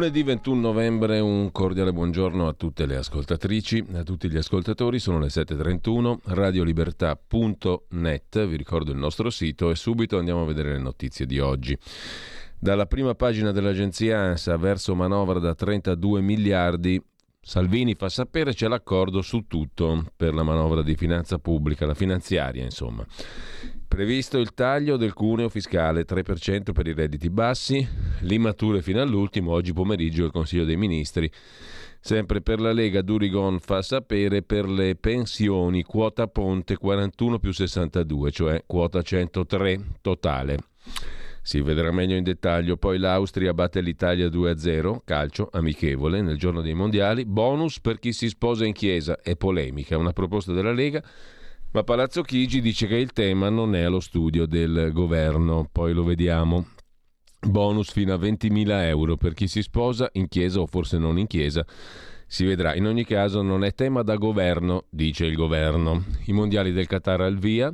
Lunedì 21 novembre un cordiale buongiorno a tutte le ascoltatrici, a tutti gli ascoltatori, sono le 7.31, radiolibertà.net, vi ricordo il nostro sito e subito andiamo a vedere le notizie di oggi. Dalla prima pagina dell'agenzia ANSA verso manovra da 32 miliardi, Salvini fa sapere c'è l'accordo su tutto per la manovra di finanza pubblica, la finanziaria insomma. Previsto il taglio del cuneo fiscale 3% per i redditi bassi, l'immature fino all'ultimo, oggi pomeriggio il Consiglio dei Ministri. Sempre per la Lega, Durigon fa sapere per le pensioni quota ponte 41 più 62, cioè quota 103 totale. Si vedrà meglio in dettaglio. Poi l'Austria batte l'Italia 2-0, calcio amichevole nel giorno dei mondiali. Bonus per chi si sposa in chiesa. È polemica, una proposta della Lega ma Palazzo Chigi dice che il tema non è allo studio del governo, poi lo vediamo. Bonus fino a 20.000 euro per chi si sposa in chiesa o forse non in chiesa. Si vedrà, in ogni caso non è tema da governo, dice il governo. I mondiali del Qatar al via.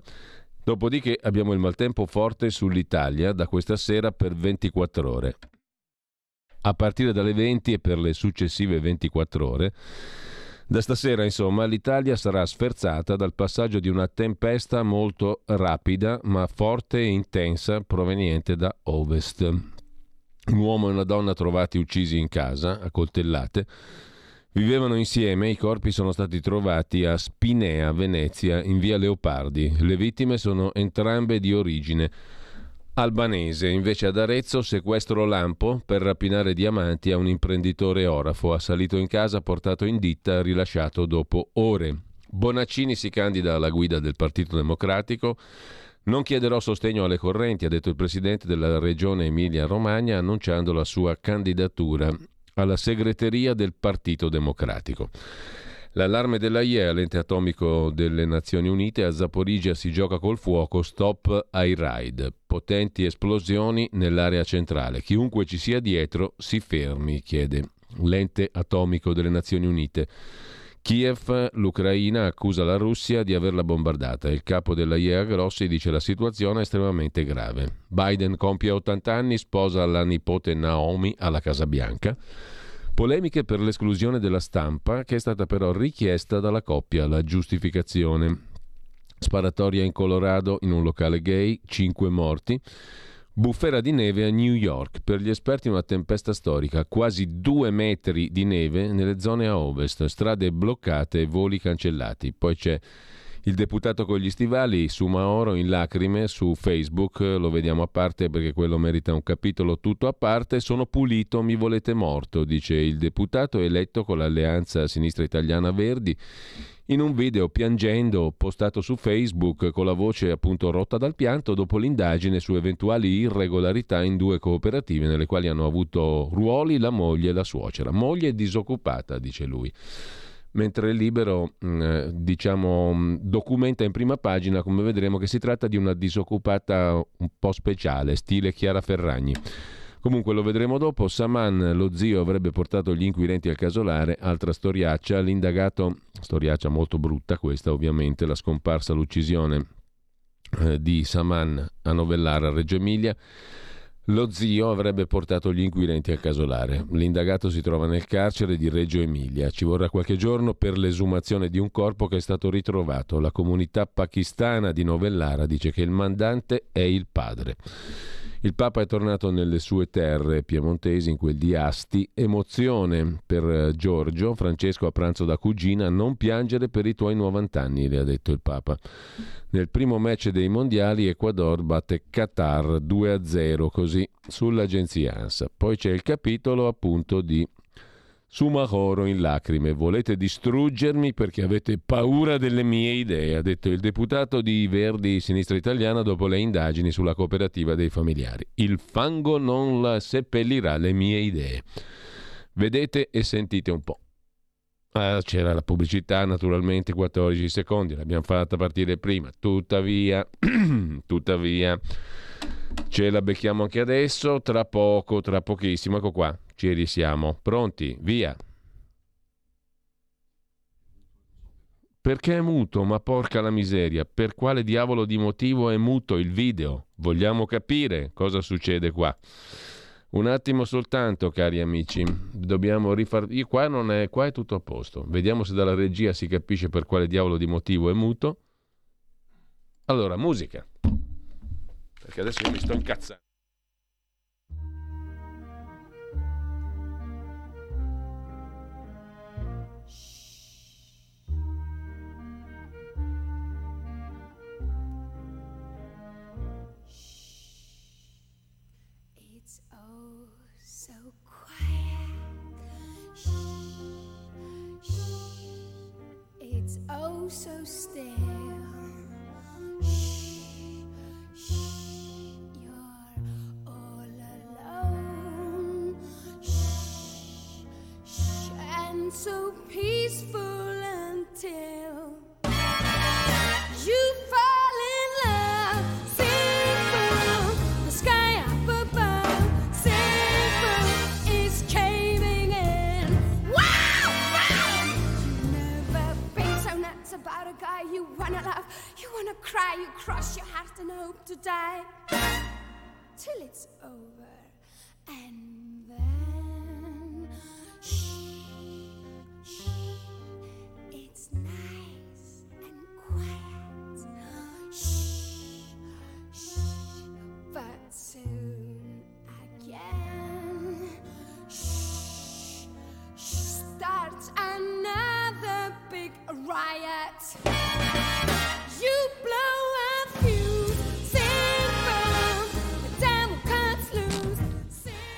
Dopodiché abbiamo il maltempo forte sull'Italia da questa sera per 24 ore. A partire dalle 20 e per le successive 24 ore da stasera, insomma, l'Italia sarà sferzata dal passaggio di una tempesta molto rapida ma forte e intensa proveniente da ovest. Un uomo e una donna trovati uccisi in casa, a coltellate, vivevano insieme, i corpi sono stati trovati a Spinea, Venezia, in via Leopardi. Le vittime sono entrambe di origine Albanese, invece ad Arezzo, sequestro lampo per rapinare diamanti a un imprenditore orafo. Ha salito in casa, portato in ditta, rilasciato dopo ore. Bonaccini si candida alla guida del Partito Democratico. Non chiederò sostegno alle correnti, ha detto il presidente della regione Emilia-Romagna, annunciando la sua candidatura alla segreteria del Partito Democratico. L'allarme dell'AIEA, l'ente atomico delle Nazioni Unite, a Zaporizia si gioca col fuoco, stop ai raid. Potenti esplosioni nell'area centrale. Chiunque ci sia dietro si fermi, chiede l'ente atomico delle Nazioni Unite. Kiev, l'Ucraina, accusa la Russia di averla bombardata. Il capo dell'AIEA Grossi dice la situazione è estremamente grave. Biden compie 80 anni, sposa la nipote Naomi alla Casa Bianca. Polemiche per l'esclusione della stampa che è stata però richiesta dalla coppia, la giustificazione. Sparatoria in Colorado in un locale gay, 5 morti. Bufera di neve a New York. Per gli esperti una tempesta storica, quasi due metri di neve nelle zone a ovest, strade bloccate e voli cancellati. Poi c'è il deputato con gli stivali su Maoro in lacrime su Facebook, lo vediamo a parte perché quello merita un capitolo tutto a parte. Sono pulito, mi volete morto, dice il deputato eletto con l'alleanza sinistra italiana Verdi in un video piangendo postato su Facebook con la voce appunto rotta dal pianto dopo l'indagine su eventuali irregolarità in due cooperative nelle quali hanno avuto ruoli la moglie e la suocera. Moglie disoccupata, dice lui mentre il libero mm, eh, diciamo, mm, documenta in prima pagina, come vedremo, che si tratta di una disoccupata un po' speciale, stile Chiara Ferragni. Comunque lo vedremo dopo. Saman, lo zio, avrebbe portato gli inquirenti al casolare, altra storiaccia. L'indagato, storiaccia molto brutta questa ovviamente, la scomparsa, l'uccisione eh, di Saman a Novellara, Reggio Emilia. Lo zio avrebbe portato gli inquirenti al casolare. L'indagato si trova nel carcere di Reggio Emilia. Ci vorrà qualche giorno per l'esumazione di un corpo che è stato ritrovato. La comunità pakistana di Novellara dice che il mandante è il padre. Il Papa è tornato nelle sue terre piemontesi, in quel di Asti. Emozione per eh, Giorgio, Francesco a pranzo da cugina, non piangere per i tuoi 90 anni, le ha detto il Papa. Nel primo match dei mondiali Ecuador batte Qatar 2-0, così sull'agenzia ANSA. Poi c'è il capitolo appunto di Sumahoro in lacrime. Volete distruggermi perché avete paura delle mie idee, ha detto il deputato di Verdi Sinistra Italiana dopo le indagini sulla cooperativa dei familiari. Il fango non la seppellirà le mie idee. Vedete e sentite un po'. Ah, c'era la pubblicità, naturalmente, 14 secondi, l'abbiamo fatta partire prima. Tuttavia, tuttavia, ce la becchiamo anche adesso, tra poco, tra pochissimo. Ecco qua, ci risiamo. Pronti? Via. Perché è muto? Ma porca la miseria. Per quale diavolo di motivo è muto il video? Vogliamo capire cosa succede qua. Un attimo soltanto, cari amici. Dobbiamo rifar... Io qua, non è... qua è tutto a posto. Vediamo se dalla regia si capisce per quale diavolo di motivo è muto. Allora, musica. Perché adesso mi sto incazzando. So still. Shh, shh, you're all alone. Shh, shh, and so peaceful until cry, you cross your heart and hope to die till it's over. And then,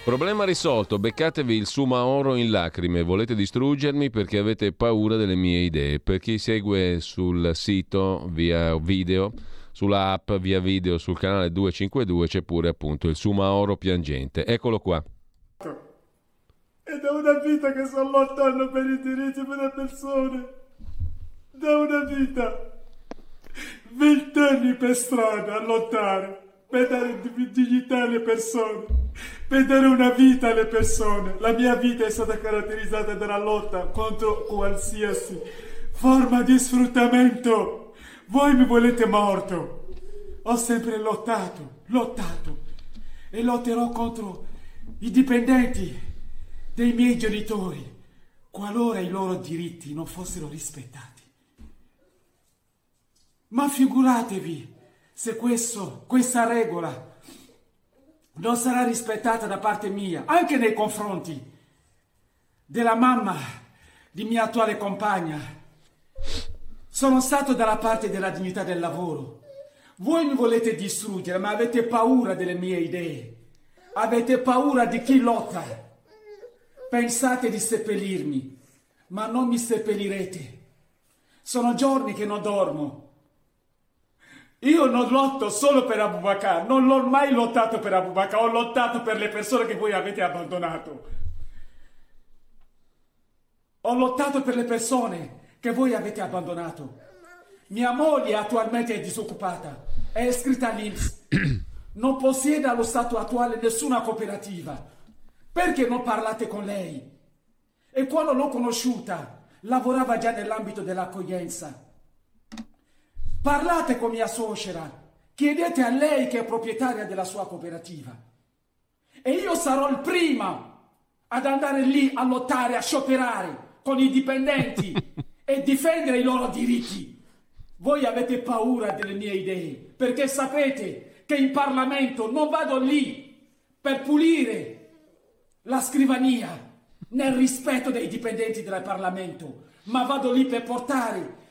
Problema risolto, beccatevi il Sumaoro in lacrime, volete distruggermi perché avete paura delle mie idee. Per chi segue sul sito via video, sulla app via video sul canale 252 c'è pure appunto il Sumaoro piangente. Eccolo qua. È da una vita che sto lottando per i diritti delle persone. Da una vita. Vent'anni per strada a lottare. Per dare di- dignità alle persone. Per dare una vita alle persone. La mia vita è stata caratterizzata dalla lotta contro qualsiasi forma di sfruttamento. Voi mi volete morto. Ho sempre lottato, lottato. E lotterò contro i dipendenti dei miei genitori, qualora i loro diritti non fossero rispettati. Ma figuratevi se questo, questa regola non sarà rispettata da parte mia, anche nei confronti della mamma di mia attuale compagna. Sono stato dalla parte della dignità del lavoro. Voi mi volete distruggere, ma avete paura delle mie idee. Avete paura di chi lotta. Pensate di seppellirmi, ma non mi seppellirete. Sono giorni che non dormo. Io non lotto solo per Abubakar, non l'ho mai lottato per Abubakar, ho lottato per le persone che voi avete abbandonato. Ho lottato per le persone che voi avete abbandonato. Mia moglie attualmente è disoccupata, è iscritta all'Inps. non possiede allo stato attuale nessuna cooperativa. Perché non parlate con lei? E quando l'ho conosciuta, lavorava già nell'ambito dell'accoglienza. Parlate con mia suocera, chiedete a lei che è proprietaria della sua cooperativa. E io sarò il primo ad andare lì a lottare, a scioperare con i dipendenti e difendere i loro diritti. Voi avete paura delle mie idee perché sapete che in Parlamento non vado lì per pulire la scrivania nel rispetto dei dipendenti del Parlamento, ma vado lì per portare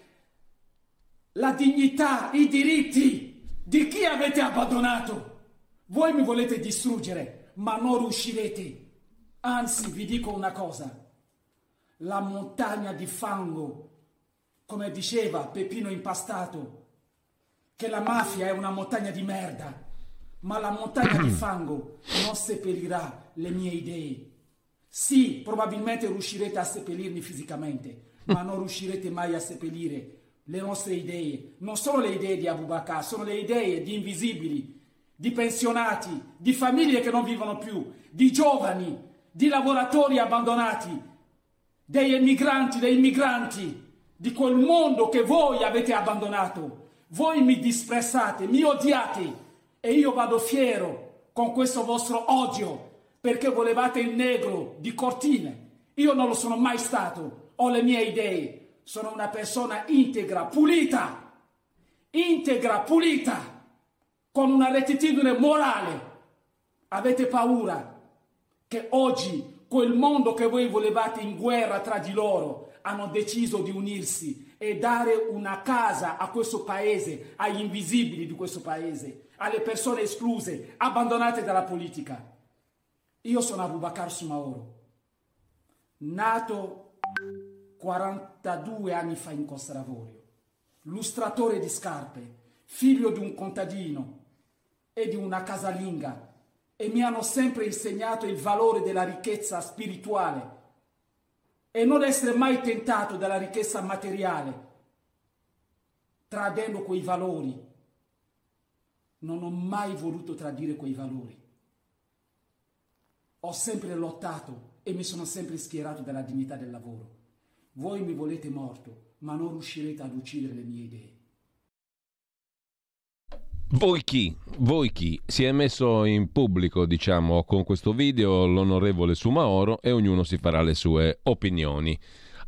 la dignità, i diritti di chi avete abbandonato. Voi mi volete distruggere, ma non riuscirete. Anzi, vi dico una cosa. La montagna di fango, come diceva Peppino Impastato, che la mafia è una montagna di merda, ma la montagna di fango non seppellirà le mie idee. Sì, probabilmente riuscirete a seppellirmi fisicamente, ma non riuscirete mai a seppellire le nostre idee. Non sono le idee di Abubakar, sono le idee di invisibili, di pensionati, di famiglie che non vivono più, di giovani, di lavoratori abbandonati, degli emigranti, dei migranti, di quel mondo che voi avete abbandonato. Voi mi disprezzate, mi odiate e io vado fiero con questo vostro odio perché volevate il negro di cortine. Io non lo sono mai stato, ho le mie idee, sono una persona integra, pulita, integra, pulita, con una rettitudine morale. Avete paura che oggi quel mondo che voi volevate in guerra tra di loro hanno deciso di unirsi e dare una casa a questo paese, agli invisibili di questo paese, alle persone escluse, abbandonate dalla politica. Io sono Abubakar Sumaoro, nato 42 anni fa in Costa d'Avorio, lustratore di scarpe, figlio di un contadino e di una casalinga e mi hanno sempre insegnato il valore della ricchezza spirituale e non essere mai tentato dalla ricchezza materiale, tradendo quei valori. Non ho mai voluto tradire quei valori. Ho sempre lottato e mi sono sempre schierato dalla dignità del lavoro. Voi mi volete morto, ma non riuscirete ad uccidere le mie idee. Voi chi? Voi chi? Si è messo in pubblico, diciamo, con questo video l'onorevole Sumaoro e ognuno si farà le sue opinioni.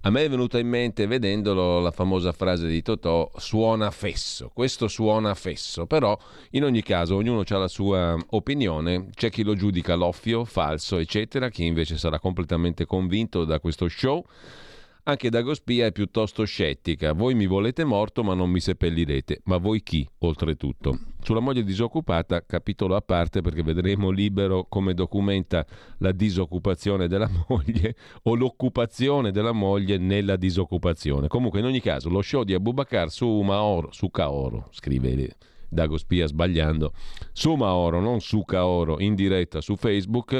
A me è venuta in mente, vedendolo, la famosa frase di Totò, suona fesso. Questo suona fesso, però in ogni caso ognuno ha la sua opinione, c'è chi lo giudica loffio, falso, eccetera, chi invece sarà completamente convinto da questo show. Anche Dagospia è piuttosto scettica. Voi mi volete morto ma non mi seppellirete. Ma voi chi, oltretutto? Sulla moglie disoccupata, capitolo a parte perché vedremo libero come documenta la disoccupazione della moglie o l'occupazione della moglie nella disoccupazione. Comunque, in ogni caso, lo show di Abubakar su Maoro, su Kaoro, scrive Dagospia sbagliando, su Maoro, non su Kaoro, in diretta su Facebook.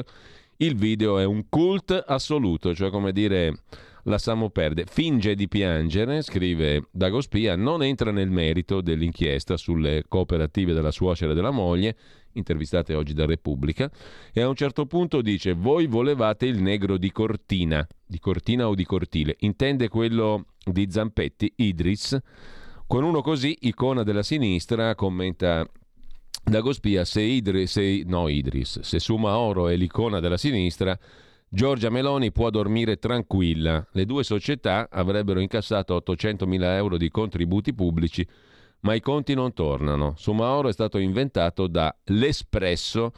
Il video è un cult assoluto, cioè come dire la Samo perde. Finge di piangere, scrive Dagospia, non entra nel merito dell'inchiesta sulle cooperative della suocera e della moglie, intervistate oggi da Repubblica, e a un certo punto dice voi volevate il negro di Cortina, di Cortina o di Cortile, intende quello di Zampetti, Idris, con uno così, icona della sinistra, commenta Dagospia, se Idris, se, no Idris, se Sumaoro è l'icona della sinistra, Giorgia Meloni può dormire tranquilla. Le due società avrebbero incassato 800 mila euro di contributi pubblici, ma i conti non tornano. Sumaoro è stato inventato da L'Espresso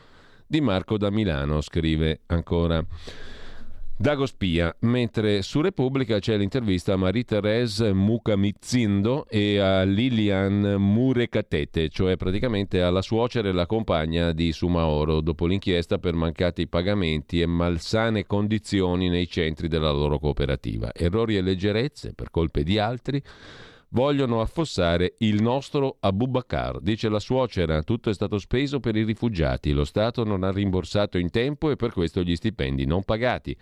di Marco da Milano, scrive ancora. Dago Spia, mentre su Repubblica c'è l'intervista a Marie-Thérèse Mucamizindo e a Lilian Murecatete, cioè praticamente alla suocera e la compagna di Sumaoro, dopo l'inchiesta per mancati pagamenti e malsane condizioni nei centri della loro cooperativa. Errori e leggerezze per colpe di altri vogliono affossare il nostro Abubakar. Dice la suocera, tutto è stato speso per i rifugiati, lo Stato non ha rimborsato in tempo e per questo gli stipendi non pagati.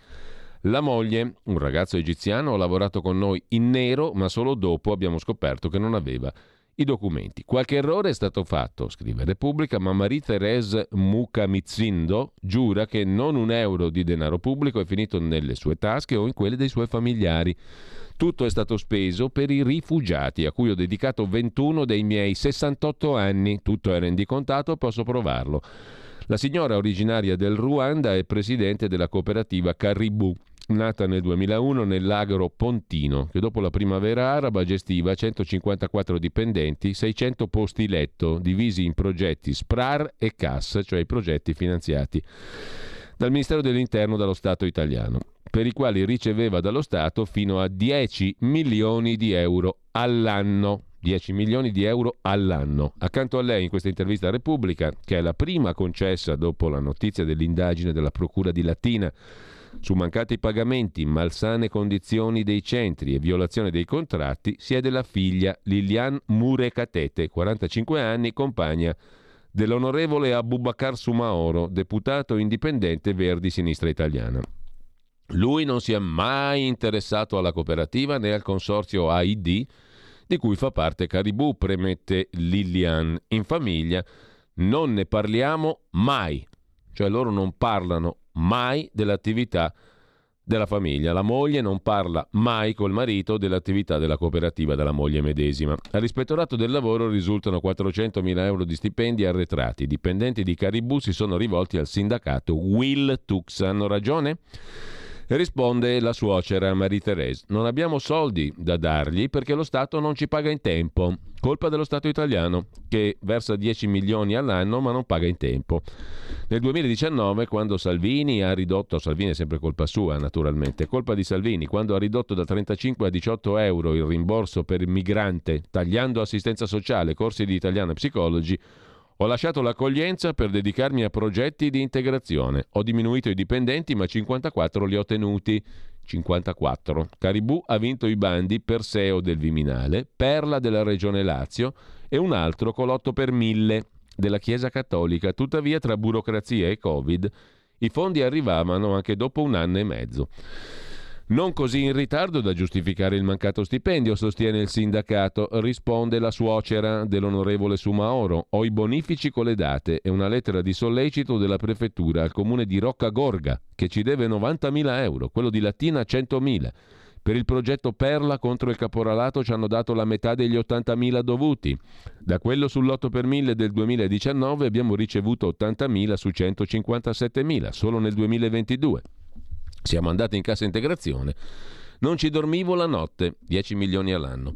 La moglie, un ragazzo egiziano, ha lavorato con noi in nero, ma solo dopo abbiamo scoperto che non aveva i documenti. Qualche errore è stato fatto, scrive Repubblica, ma Marie-Thérèse Mukamizindo giura che non un euro di denaro pubblico è finito nelle sue tasche o in quelle dei suoi familiari. Tutto è stato speso per i rifugiati, a cui ho dedicato 21 dei miei 68 anni. Tutto è rendicontato, posso provarlo. La signora originaria del Ruanda è presidente della cooperativa Caribou, nata nel 2001 nell'agro Pontino, che dopo la primavera araba gestiva 154 dipendenti, 600 posti letto, divisi in progetti SPRAR e CAS, cioè i progetti finanziati dal Ministero dell'Interno dallo Stato italiano, per i quali riceveva dallo Stato fino a 10 milioni di euro all'anno. 10 milioni di euro all'anno. Accanto a lei in questa intervista a Repubblica, che è la prima concessa dopo la notizia dell'indagine della Procura di Latina su mancati pagamenti, malsane condizioni dei centri e violazione dei contratti, siede la figlia Lilian Murekatete, 45 anni, compagna dell'onorevole Abubakar Sumaoro, deputato indipendente Verdi Sinistra Italiana. Lui non si è mai interessato alla cooperativa né al consorzio AID, di cui fa parte Caribou, premette Lilian. In famiglia non ne parliamo mai, cioè loro non parlano mai dell'attività della famiglia. La moglie non parla mai col marito dell'attività della cooperativa della moglie medesima. All'ispettorato del lavoro risultano 400.000 euro di stipendi arretrati. I dipendenti di Caribou si sono rivolti al sindacato Will Tux. Hanno ragione? Risponde la suocera Marie-Thérèse. Non abbiamo soldi da dargli perché lo Stato non ci paga in tempo. Colpa dello Stato italiano, che versa 10 milioni all'anno ma non paga in tempo. Nel 2019, quando Salvini ha ridotto, Salvini è sempre colpa sua naturalmente, colpa di Salvini, quando ha ridotto da 35 a 18 euro il rimborso per il migrante, tagliando assistenza sociale, corsi di italiano e psicologi, ho lasciato l'accoglienza per dedicarmi a progetti di integrazione. Ho diminuito i dipendenti, ma 54 li ho tenuti. 54. Caribù ha vinto i bandi Perseo del Viminale, Perla della Regione Lazio e un altro l'8 per 1000 della Chiesa Cattolica. Tuttavia, tra burocrazia e Covid, i fondi arrivavano anche dopo un anno e mezzo. Non così in ritardo da giustificare il mancato stipendio, sostiene il sindacato. Risponde la suocera dell'onorevole Sumaoro. Ho i bonifici con le date e una lettera di sollecito della prefettura al comune di Roccagorga, che ci deve 90.000 euro, quello di Latina 100.000. Per il progetto Perla contro il caporalato ci hanno dato la metà degli 80.000 dovuti. Da quello sull'8 per 1000 del 2019 abbiamo ricevuto 80.000 su 157.000, solo nel 2022. Siamo andati in cassa integrazione. Non ci dormivo la notte, 10 milioni all'anno.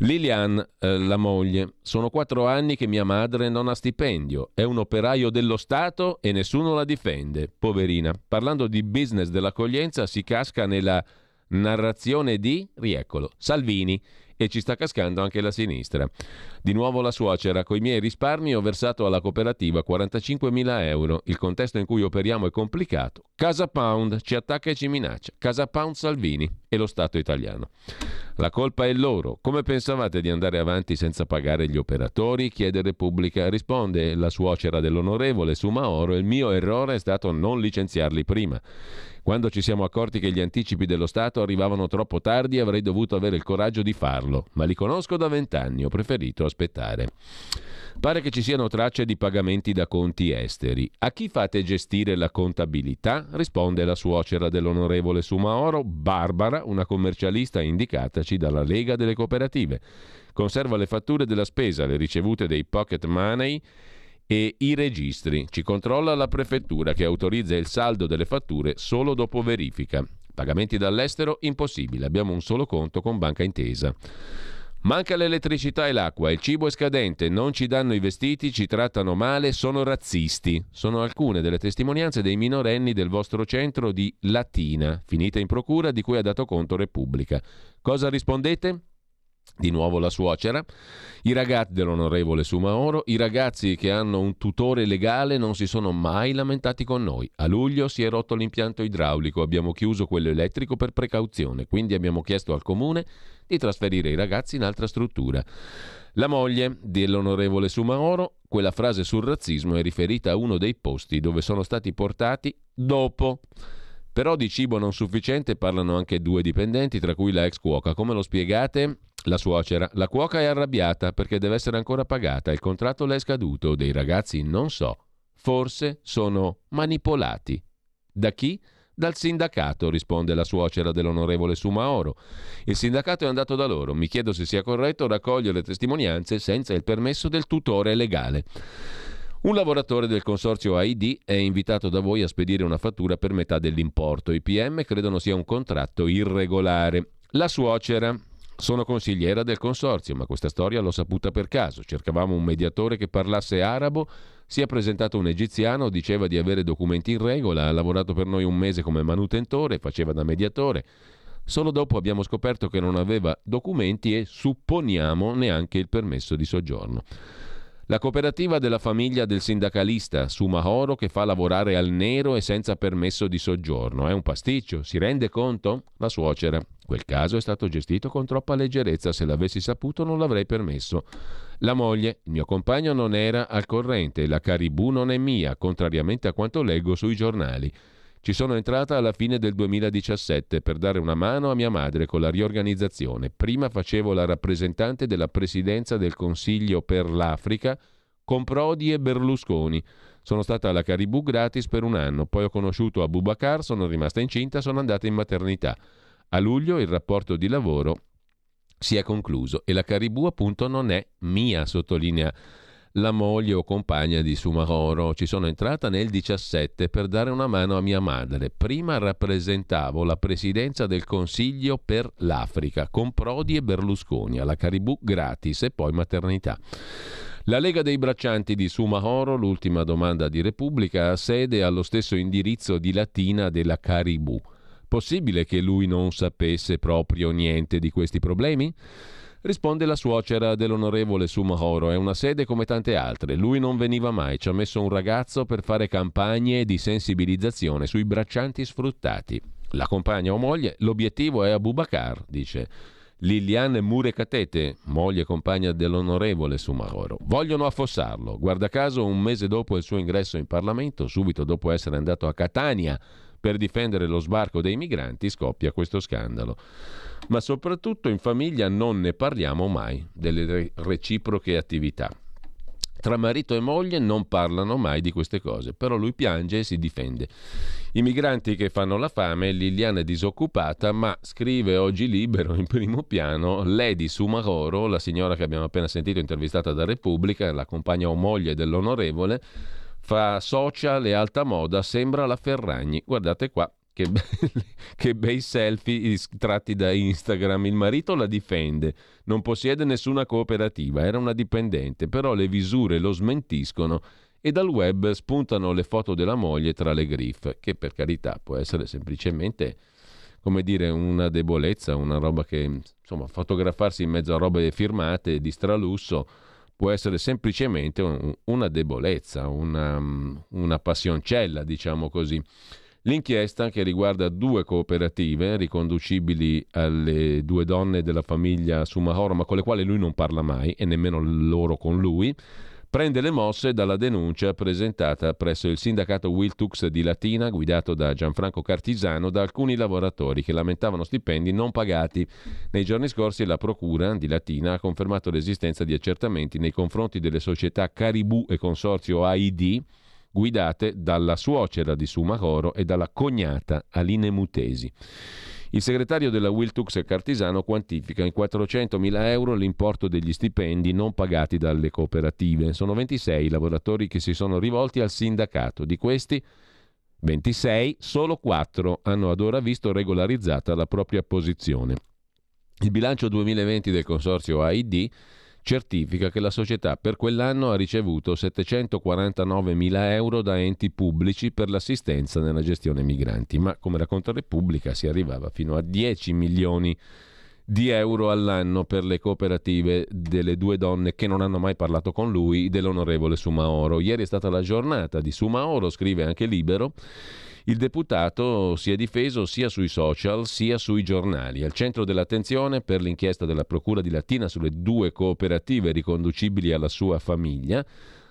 Lilian, eh, la moglie, sono quattro anni che mia madre non ha stipendio, è un operaio dello Stato e nessuno la difende, poverina. Parlando di business dell'accoglienza si casca nella narrazione di, rieccolo, Salvini e ci sta cascando anche la sinistra. Di nuovo la suocera, coi miei risparmi ho versato alla cooperativa 45.000 euro. Il contesto in cui operiamo è complicato. Casa Pound ci attacca e ci minaccia. Casa Pound Salvini e lo Stato italiano. La colpa è loro. Come pensavate di andare avanti senza pagare gli operatori? Chiede Repubblica. Risponde la suocera dell'onorevole Sumaoro. Il mio errore è stato non licenziarli prima. Quando ci siamo accorti che gli anticipi dello Stato arrivavano troppo tardi avrei dovuto avere il coraggio di farlo, ma li conosco da vent'anni, ho preferito aspettare. Pare che ci siano tracce di pagamenti da conti esteri. A chi fate gestire la contabilità? Risponde la suocera dell'onorevole Sumaoro, Barbara, una commercialista indicataci dalla Lega delle Cooperative. Conserva le fatture della spesa, le ricevute dei pocket money e i registri. Ci controlla la prefettura che autorizza il saldo delle fatture solo dopo verifica. Pagamenti dall'estero impossibile, abbiamo un solo conto con Banca Intesa. Manca l'elettricità e l'acqua, il cibo è scadente, non ci danno i vestiti, ci trattano male, sono razzisti. Sono alcune delle testimonianze dei minorenni del vostro centro di Latina, finita in procura di cui ha dato conto Repubblica. Cosa rispondete? Di nuovo la suocera. I ragazzi dell'onorevole Sumaoro, i ragazzi che hanno un tutore legale non si sono mai lamentati con noi. A luglio si è rotto l'impianto idraulico, abbiamo chiuso quello elettrico per precauzione, quindi abbiamo chiesto al comune di trasferire i ragazzi in altra struttura. La moglie dell'onorevole Sumaoro, quella frase sul razzismo è riferita a uno dei posti dove sono stati portati dopo. Però di cibo non sufficiente parlano anche due dipendenti, tra cui la ex cuoca. Come lo spiegate? La suocera, la cuoca è arrabbiata perché deve essere ancora pagata, il contratto le è scaduto, dei ragazzi non so, forse sono manipolati. Da chi? Dal sindacato, risponde la suocera dell'onorevole Sumaoro. Il sindacato è andato da loro. Mi chiedo se sia corretto raccogliere testimonianze senza il permesso del tutore legale. Un lavoratore del consorzio AID è invitato da voi a spedire una fattura per metà dell'importo. I PM credono sia un contratto irregolare. La suocera. Sono consigliera del consorzio, ma questa storia l'ho saputa per caso. Cercavamo un mediatore che parlasse arabo si è presentato un egiziano, diceva di avere documenti in regola, ha lavorato per noi un mese come manutentore, faceva da mediatore. Solo dopo abbiamo scoperto che non aveva documenti e supponiamo neanche il permesso di soggiorno. La cooperativa della famiglia del sindacalista Sumahoro che fa lavorare al nero e senza permesso di soggiorno. È un pasticcio, si rende conto? La suocera. Quel caso è stato gestito con troppa leggerezza, se l'avessi saputo non l'avrei permesso. La moglie, il mio compagno non era al corrente, la Caribù non è mia, contrariamente a quanto leggo sui giornali. Ci sono entrata alla fine del 2017 per dare una mano a mia madre con la riorganizzazione. Prima facevo la rappresentante della presidenza del Consiglio per l'Africa con Prodi e Berlusconi. Sono stata alla Caribù gratis per un anno, poi ho conosciuto Abubakar, sono rimasta incinta, sono andata in maternità. A luglio il rapporto di lavoro si è concluso e la Caribù appunto non è mia, sottolinea la moglie o compagna di Sumahoro. Ci sono entrata nel 17 per dare una mano a mia madre. Prima rappresentavo la presidenza del Consiglio per l'Africa con Prodi e Berlusconi, alla Caribù gratis e poi maternità. La Lega dei Braccianti di Sumahoro, l'ultima domanda di Repubblica, ha sede allo stesso indirizzo di Latina della Caribù. Possibile che lui non sapesse proprio niente di questi problemi? Risponde la suocera dell'onorevole Sumahoro, è una sede come tante altre, lui non veniva mai, ci ha messo un ragazzo per fare campagne di sensibilizzazione sui braccianti sfruttati. La compagna o moglie, l'obiettivo è Abubakar, dice Liliane Murekatete, moglie e compagna dell'onorevole Sumahoro. Vogliono affossarlo. Guarda caso, un mese dopo il suo ingresso in Parlamento, subito dopo essere andato a Catania, per difendere lo sbarco dei migranti scoppia questo scandalo. Ma soprattutto in famiglia non ne parliamo mai delle reciproche attività. Tra marito e moglie non parlano mai di queste cose, però lui piange e si difende. I migranti che fanno la fame, Liliana è disoccupata, ma scrive oggi libero in primo piano Lady Sumahoro, la signora che abbiamo appena sentito intervistata da Repubblica, la compagna o moglie dell'onorevole, fa social e alta moda, sembra la Ferragni. Guardate qua, che, belli, che bei selfie tratti da Instagram. Il marito la difende, non possiede nessuna cooperativa, era una dipendente, però le visure lo smentiscono e dal web spuntano le foto della moglie tra le griffe, che per carità può essere semplicemente come dire una debolezza, una roba che insomma fotografarsi in mezzo a robe firmate di stralusso può essere semplicemente un, una debolezza, una, una passioncella, diciamo così. L'inchiesta, che riguarda due cooperative riconducibili alle due donne della famiglia Sumahoro, ma con le quali lui non parla mai e nemmeno loro con lui, prende le mosse dalla denuncia presentata presso il sindacato Wiltux di Latina, guidato da Gianfranco Cartisano, da alcuni lavoratori che lamentavano stipendi non pagati. Nei giorni scorsi la Procura di Latina ha confermato l'esistenza di accertamenti nei confronti delle società Caribù e Consorzio AID, guidate dalla suocera di Sumacoro e dalla cognata Aline Mutesi. Il segretario della Wiltux Cartisano quantifica in 400.000 euro l'importo degli stipendi non pagati dalle cooperative. Sono 26 i lavoratori che si sono rivolti al sindacato. Di questi 26, solo 4 hanno ad ora visto regolarizzata la propria posizione. Il bilancio 2020 del consorzio AID certifica che la società per quell'anno ha ricevuto 749 mila euro da enti pubblici per l'assistenza nella gestione migranti, ma come racconta Repubblica si arrivava fino a 10 milioni di euro all'anno per le cooperative delle due donne che non hanno mai parlato con lui, dell'onorevole Sumaoro. Ieri è stata la giornata di Sumaoro, scrive anche Libero. Il deputato si è difeso sia sui social sia sui giornali. Al centro dell'attenzione per l'inchiesta della Procura di Latina sulle due cooperative riconducibili alla sua famiglia,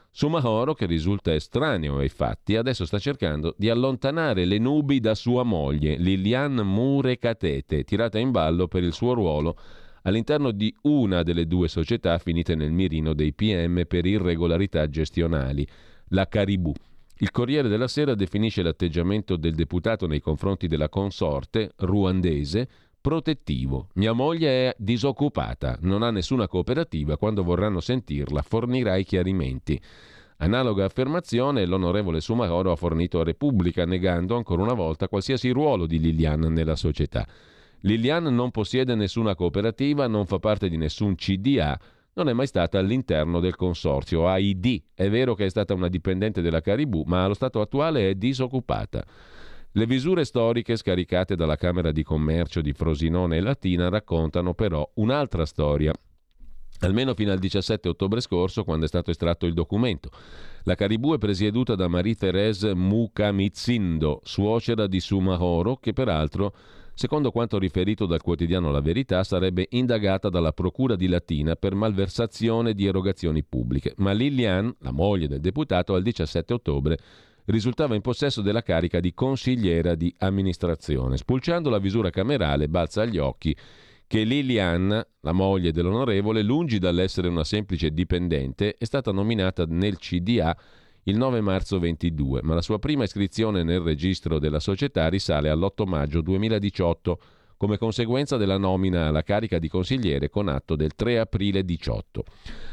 Sumahoro, che risulta estraneo ai fatti, adesso sta cercando di allontanare le nubi da sua moglie, Lilian Murekatete, tirata in ballo per il suo ruolo all'interno di una delle due società finite nel mirino dei PM per irregolarità gestionali, la Caribou. Il Corriere della Sera definisce l'atteggiamento del deputato nei confronti della consorte ruandese protettivo. Mia moglie è disoccupata, non ha nessuna cooperativa, quando vorranno sentirla fornirà i chiarimenti. Analoga affermazione l'onorevole Sumahoro ha fornito a Repubblica, negando ancora una volta qualsiasi ruolo di Lilian nella società. Lilian non possiede nessuna cooperativa, non fa parte di nessun CDA, non è mai stata all'interno del consorzio AID. È vero che è stata una dipendente della Caribou, ma allo stato attuale è disoccupata. Le visure storiche scaricate dalla Camera di Commercio di Frosinone e Latina raccontano però un'altra storia, almeno fino al 17 ottobre scorso quando è stato estratto il documento. La Caribou è presieduta da Marie-Thérèse Mukamitsindo, suocera di Sumahoro, che peraltro Secondo quanto riferito dal quotidiano La Verità, sarebbe indagata dalla Procura di Latina per malversazione di erogazioni pubbliche, ma Lilian, la moglie del deputato, al 17 ottobre risultava in possesso della carica di consigliera di amministrazione. Spulciando la visura camerale, balza agli occhi che Lilian, la moglie dell'onorevole, lungi dall'essere una semplice dipendente, è stata nominata nel CDA il 9 marzo 22, ma la sua prima iscrizione nel registro della società risale all'8 maggio 2018 come conseguenza della nomina alla carica di consigliere con atto del 3 aprile 18.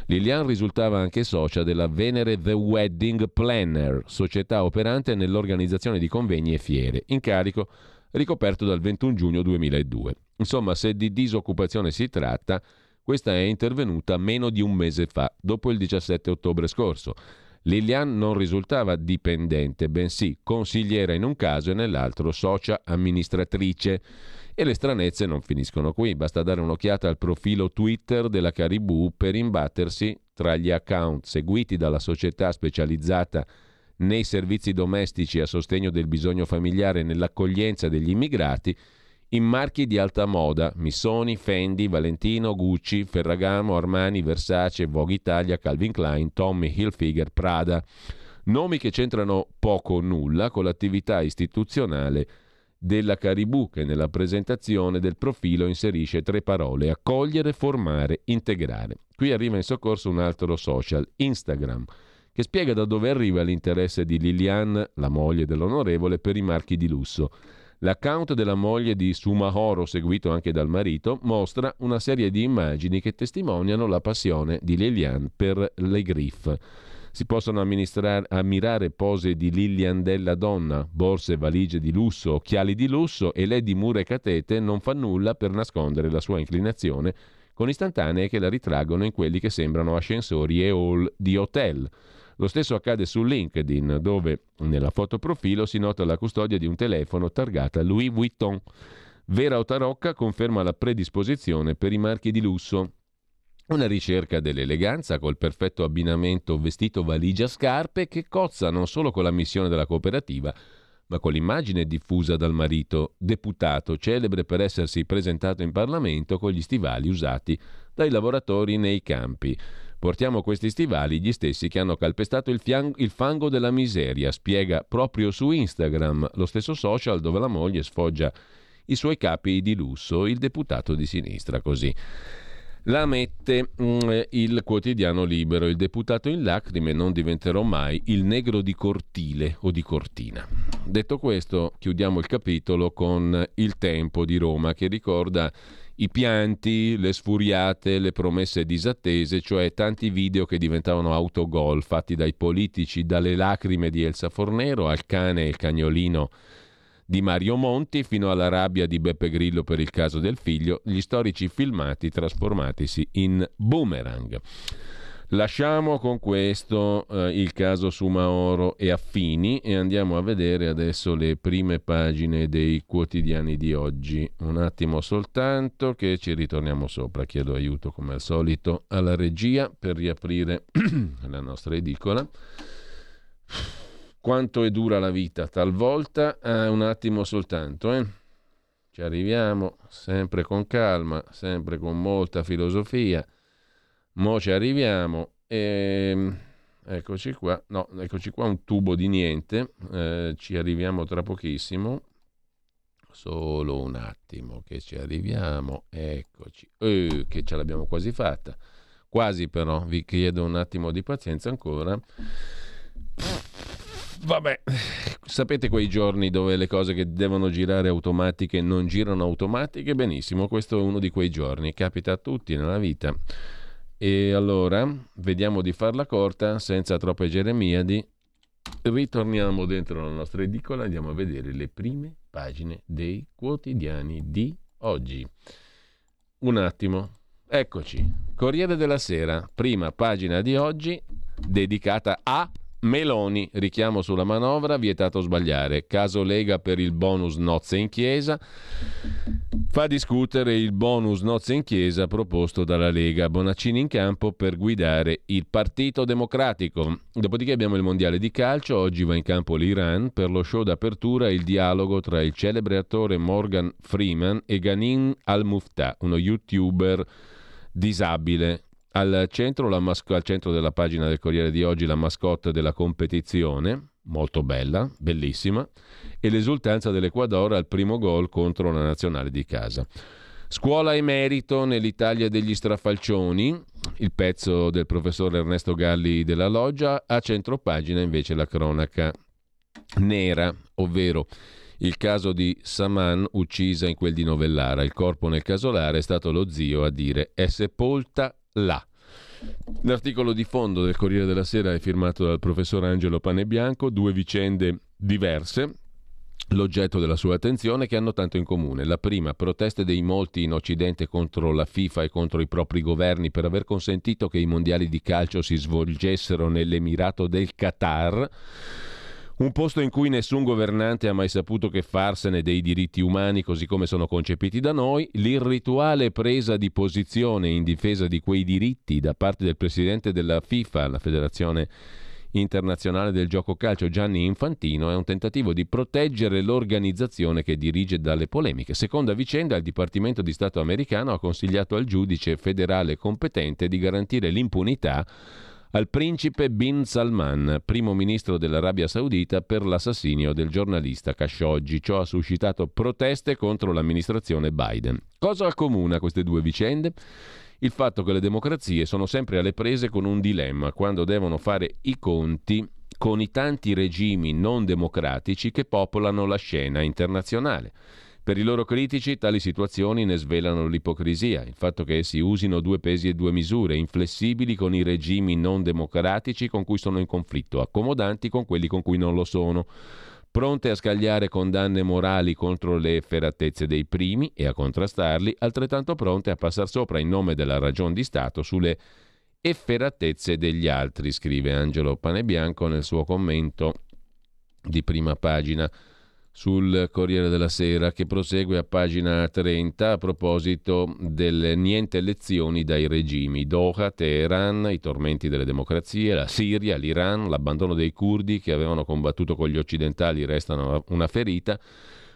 Lilian risultava anche socia della Venere The Wedding Planner, società operante nell'organizzazione di convegni e fiere, incarico ricoperto dal 21 giugno 2002. Insomma, se di disoccupazione si tratta, questa è intervenuta meno di un mese fa, dopo il 17 ottobre scorso. Lilian non risultava dipendente, bensì consigliera in un caso e nell'altro socia amministratrice. E le stranezze non finiscono qui, basta dare un'occhiata al profilo Twitter della Caribou per imbattersi tra gli account seguiti dalla società specializzata nei servizi domestici a sostegno del bisogno familiare e nell'accoglienza degli immigrati in marchi di alta moda, Missoni, Fendi, Valentino, Gucci, Ferragamo, Armani, Versace, Vogue Italia, Calvin Klein, Tommy Hilfiger, Prada. Nomi che c'entrano poco o nulla con l'attività istituzionale della Caribou che nella presentazione del profilo inserisce tre parole accogliere, formare, integrare. Qui arriva in soccorso un altro social, Instagram, che spiega da dove arriva l'interesse di Liliane, la moglie dell'onorevole, per i marchi di lusso. L'account della moglie di Sumahoro, seguito anche dal marito, mostra una serie di immagini che testimoniano la passione di Lilian per le griffe. Si possono ammirare pose di Lilian della donna, borse e valigie di lusso, occhiali di lusso e lei di mura e catete non fa nulla per nascondere la sua inclinazione con istantanee che la ritraggono in quelli che sembrano ascensori e hall di hotel. Lo stesso accade su LinkedIn, dove nella foto profilo si nota la custodia di un telefono targata Louis Vuitton. Vera o tarocca conferma la predisposizione per i marchi di lusso. Una ricerca dell'eleganza col perfetto abbinamento vestito valigia scarpe che cozza non solo con la missione della cooperativa, ma con l'immagine diffusa dal marito, deputato, celebre per essersi presentato in Parlamento con gli stivali usati dai lavoratori nei campi. Portiamo questi stivali gli stessi che hanno calpestato il, fiango, il, fango della miseria, spiega proprio su Instagram, lo stesso social dove la moglie sfoggia i suoi capi di lusso, il deputato di sinistra così. La mette mm, il quotidiano libero, il deputato in lacrime non diventerò mai il negro di cortile o di cortina. Detto questo, chiudiamo il capitolo con il tempo di Roma che ricorda i pianti, le sfuriate, le promesse disattese, cioè tanti video che diventavano autogol fatti dai politici, dalle lacrime di Elsa Fornero al cane e il cagnolino di Mario Monti fino alla rabbia di Beppe Grillo per il caso del figlio, gli storici filmati trasformatisi in boomerang. Lasciamo con questo eh, il caso Sumaoro e Affini e andiamo a vedere adesso le prime pagine dei quotidiani di oggi. Un attimo soltanto che ci ritorniamo sopra. Chiedo aiuto come al solito alla regia per riaprire la nostra edicola. Quanto è dura la vita talvolta? Eh, un attimo soltanto, eh. Ci arriviamo sempre con calma, sempre con molta filosofia. Mo ci arriviamo e ehm, eccoci qua. No, eccoci qua un tubo di niente. Eh, ci arriviamo tra pochissimo. Solo un attimo che ci arriviamo. Eccoci. Eh, che ce l'abbiamo quasi fatta. Quasi però, vi chiedo un attimo di pazienza ancora. Vabbè, sapete quei giorni dove le cose che devono girare automatiche non girano automatiche? Benissimo, questo è uno di quei giorni, capita a tutti nella vita. E allora, vediamo di farla corta, senza troppe geremiadi. Ritorniamo dentro la nostra edicola e andiamo a vedere le prime pagine dei quotidiani di oggi. Un attimo, eccoci. Corriere della Sera, prima pagina di oggi, dedicata a Meloni, richiamo sulla manovra, vietato sbagliare. Caso Lega per il bonus nozze in chiesa. Fa discutere il bonus nozze in chiesa proposto dalla Lega. Bonaccini in campo per guidare il Partito Democratico. Dopodiché abbiamo il Mondiale di calcio. Oggi va in campo l'Iran. Per lo show d'apertura il dialogo tra il celebre attore Morgan Freeman e Ghanin Al-Muftah, uno youtuber disabile al centro, masco- al centro, della pagina del Corriere di oggi la mascotte della competizione, molto bella, bellissima, e l'esultanza dell'Equador al primo gol contro la nazionale di casa. Scuola e merito nell'Italia degli strafalcioni, il pezzo del professor Ernesto Galli della Loggia, a centro pagina invece la cronaca nera, ovvero il caso di Saman uccisa in quel di Novellara. Il corpo nel casolare è stato lo zio a dire è sepolta là. L'articolo di fondo del Corriere della Sera è firmato dal professor Angelo Panebianco, due vicende diverse, l'oggetto della sua attenzione che hanno tanto in comune. La prima, proteste dei molti in Occidente contro la FIFA e contro i propri governi per aver consentito che i mondiali di calcio si svolgessero nell'Emirato del Qatar un posto in cui nessun governante ha mai saputo che farsene dei diritti umani così come sono concepiti da noi, l'irrituale presa di posizione in difesa di quei diritti da parte del presidente della FIFA, la Federazione internazionale del gioco calcio Gianni Infantino è un tentativo di proteggere l'organizzazione che dirige dalle polemiche. Seconda vicenda, il Dipartimento di Stato americano ha consigliato al giudice federale competente di garantire l'impunità al principe Bin Salman, primo ministro dell'Arabia Saudita, per l'assassinio del giornalista Khashoggi. Ciò ha suscitato proteste contro l'amministrazione Biden. Cosa accomuna queste due vicende? Il fatto che le democrazie sono sempre alle prese con un dilemma quando devono fare i conti con i tanti regimi non democratici che popolano la scena internazionale. Per i loro critici tali situazioni ne svelano l'ipocrisia, il fatto che essi usino due pesi e due misure, inflessibili con i regimi non democratici con cui sono in conflitto, accomodanti con quelli con cui non lo sono, pronte a scagliare condanne morali contro le efferatezze dei primi e a contrastarli, altrettanto pronte a passare sopra in nome della ragion di Stato sulle efferatezze degli altri, scrive Angelo Panebianco nel suo commento di prima pagina sul Corriere della Sera che prosegue a pagina 30 a proposito delle niente lezioni dai regimi. Doha, Teheran, i tormenti delle democrazie, la Siria, l'Iran, l'abbandono dei curdi che avevano combattuto con gli occidentali restano una ferita,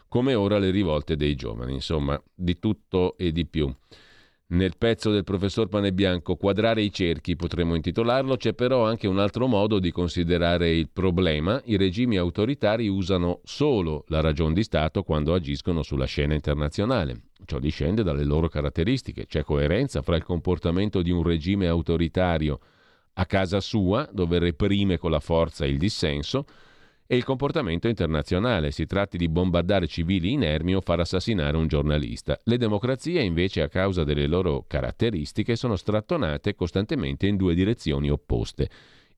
come ora le rivolte dei giovani. Insomma, di tutto e di più. Nel pezzo del professor Panebianco, Quadrare i cerchi potremmo intitolarlo, c'è però anche un altro modo di considerare il problema. I regimi autoritari usano solo la ragion di Stato quando agiscono sulla scena internazionale. Ciò discende dalle loro caratteristiche. C'è coerenza fra il comportamento di un regime autoritario a casa sua, dove reprime con la forza il dissenso, e il comportamento internazionale. Si tratti di bombardare civili inermi o far assassinare un giornalista. Le democrazie, invece, a causa delle loro caratteristiche, sono strattonate costantemente in due direzioni opposte.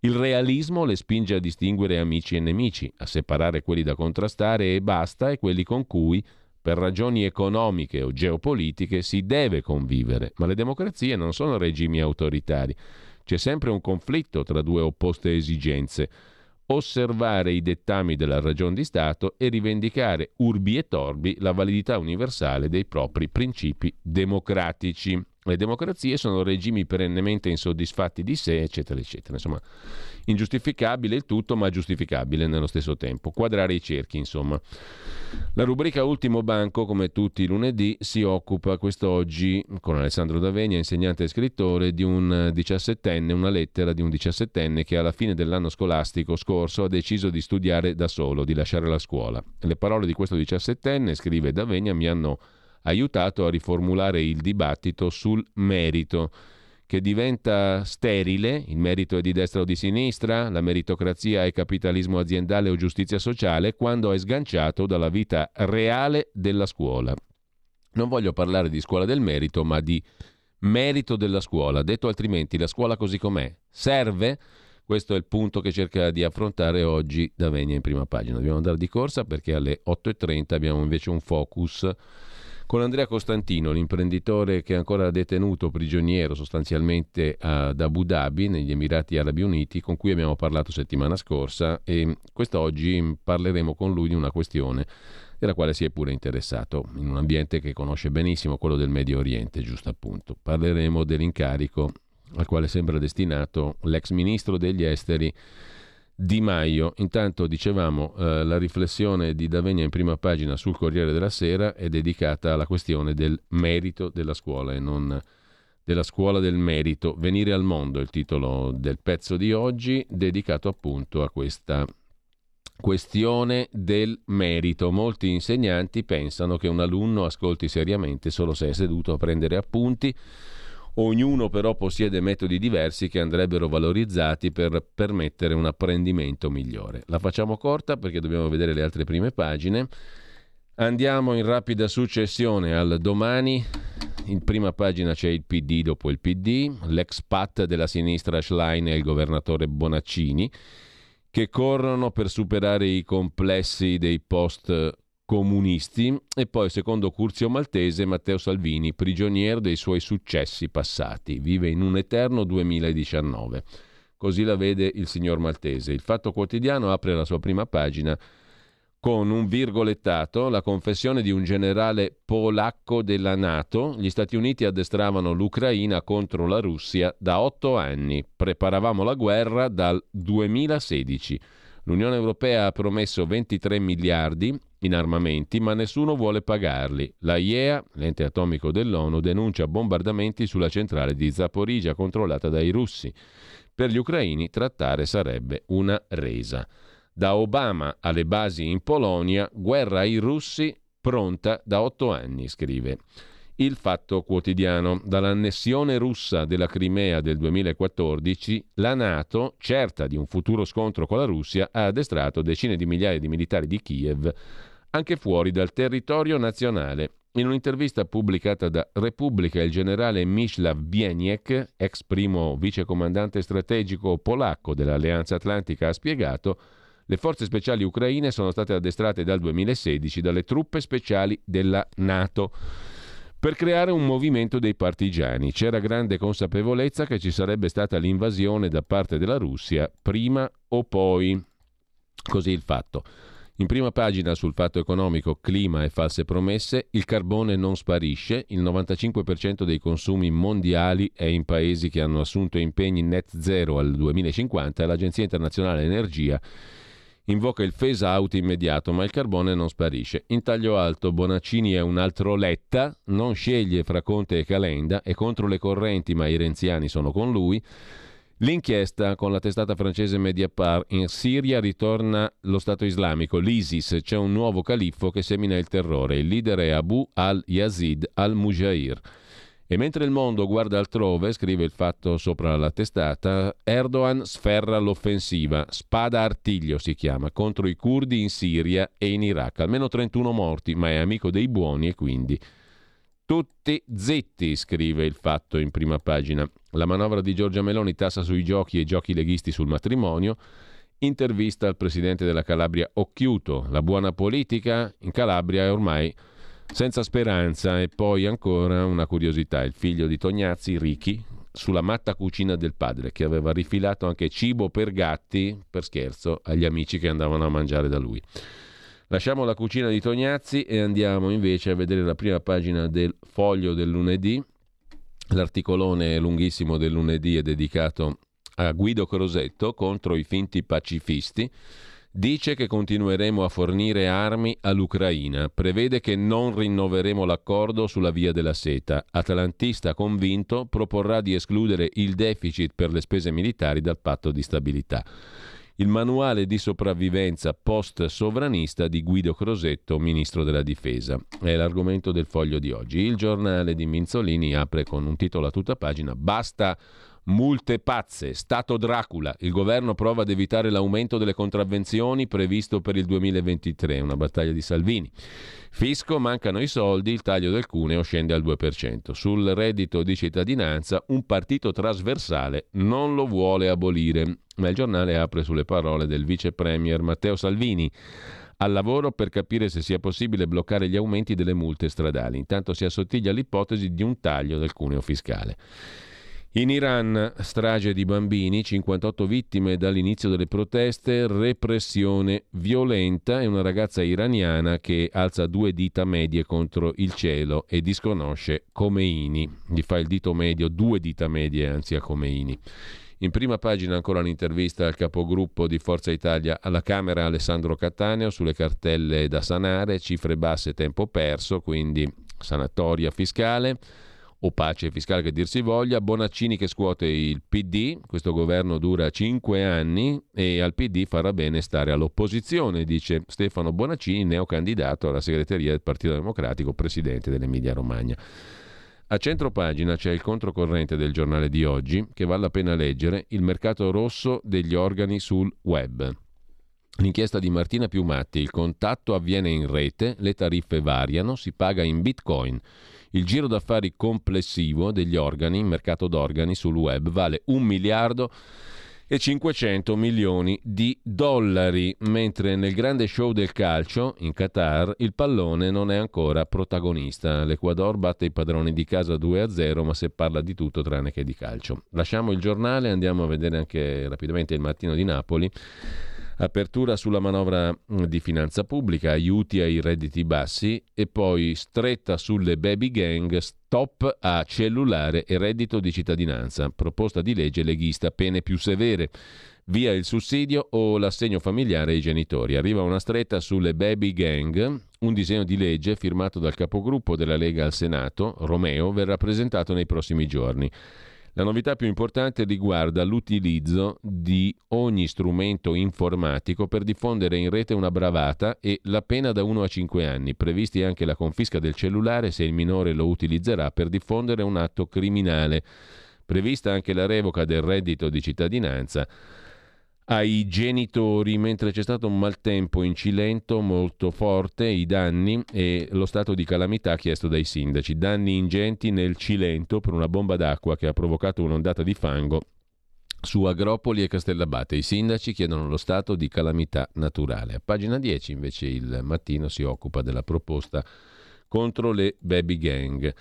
Il realismo le spinge a distinguere amici e nemici, a separare quelli da contrastare e basta e quelli con cui, per ragioni economiche o geopolitiche, si deve convivere. Ma le democrazie non sono regimi autoritari. C'è sempre un conflitto tra due opposte esigenze osservare i dettami della ragion di Stato e rivendicare urbi e torbi la validità universale dei propri principi democratici. Le democrazie sono regimi perennemente insoddisfatti di sé, eccetera, eccetera. Insomma, ingiustificabile il tutto, ma giustificabile nello stesso tempo. Quadrare i cerchi, insomma. La rubrica Ultimo Banco, come tutti i lunedì, si occupa quest'oggi, con Alessandro Davegna, insegnante e scrittore, di un diciassettenne, una lettera di un diciassettenne che alla fine dell'anno scolastico scorso ha deciso di studiare da solo, di lasciare la scuola. Le parole di questo diciassettenne, scrive Davegna, mi hanno aiutato a riformulare il dibattito sul merito che diventa sterile, il merito è di destra o di sinistra, la meritocrazia è capitalismo aziendale o giustizia sociale, quando è sganciato dalla vita reale della scuola. Non voglio parlare di scuola del merito, ma di merito della scuola. Detto altrimenti, la scuola così com'è serve? Questo è il punto che cerca di affrontare oggi Davegna in prima pagina. Dobbiamo andare di corsa perché alle 8.30 abbiamo invece un focus con Andrea Costantino, l'imprenditore che è ancora detenuto prigioniero sostanzialmente ad Abu Dhabi, negli Emirati Arabi Uniti, con cui abbiamo parlato settimana scorsa e quest'oggi parleremo con lui di una questione della quale si è pure interessato, in un ambiente che conosce benissimo, quello del Medio Oriente, giusto appunto. Parleremo dell'incarico al quale sembra destinato l'ex ministro degli esteri di Maio. Intanto dicevamo eh, la riflessione di Davegna in prima pagina sul Corriere della Sera è dedicata alla questione del merito della scuola e non della scuola del merito. Venire al mondo è il titolo del pezzo di oggi dedicato appunto a questa questione del merito. Molti insegnanti pensano che un alunno ascolti seriamente solo se è seduto a prendere appunti Ognuno però possiede metodi diversi che andrebbero valorizzati per permettere un apprendimento migliore. La facciamo corta perché dobbiamo vedere le altre prime pagine. Andiamo in rapida successione al domani. In prima pagina c'è il PD dopo il PD, l'ex pat della sinistra Schlein e il governatore Bonaccini che corrono per superare i complessi dei post comunisti e poi secondo Curzio Maltese Matteo Salvini, prigioniero dei suoi successi passati, vive in un eterno 2019. Così la vede il signor Maltese. Il Fatto Quotidiano apre la sua prima pagina con un virgolettato la confessione di un generale polacco della Nato. Gli Stati Uniti addestravano l'Ucraina contro la Russia da otto anni. Preparavamo la guerra dal 2016. L'Unione Europea ha promesso 23 miliardi in armamenti, ma nessuno vuole pagarli. La IEA, l'ente atomico dell'ONU, denuncia bombardamenti sulla centrale di Zaporizhia controllata dai russi. Per gli ucraini trattare sarebbe una resa. Da Obama alle basi in Polonia, guerra ai russi pronta da otto anni, scrive. Il Fatto Quotidiano. Dall'annessione russa della Crimea del 2014, la Nato, certa di un futuro scontro con la Russia, ha addestrato decine di migliaia di militari di Kiev anche fuori dal territorio nazionale. In un'intervista pubblicata da Repubblica, il generale Mislav Bieniek, ex primo vicecomandante strategico polacco dell'Alleanza Atlantica, ha spiegato le forze speciali ucraine sono state addestrate dal 2016 dalle truppe speciali della Nato per creare un movimento dei partigiani. C'era grande consapevolezza che ci sarebbe stata l'invasione da parte della Russia prima o poi. Così il fatto. In prima pagina sul fatto economico, clima e false promesse, il carbone non sparisce, il 95% dei consumi mondiali è in paesi che hanno assunto impegni net zero al 2050 e l'Agenzia internazionale energia invoca il phase out immediato, ma il carbone non sparisce. In taglio alto Bonaccini è un altro Letta, non sceglie fra Conte e Calenda, è contro le correnti, ma i renziani sono con lui. L'inchiesta con la testata francese Mediapart. In Siria ritorna lo Stato islamico, l'ISIS, c'è un nuovo califfo che semina il terrore, il leader è Abu al-Yazid al-Mujair. E mentre il mondo guarda altrove, scrive il fatto sopra la testata, Erdogan sferra l'offensiva, spada artiglio si chiama, contro i curdi in Siria e in Iraq, almeno 31 morti, ma è amico dei buoni e quindi tutti zitti, scrive il fatto in prima pagina. La manovra di Giorgia Meloni tassa sui giochi e giochi leghisti sul matrimonio. Intervista al presidente della Calabria Occhiuto. La buona politica in Calabria è ormai senza speranza. E poi ancora una curiosità: il figlio di Tognazzi, Ricky, sulla matta cucina del padre, che aveva rifilato anche cibo per gatti, per scherzo, agli amici che andavano a mangiare da lui. Lasciamo la cucina di Tognazzi e andiamo invece a vedere la prima pagina del foglio del lunedì. L'articolone lunghissimo del lunedì è dedicato a Guido Crosetto contro i finti pacifisti. Dice che continueremo a fornire armi all'Ucraina, prevede che non rinnoveremo l'accordo sulla via della seta. Atlantista convinto proporrà di escludere il deficit per le spese militari dal patto di stabilità. Il manuale di sopravvivenza post-sovranista di Guido Crosetto, ministro della difesa. È l'argomento del foglio di oggi. Il giornale di Minzolini apre con un titolo a tutta pagina: Basta Multe pazze, Stato Dracula. Il governo prova ad evitare l'aumento delle contravvenzioni previsto per il 2023, una battaglia di Salvini. Fisco, mancano i soldi, il taglio del cuneo scende al 2%. Sul reddito di cittadinanza un partito trasversale non lo vuole abolire, ma il giornale apre sulle parole del vice premier Matteo Salvini al lavoro per capire se sia possibile bloccare gli aumenti delle multe stradali. Intanto si assottiglia l'ipotesi di un taglio del cuneo fiscale. In Iran, strage di bambini, 58 vittime dall'inizio delle proteste, repressione violenta e una ragazza iraniana che alza due dita medie contro il cielo e disconosce Khomeini. Gli fa il dito medio, due dita medie anzi a Khomeini. In prima pagina ancora un'intervista al capogruppo di Forza Italia alla Camera Alessandro Cattaneo sulle cartelle da sanare, cifre basse, tempo perso, quindi sanatoria fiscale o pace fiscale che dir si voglia, Bonaccini che scuote il PD, questo governo dura cinque anni e al PD farà bene stare all'opposizione, dice Stefano Bonaccini, neocandidato alla segreteria del Partito Democratico, presidente dell'Emilia Romagna. A centro pagina c'è il controcorrente del giornale di oggi, che vale la pena leggere, il mercato rosso degli organi sul web. L'inchiesta di Martina Piumatti, il contatto avviene in rete, le tariffe variano, si paga in bitcoin. Il giro d'affari complessivo degli organi, mercato d'organi sul web, vale un miliardo e 500 milioni di dollari, mentre nel grande show del calcio in Qatar il pallone non è ancora protagonista. L'Ecuador batte i padroni di casa 2-0, ma se parla di tutto tranne che di calcio. Lasciamo il giornale, andiamo a vedere anche rapidamente il mattino di Napoli. Apertura sulla manovra mm, di finanza pubblica, aiuti ai redditi bassi e poi stretta sulle baby gang, stop a cellulare e reddito di cittadinanza. Proposta di legge leghista, pene più severe. Via il sussidio o l'assegno familiare ai genitori. Arriva una stretta sulle baby gang. Un disegno di legge firmato dal capogruppo della Lega al Senato, Romeo, verrà presentato nei prossimi giorni. La novità più importante riguarda l'utilizzo di ogni strumento informatico per diffondere in rete una bravata e la pena da 1 a 5 anni, previsti anche la confisca del cellulare se il minore lo utilizzerà per diffondere un atto criminale, prevista anche la revoca del reddito di cittadinanza ai genitori, mentre c'è stato un maltempo in Cilento molto forte, i danni e lo stato di calamità chiesto dai sindaci. Danni ingenti nel Cilento per una bomba d'acqua che ha provocato un'ondata di fango su Agropoli e Castellabate. I sindaci chiedono lo stato di calamità naturale. A pagina 10 invece il mattino si occupa della proposta contro le baby gang.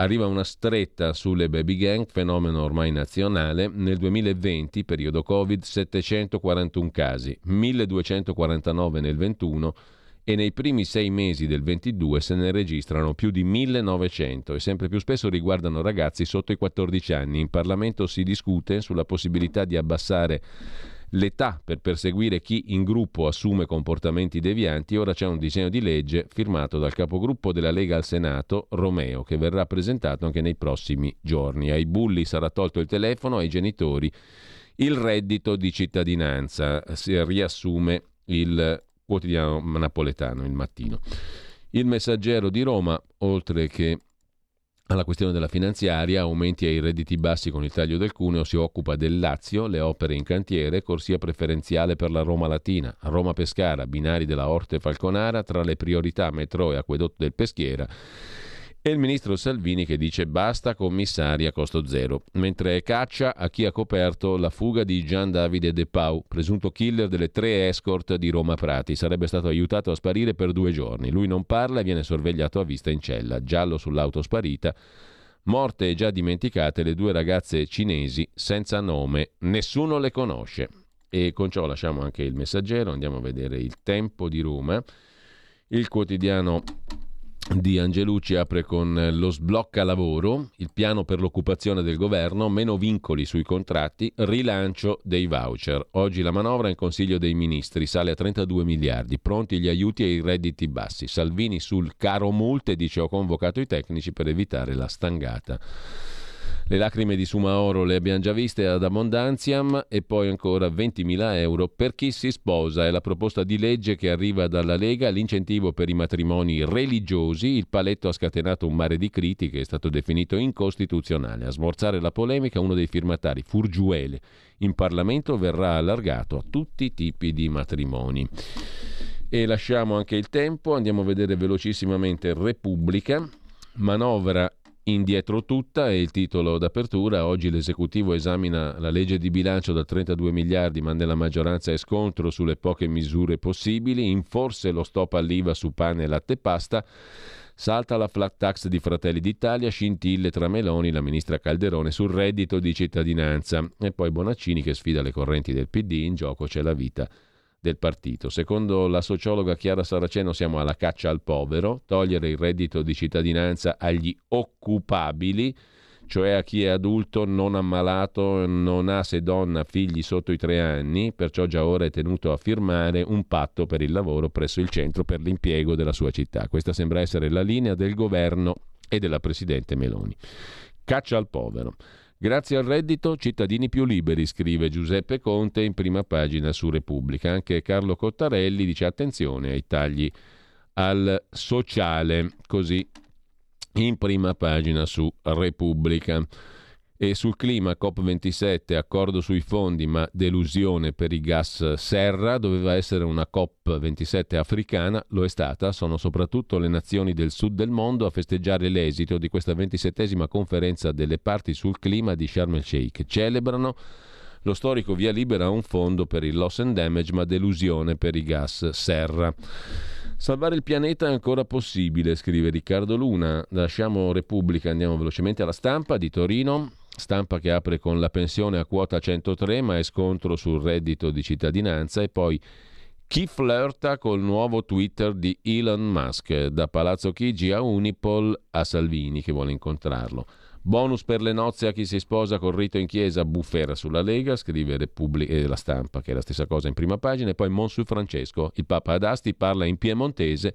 Arriva una stretta sulle baby gang, fenomeno ormai nazionale. Nel 2020, periodo Covid, 741 casi, 1249 nel 21 e nei primi sei mesi del 22 se ne registrano più di 1900 e sempre più spesso riguardano ragazzi sotto i 14 anni. In Parlamento si discute sulla possibilità di abbassare l'età per perseguire chi in gruppo assume comportamenti devianti, ora c'è un disegno di legge firmato dal capogruppo della Lega al Senato, Romeo, che verrà presentato anche nei prossimi giorni. Ai bulli sarà tolto il telefono, ai genitori il reddito di cittadinanza, si riassume il quotidiano napoletano, il mattino. Il messaggero di Roma, oltre che alla questione della finanziaria, aumenti ai redditi bassi con il taglio del cuneo, si occupa del Lazio, le opere in cantiere, corsia preferenziale per la Roma Latina, Roma Pescara, binari della Orte Falconara, tra le priorità metro e acquedotto del Peschiera e il ministro Salvini che dice basta commissari a costo zero, mentre caccia a chi ha coperto la fuga di Gian Davide De Pau, presunto killer delle tre escort di Roma Prati. Sarebbe stato aiutato a sparire per due giorni. Lui non parla e viene sorvegliato a vista in cella. Giallo sull'auto sparita. Morte e già dimenticate le due ragazze cinesi senza nome. Nessuno le conosce. E con ciò lasciamo anche il messaggero. Andiamo a vedere il tempo di Roma. Il quotidiano di Angelucci apre con lo sblocca lavoro, il piano per l'occupazione del governo, meno vincoli sui contratti, rilancio dei voucher. Oggi la manovra in Consiglio dei Ministri sale a 32 miliardi, pronti gli aiuti ai redditi bassi. Salvini sul caro multe dice ho convocato i tecnici per evitare la stangata. Le lacrime di Sumaoro le abbiamo già viste ad Abbondanziam e poi ancora 20.000 euro per chi si sposa. È la proposta di legge che arriva dalla Lega, l'incentivo per i matrimoni religiosi. Il paletto ha scatenato un mare di critiche, è stato definito incostituzionale. A smorzare la polemica uno dei firmatari, Furgiuele, in Parlamento verrà allargato a tutti i tipi di matrimoni. E lasciamo anche il tempo, andiamo a vedere velocissimamente Repubblica. Manovra Indietro tutta è il titolo d'apertura. Oggi l'esecutivo esamina la legge di bilancio da 32 miliardi, ma nella maggioranza è scontro sulle poche misure possibili. In forse lo stop all'IVA su pane, latte e pasta. Salta la flat tax di Fratelli d'Italia, scintille tra Meloni la ministra Calderone sul reddito di cittadinanza. E poi Bonaccini che sfida le correnti del PD, in gioco c'è la vita del partito. Secondo la sociologa Chiara Saraceno siamo alla caccia al povero, togliere il reddito di cittadinanza agli occupabili, cioè a chi è adulto, non ammalato, non ha se donna figli sotto i tre anni, perciò già ora è tenuto a firmare un patto per il lavoro presso il centro per l'impiego della sua città. Questa sembra essere la linea del governo e della Presidente Meloni. Caccia al povero. Grazie al reddito, cittadini più liberi, scrive Giuseppe Conte in prima pagina su Repubblica. Anche Carlo Cottarelli dice attenzione ai tagli al sociale, così in prima pagina su Repubblica. E sul clima COP27, accordo sui fondi ma delusione per i gas serra, doveva essere una COP27 africana, lo è stata, sono soprattutto le nazioni del sud del mondo a festeggiare l'esito di questa ventisettesima conferenza delle parti sul clima di Sharm el Sheikh. Celebrano lo storico via libera a un fondo per il loss and damage ma delusione per i gas serra. Salvare il pianeta è ancora possibile, scrive Riccardo Luna. Lasciamo Repubblica, andiamo velocemente alla stampa di Torino. Stampa che apre con la pensione a quota 103 ma è scontro sul reddito di cittadinanza e poi chi flirta col nuovo Twitter di Elon Musk, da Palazzo Chigi a Unipol a Salvini che vuole incontrarlo. Bonus per le nozze a chi si sposa col rito in chiesa, bufera sulla Lega, scrive Repubblica, eh, la stampa, che è la stessa cosa in prima pagina, e poi Monsu Francesco, il Papa Adasti parla in piemontese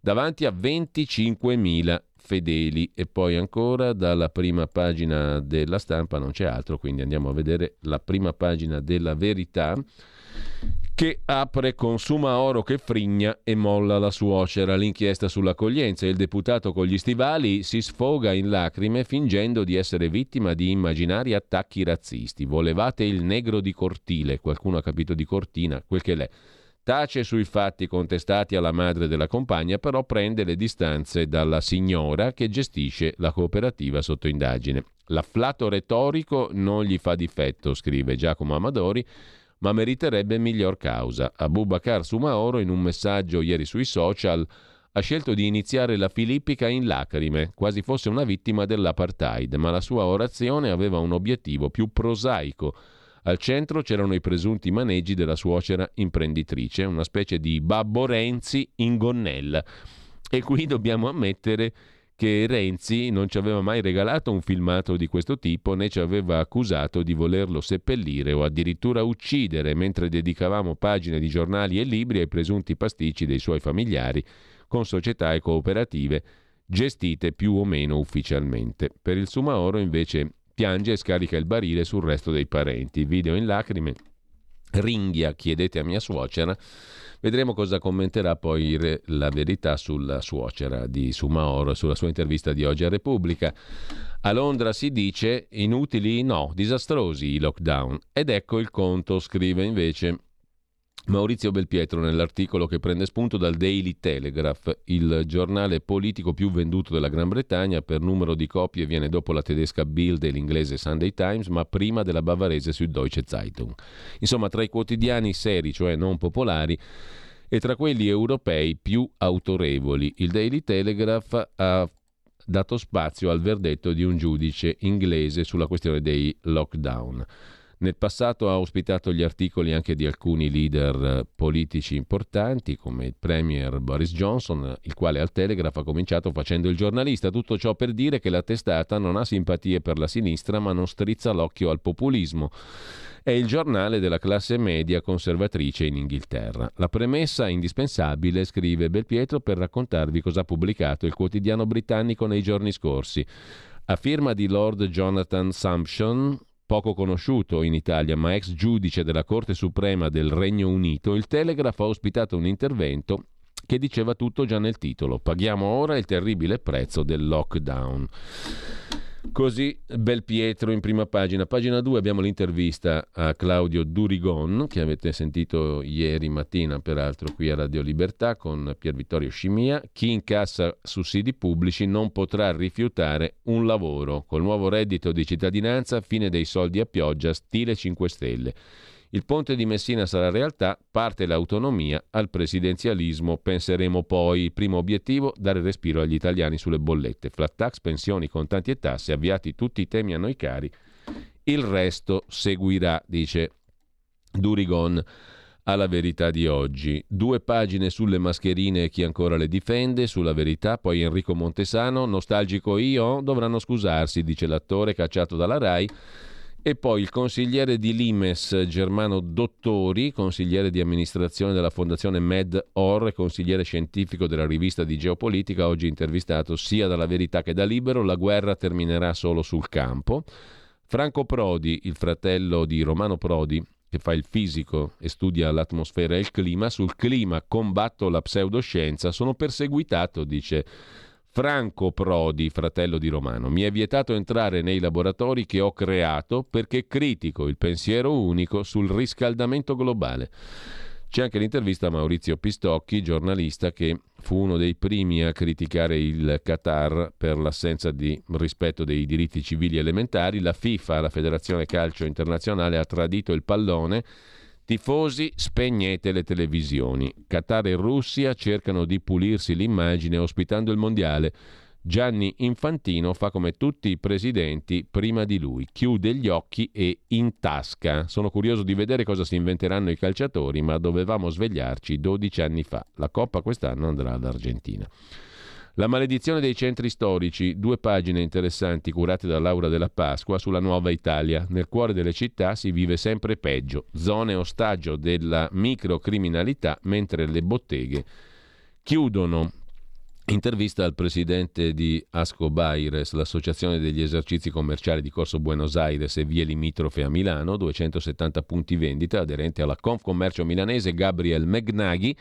davanti a 25.000 fedeli. E poi ancora dalla prima pagina della stampa non c'è altro, quindi andiamo a vedere la prima pagina della verità che apre con Suma Oro che frigna e molla la suocera. L'inchiesta sull'accoglienza il deputato con gli stivali si sfoga in lacrime fingendo di essere vittima di immaginari attacchi razzisti. Volevate il negro di cortile, qualcuno ha capito di cortina, quel che l'è. Tace sui fatti contestati alla madre della compagna, però prende le distanze dalla signora che gestisce la cooperativa sotto indagine. L'afflato retorico non gli fa difetto, scrive Giacomo Amadori, ma meriterebbe miglior causa. Abubakar Sumaoro, in un messaggio ieri sui social, ha scelto di iniziare la filippica in lacrime, quasi fosse una vittima dell'apartheid, ma la sua orazione aveva un obiettivo più prosaico al centro c'erano i presunti maneggi della suocera imprenditrice, una specie di Babbo Renzi in gonnella. E qui dobbiamo ammettere che Renzi non ci aveva mai regalato un filmato di questo tipo né ci aveva accusato di volerlo seppellire o addirittura uccidere mentre dedicavamo pagine di giornali e libri ai presunti pasticci dei suoi familiari con società e cooperative gestite più o meno ufficialmente. Per il Sumaoro invece piange e scarica il barile sul resto dei parenti. Video in lacrime. Ringhia, chiedete a mia suocera. Vedremo cosa commenterà poi la verità sulla suocera di Sumaoro, sulla sua intervista di oggi a Repubblica. A Londra si dice inutili no, disastrosi i lockdown. Ed ecco il conto, scrive invece Maurizio Belpietro nell'articolo che prende spunto dal Daily Telegraph, il giornale politico più venduto della Gran Bretagna per numero di copie viene dopo la tedesca Bild e l'inglese Sunday Times, ma prima della bavarese Süddeutsche Zeitung. Insomma, tra i quotidiani seri, cioè non popolari, e tra quelli europei più autorevoli, il Daily Telegraph ha dato spazio al verdetto di un giudice inglese sulla questione dei lockdown. Nel passato ha ospitato gli articoli anche di alcuni leader eh, politici importanti come il premier Boris Johnson, il quale al Telegraph ha cominciato facendo il giornalista. Tutto ciò per dire che la testata non ha simpatie per la sinistra ma non strizza l'occhio al populismo. È il giornale della classe media conservatrice in Inghilterra. La premessa indispensabile, scrive Belpietro, per raccontarvi cosa ha pubblicato il quotidiano britannico nei giorni scorsi. A firma di Lord Jonathan Sumption, poco conosciuto in Italia, ma ex giudice della Corte Suprema del Regno Unito, il Telegraph ha ospitato un intervento che diceva tutto già nel titolo. Paghiamo ora il terribile prezzo del lockdown. Così Belpietro in prima pagina. Pagina 2 abbiamo l'intervista a Claudio Durigon, che avete sentito ieri mattina, peraltro qui a Radio Libertà, con Pier Vittorio Scimia. Chi incassa sussidi pubblici non potrà rifiutare un lavoro. Col nuovo reddito di cittadinanza, fine dei soldi a pioggia, stile 5 Stelle. Il ponte di Messina sarà realtà, parte l'autonomia, al presidenzialismo penseremo poi. Primo obiettivo, dare respiro agli italiani sulle bollette. Flat tax, pensioni, contanti e tasse, avviati tutti i temi a noi cari. Il resto seguirà, dice Durigon alla verità di oggi. Due pagine sulle mascherine e chi ancora le difende, sulla verità, poi Enrico Montesano, nostalgico io, dovranno scusarsi, dice l'attore cacciato dalla RAI e poi il consigliere di Limes Germano Dottori, consigliere di amministrazione della fondazione Med-Or e consigliere scientifico della rivista di geopolitica, oggi intervistato sia dalla Verità che da Libero, la guerra terminerà solo sul campo. Franco Prodi, il fratello di Romano Prodi, che fa il fisico e studia l'atmosfera e il clima, sul clima combatto la pseudoscienza, sono perseguitato, dice Franco Prodi, fratello di Romano, mi è vietato entrare nei laboratori che ho creato perché critico il pensiero unico sul riscaldamento globale. C'è anche l'intervista a Maurizio Pistocchi, giornalista che fu uno dei primi a criticare il Qatar per l'assenza di rispetto dei diritti civili elementari. La FIFA, la Federazione Calcio Internazionale, ha tradito il pallone Tifosi, spegnete le televisioni. Qatar e Russia cercano di pulirsi l'immagine ospitando il mondiale. Gianni Infantino fa come tutti i presidenti prima di lui, chiude gli occhi e intasca. Sono curioso di vedere cosa si inventeranno i calciatori, ma dovevamo svegliarci 12 anni fa. La Coppa quest'anno andrà all'Argentina. La maledizione dei centri storici, due pagine interessanti curate da Laura della Pasqua sulla nuova Italia. Nel cuore delle città si vive sempre peggio, zone ostaggio della microcriminalità mentre le botteghe chiudono. Intervista al presidente di Asco Baires, l'associazione degli esercizi commerciali di Corso Buenos Aires e vie limitrofe a Milano, 270 punti vendita aderenti alla Confcommercio milanese Gabriel Megnaghi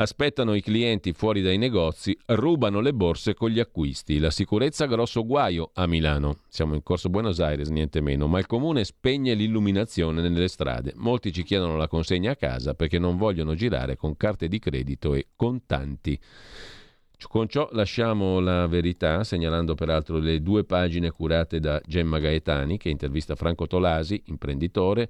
aspettano i clienti fuori dai negozi, rubano le borse con gli acquisti. La sicurezza grosso guaio a Milano. Siamo in Corso Buenos Aires, niente meno, ma il comune spegne l'illuminazione nelle strade. Molti ci chiedono la consegna a casa perché non vogliono girare con carte di credito e contanti. Con ciò lasciamo la verità, segnalando peraltro le due pagine curate da Gemma Gaetani, che intervista Franco Tolasi, imprenditore,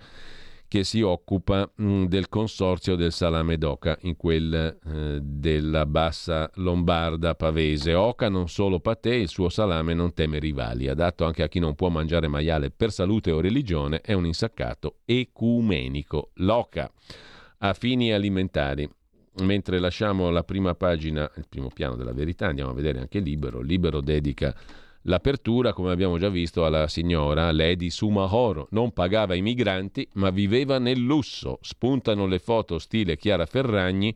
che si occupa mh, mm, del consorzio del salame d'Oca, in quel eh, della bassa lombarda pavese. Oca non solo patè, il suo salame non teme rivali, adatto anche a chi non può mangiare maiale per salute o religione, è un insaccato ecumenico. L'Oca a fini alimentari. Mentre lasciamo la prima pagina, il primo piano della verità, andiamo a vedere anche Libero. Libero dedica L'apertura, come abbiamo già visto, alla signora Lady Sumahoro non pagava i migranti, ma viveva nel lusso. Spuntano le foto stile Chiara Ferragni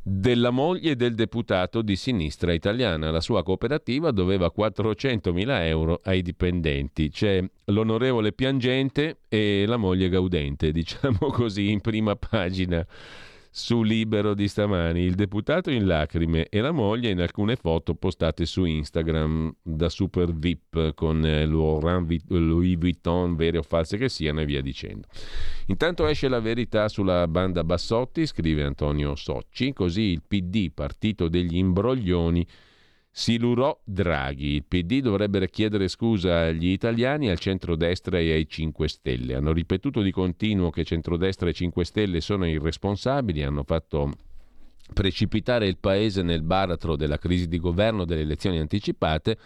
della moglie del deputato di sinistra italiana. La sua cooperativa doveva 400.000 euro ai dipendenti. C'è l'onorevole piangente e la moglie gaudente, diciamo così, in prima pagina su Libero di stamani, il deputato in lacrime e la moglie in alcune foto postate su Instagram da super VIP con eh, Louis Vuitton, vere o false che siano e via dicendo. Intanto esce la verità sulla banda Bassotti, scrive Antonio Socci, così il PD, partito degli imbroglioni, Silurò Draghi. Il PD dovrebbe chiedere scusa agli italiani, al centrodestra e ai 5 Stelle. Hanno ripetuto di continuo che centrodestra e 5 Stelle sono irresponsabili, hanno fatto precipitare il paese nel baratro della crisi di governo delle elezioni anticipate.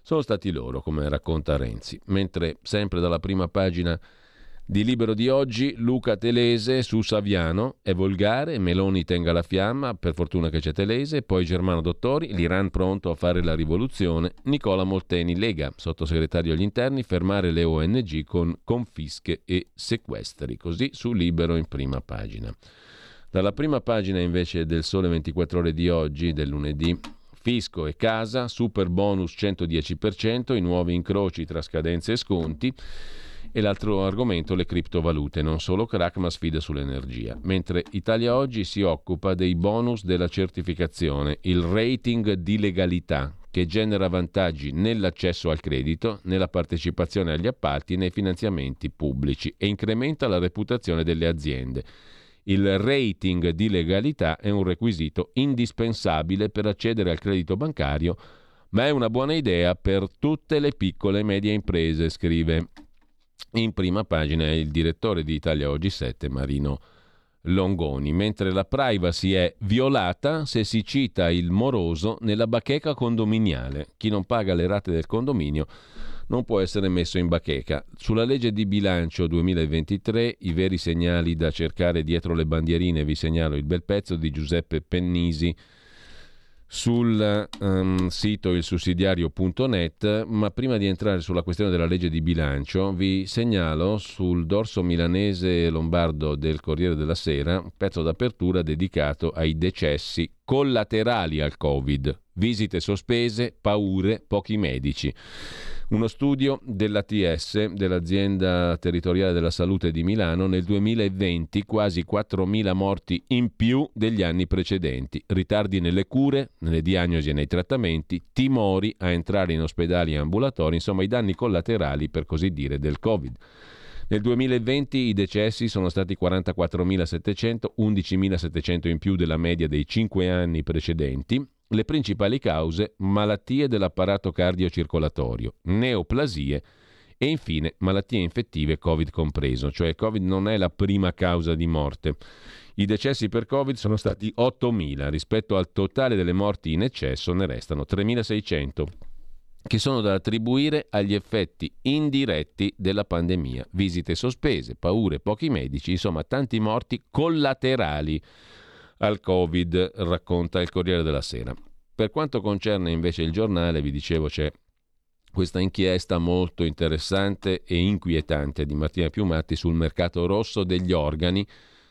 Sono stati loro, come racconta Renzi. Mentre sempre dalla prima pagina Di libero di oggi, Luca Telese su Saviano, è volgare, Meloni tenga la fiamma, per fortuna che c'è Telese, poi Germano Dottori, l'Iran pronto a fare la rivoluzione, Nicola Molteni, Lega, sottosegretario agli interni, fermare le ONG con confische e sequestri, così su libero in prima pagina. Dalla prima pagina invece del Sole 24 ore di oggi, del lunedì, fisco e casa, super bonus 110%, i nuovi incroci tra scadenze e sconti e l'altro argomento le criptovalute, non solo crack ma sfide sull'energia. Mentre Italia Oggi si occupa dei bonus della certificazione, il rating di legalità che genera vantaggi nell'accesso al credito, nella partecipazione agli appalti e nei finanziamenti pubblici e incrementa la reputazione delle aziende. Il rating di legalità è un requisito indispensabile per accedere al credito bancario, ma è una buona idea per tutte le piccole e medie imprese, scrive in prima pagina il direttore di Italia Oggi 7, Marino Longoni, mentre la privacy è violata se si cita il moroso nella bacheca condominiale. Chi non paga le rate del condominio non può essere messo in bacheca. Sulla legge di bilancio 2023 i veri segnali da cercare dietro le bandierine vi segnalo il bel pezzo di Giuseppe Pennisi sul um, sito ilsussidiario.net, ma prima di entrare sulla questione della legge di bilancio vi segnalo sul dorso milanese lombardo del Corriere della Sera un pezzo d'apertura dedicato ai decessi collaterali al Covid, visite sospese, paure, pochi medici. Uno studio dell'ATS, dell'azienda territoriale della salute di Milano, nel 2020 quasi 4.000 morti in più degli anni precedenti, ritardi nelle cure, nelle diagnosi e nei trattamenti, timori a entrare in ospedali e ambulatori, insomma i danni collaterali per così dire del Covid. Nel 2020 i decessi sono stati 44.700, 11.700 in più della media dei 5 anni precedenti, le principali cause malattie dell'apparato cardiocircolatorio, neoplasie e infine malattie infettive Covid compreso, cioè Covid non è la prima causa di morte. I decessi per Covid sono stati 8.000, rispetto al totale delle morti in eccesso ne restano 3.600 che sono da attribuire agli effetti indiretti della pandemia, visite sospese, paure, pochi medici, insomma tanti morti collaterali al Covid, racconta il Corriere della Sera. Per quanto concerne invece il giornale, vi dicevo c'è questa inchiesta molto interessante e inquietante di Martina Piumatti sul mercato rosso degli organi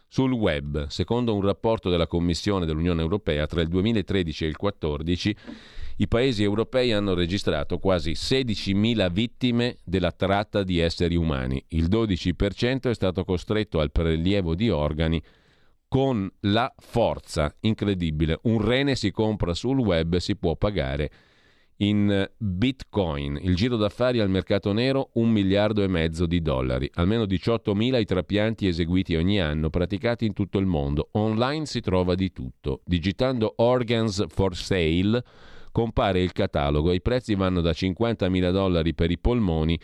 sul web. Secondo un rapporto della Commissione dell'Unione Europea, tra il 2013 e il 2014 i paesi europei hanno registrato quasi 16.000 vittime della tratta di esseri umani. Il 12% è stato costretto al prelievo di organi con la forza. Incredibile. Un rene si compra sul web e si può pagare in bitcoin. Il giro d'affari al mercato nero un miliardo e mezzo di dollari. Almeno 18.000 i trapianti eseguiti ogni anno, praticati in tutto il mondo. Online si trova di tutto. Digitando organs for sale compare il catalogo. I prezzi vanno da 50.000 dollari per i polmoni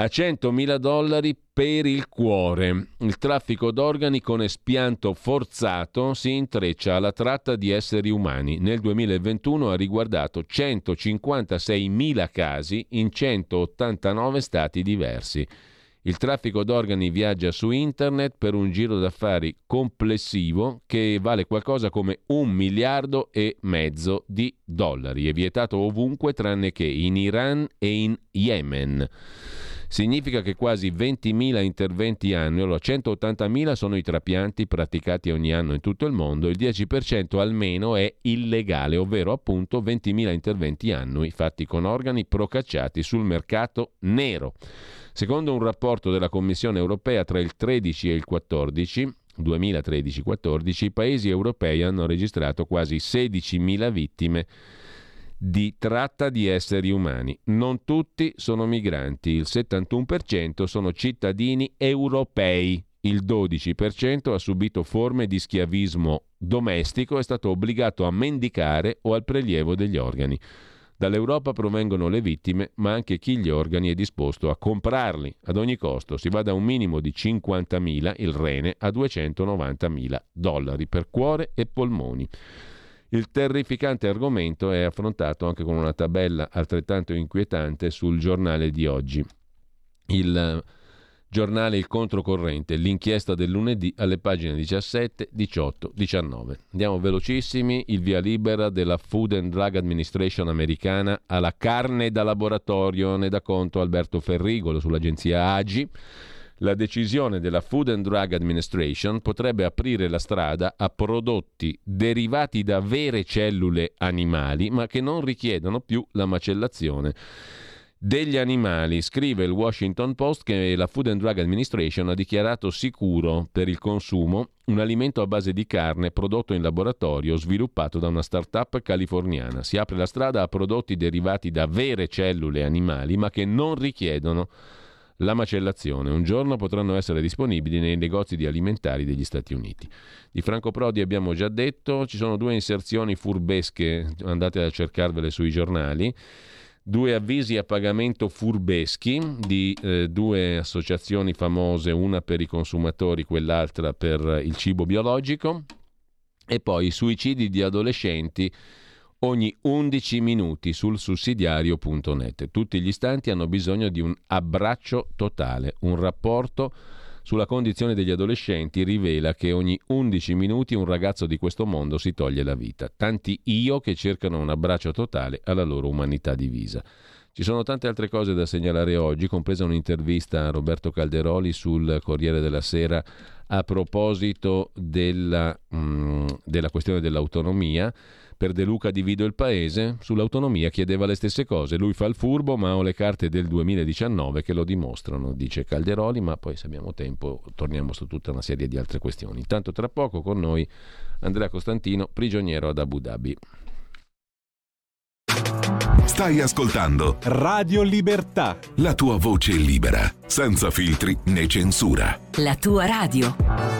a 100.000 dollari per il cuore. Il traffico d'organi con espianto forzato si intreccia alla tratta di esseri umani. Nel 2021 ha riguardato 156.000 casi in 189 stati diversi. Il traffico d'organi viaggia su internet per un giro d'affari complessivo che vale qualcosa come un miliardo e mezzo di dollari. È vietato ovunque tranne che in Iran e in Yemen. Significa che quasi 20.000 interventi annui, 180.000 sono i trapianti praticati ogni anno in tutto il mondo, il 10% almeno è illegale, ovvero appunto 20.000 interventi annui fatti con organi procacciati sul mercato nero. Secondo un rapporto della Commissione europea tra il 13 e il 14, 2013-14, i paesi europei hanno registrato quasi 16.000 vittime di tratta di esseri umani. Non tutti sono migranti, il 71% sono cittadini europei, il 12% ha subito forme di schiavismo domestico e è stato obbligato a mendicare o al prelievo degli organi. Dall'Europa provengono le vittime, ma anche chi gli organi è disposto a comprarli ad ogni costo. Si va da un minimo di 50.000, il rene, a 290.000 dollari per cuore e polmoni. Il terrificante argomento è affrontato anche con una tabella altrettanto inquietante sul giornale di oggi. Il Giornale Il Controcorrente, l'inchiesta del lunedì alle pagine 17, 18, 19. Andiamo velocissimi, il via libera della Food and Drug Administration americana alla carne da laboratorio, ne dà conto Alberto Ferrigolo sull'agenzia AGI. La decisione della Food and Drug Administration potrebbe aprire la strada a prodotti derivati da vere cellule animali, ma che non richiedono più la macellazione degli animali. Scrive il Washington Post che la Food and Drug Administration ha dichiarato sicuro per il consumo un alimento a base di carne prodotto in laboratorio sviluppato da una start-up californiana. Si apre la strada a prodotti derivati da vere cellule animali ma che non richiedono la macellazione. Un giorno potranno essere disponibili nei negozi di alimentari degli Stati Uniti. Di Franco Prodi abbiamo già detto, ci sono due inserzioni furbesche, andate a cercarvele sui giornali due avvisi a pagamento furbeschi di eh, due associazioni famose, una per i consumatori, quell'altra per il cibo biologico, e poi suicidi di adolescenti ogni 11 minuti sul sussidiario.net. Tutti gli istanti hanno bisogno di un abbraccio totale, un rapporto sulla condizione degli adolescenti rivela che ogni 11 minuti un ragazzo di questo mondo si toglie la vita. Tanti io che cercano un abbraccio totale alla loro umanità divisa. Ci sono tante altre cose da segnalare oggi, compresa un'intervista a Roberto Calderoli sul Corriere della Sera a proposito della, mh, della questione dell'autonomia. Per De Luca divido il paese, sull'autonomia chiedeva le stesse cose. Lui fa il furbo, ma ho le carte del 2019 che lo dimostrano, dice Calderoli, ma poi se abbiamo tempo torniamo su tutta una serie di altre questioni. Intanto tra poco con noi Andrea Costantino, prigioniero ad Abu Dhabi. Stai ascoltando Radio Libertà. la tua voce libera, senza filtri né censura. La tua radio.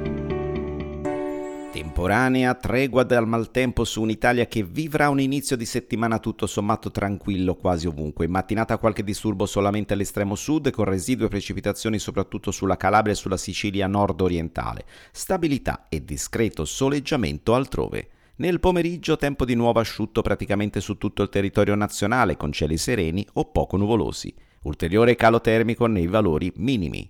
Temporanea tregua dal maltempo su un'Italia che vivrà un inizio di settimana tutto sommato tranquillo quasi ovunque. In mattinata qualche disturbo solamente all'estremo sud con residue precipitazioni soprattutto sulla Calabria e sulla Sicilia nord-orientale. Stabilità e discreto soleggiamento altrove. Nel pomeriggio tempo di nuovo asciutto praticamente su tutto il territorio nazionale con cieli sereni o poco nuvolosi. Ulteriore calo termico nei valori minimi.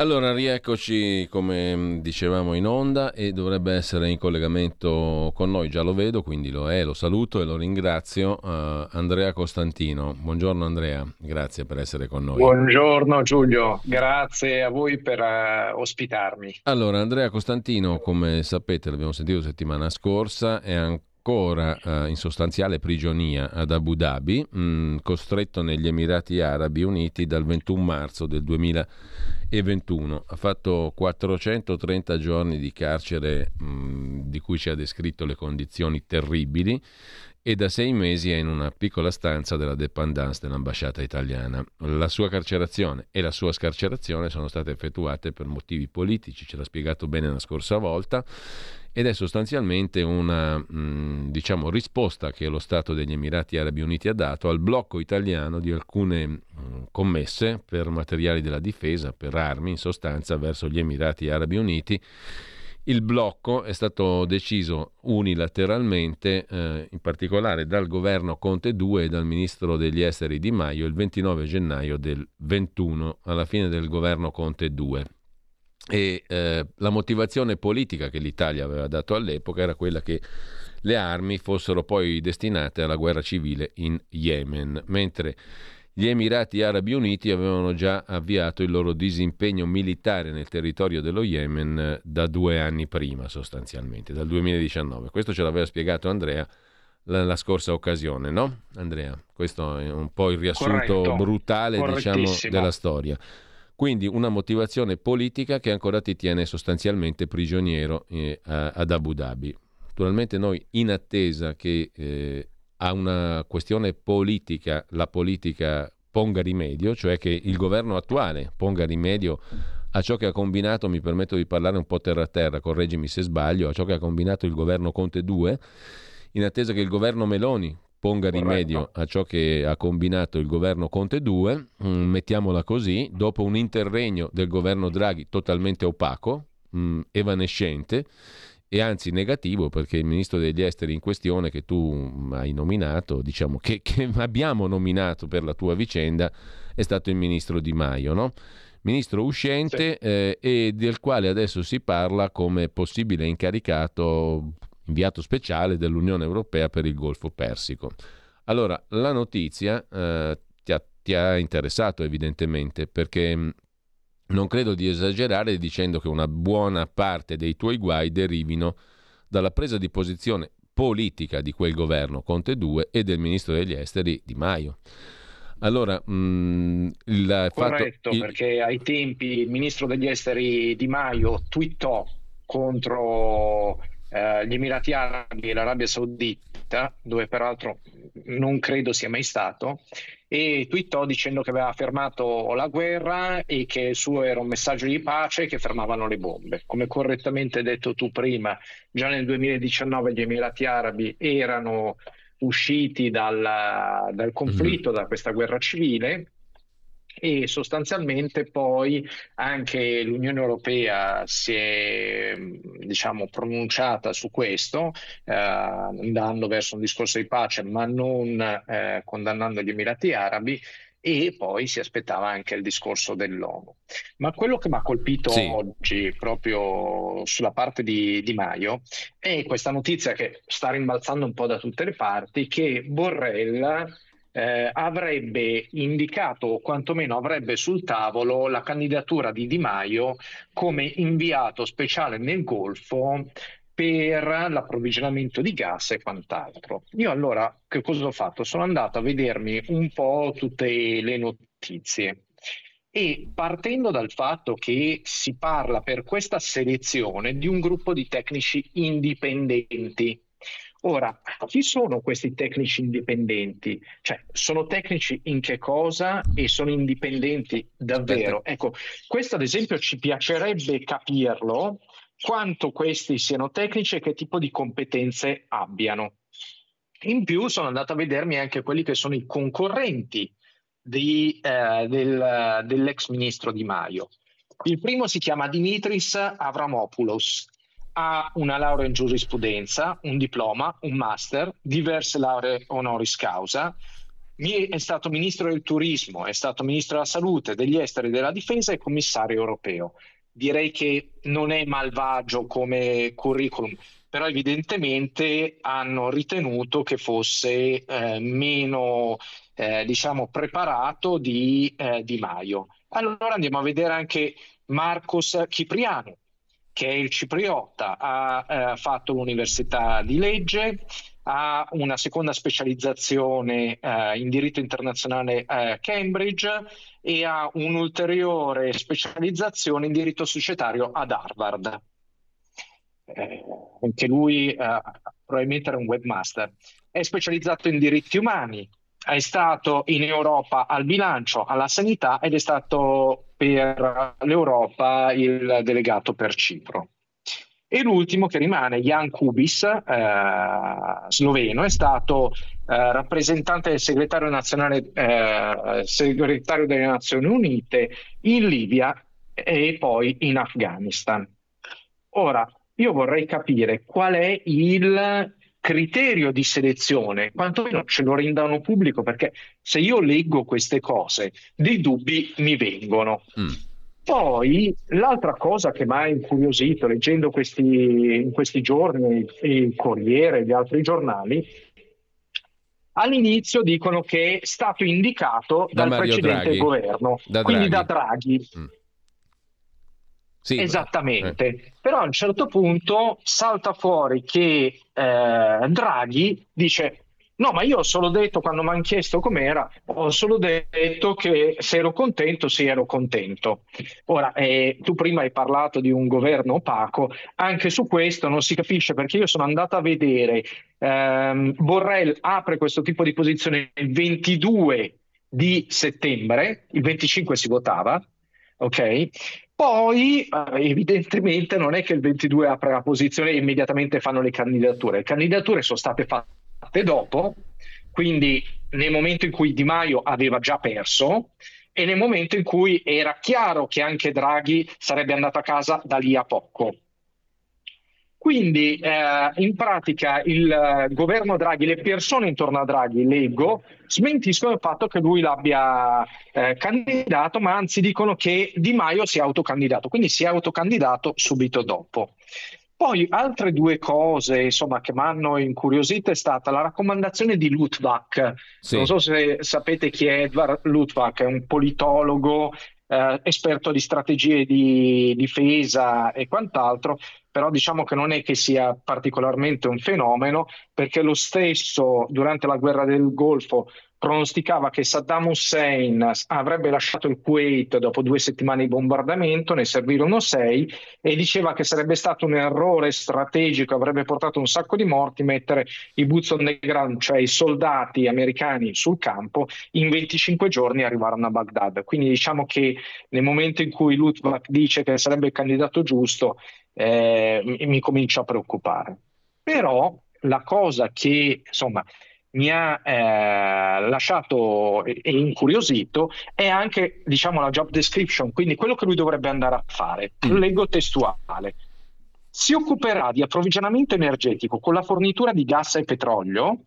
Allora, rieccoci come mm, dicevamo in onda e dovrebbe essere in collegamento con noi, già lo vedo, quindi lo è, lo saluto e lo ringrazio. eh, Andrea Costantino. Buongiorno Andrea, grazie per essere con noi. Buongiorno Giulio, grazie a voi per eh, ospitarmi. Allora, Andrea Costantino, come sapete, l'abbiamo sentito settimana scorsa, è ancora ancora eh, in sostanziale prigionia ad Abu Dhabi, mh, costretto negli Emirati Arabi Uniti dal 21 marzo del 2021. Ha fatto 430 giorni di carcere mh, di cui ci ha descritto le condizioni terribili e da sei mesi è in una piccola stanza della dependance dell'ambasciata italiana. La sua carcerazione e la sua scarcerazione sono state effettuate per motivi politici, ce l'ha spiegato bene la scorsa volta, ed è sostanzialmente una mh, diciamo, risposta che lo Stato degli Emirati Arabi Uniti ha dato al blocco italiano di alcune mh, commesse per materiali della difesa, per armi in sostanza verso gli Emirati Arabi Uniti il blocco è stato deciso unilateralmente, eh, in particolare dal governo Conte 2 e dal ministro degli esteri Di Maio il 29 gennaio del 21, alla fine del governo Conte 2. E eh, la motivazione politica che l'Italia aveva dato all'epoca era quella che le armi fossero poi destinate alla guerra civile in Yemen, mentre gli Emirati Arabi Uniti avevano già avviato il loro disimpegno militare nel territorio dello Yemen eh, da due anni prima, sostanzialmente, dal 2019. Questo ce l'aveva spiegato Andrea la, la scorsa occasione, no? Andrea, questo è un po' il riassunto Corretto. brutale, diciamo, della storia. Quindi una motivazione politica che ancora ti tiene sostanzialmente prigioniero eh, ad Abu Dhabi. Naturalmente noi in attesa che eh, a una questione politica la politica ponga rimedio, cioè che il governo attuale ponga rimedio a ciò che ha combinato, mi permetto di parlare un po' terra a terra, correggimi se sbaglio, a ciò che ha combinato il governo Conte 2, in attesa che il governo Meloni ponga rimedio a ciò che ha combinato il governo Conte 2, mh, mettiamola così, dopo un interregno del governo Draghi totalmente opaco, mh, evanescente, e anzi negativo perché il ministro degli esteri in questione che tu hai nominato, diciamo che, che abbiamo nominato per la tua vicenda, è stato il ministro Di Maio, no? Ministro uscente eh, e del quale adesso si parla come possibile incaricato, inviato speciale dell'Unione Europea per il Golfo Persico. Allora, la notizia eh, ti, ha, ti ha interessato evidentemente perché mh, non credo di esagerare dicendo che una buona parte dei tuoi guai derivino dalla presa di posizione politica di quel governo Conte 2 e del ministro degli esteri Di Maio. Allora, mh, il Corretto, fatto, il- perché ai tempi il ministro degli esteri Di Maio twittò contro eh, gli Emirati Arabi e l'Arabia Saudita, dove peraltro non credo sia mai stato, e twittò dicendo che aveva fermato la guerra e che il suo era un messaggio di pace e che fermavano le bombe. Come correttamente detto tu prima, già nel 2019 gli Emirati Arabi erano usciti dal, dal conflitto, da questa guerra civile e sostanzialmente poi anche l'Unione Europea si è diciamo pronunciata su questo eh, andando verso un discorso di pace ma non eh, condannando gli Emirati Arabi e poi si aspettava anche il discorso dell'ONU. Ma quello che mi ha colpito Sì. oggi proprio sulla parte di Di Maio è questa notizia che sta rimbalzando un po' da tutte le parti che Borrell eh, avrebbe indicato o quantomeno avrebbe sul tavolo la candidatura di Di Maio come inviato speciale nel Golfo per l'approvvigionamento di gas e quant'altro. Io allora che cosa ho fatto? Sono andato a vedermi un po' tutte le notizie e partendo dal fatto che si parla per questa selezione di un gruppo di tecnici indipendenti. Ora, chi sono questi tecnici indipendenti? Cioè, sono tecnici in che cosa e sono indipendenti davvero? Ecco, questo ad esempio ci piacerebbe capirlo, quanto questi siano tecnici e che tipo di competenze abbiano. In più sono andato a vedermi anche quelli che sono i concorrenti di, eh, del- dell'ex ministro Di Maio. Il primo si chiama Dimitris Avramopoulos, ha una laurea in giurisprudenza, un diploma, un master, diverse lauree honoris causa. È stato ministro del turismo, è stato ministro della salute, degli esteri, della difesa e commissario europeo. Direi che non è malvagio come curriculum, però evidentemente hanno ritenuto che fosse eh, meno eh, diciamo preparato di eh, Di Maio. Allora andiamo a vedere anche Marcos Cipriano, che è il cipriota, ha eh, fatto l'università di legge, ha una seconda specializzazione eh, in diritto internazionale a Cambridge e ha un'ulteriore specializzazione in diritto societario ad Harvard. Eh, anche lui eh, probabilmente era un webmaster. È specializzato in diritti umani, è stato in Europa al bilancio, alla sanità ed è stato per l'Europa il delegato per Cipro. E l'ultimo che rimane, Jan Kubis, eh, sloveno, è stato eh, rappresentante del segretario nazionale, eh, segretario delle Nazioni Unite in Libia e poi in Afghanistan. Ora, io vorrei capire qual è il criterio di selezione, quantomeno ce lo rendano pubblico, perché se io leggo queste cose, dei dubbi mi vengono. Mm. Poi l'altra cosa che mi ha incuriosito leggendo questi, in questi giorni il Corriere e gli altri giornali, all'inizio dicono che è stato indicato Da dal Mario precedente Draghi. governo, Da quindi Draghi. da Draghi. Mm. Sì, Esattamente, eh. però a un certo punto salta fuori che eh, Draghi dice no, ma io ho solo detto quando mi hanno chiesto com'era, ho solo detto che se ero contento, sì ero contento. Ora, eh, tu prima hai parlato di un governo opaco, anche su questo non si capisce perché io sono andato a vedere, ehm, Borrell apre questo tipo di posizione il 22 di settembre, il 25 si votava, ok? Poi eh, evidentemente non è che il 22 apre la posizione e immediatamente fanno le candidature. Le candidature sono state fatte dopo, quindi nel momento in cui Di Maio aveva già perso e nel momento in cui era chiaro che anche Draghi sarebbe andato a casa da lì a poco. Quindi eh, in pratica il eh, governo Draghi, le persone intorno a Draghi, leggo, smentiscono il fatto che lui l'abbia eh, candidato, ma anzi dicono che Di Maio si è autocandidato, quindi si è autocandidato subito dopo. Poi altre due cose insomma, che mi hanno incuriosito è stata la raccomandazione di Lutvak. Sì. Non so se sapete chi è Edvard Lutvak, è un politologo, eh, esperto di strategie di difesa e quant'altro, però diciamo che non è che sia particolarmente un fenomeno, perché lo stesso durante la guerra del Golfo pronosticava che Saddam Hussein avrebbe lasciato il Kuwait dopo due settimane di bombardamento, ne servirono sei, e diceva che sarebbe stato un errore strategico, avrebbe portato un sacco di morti mettere i boots on the ground, cioè i soldati americani sul campo, in 25 giorni arrivarono a Baghdad. Quindi diciamo che nel momento in cui Lutvak dice che sarebbe il candidato giusto, eh, mi, mi comincia a preoccupare. Però la cosa che insomma mi ha eh, lasciato e e incuriosito è anche diciamo la job description, quindi quello che lui dovrebbe andare a fare. Lo leggo testuale. Si occuperà di approvvigionamento energetico con la fornitura di gas e petrolio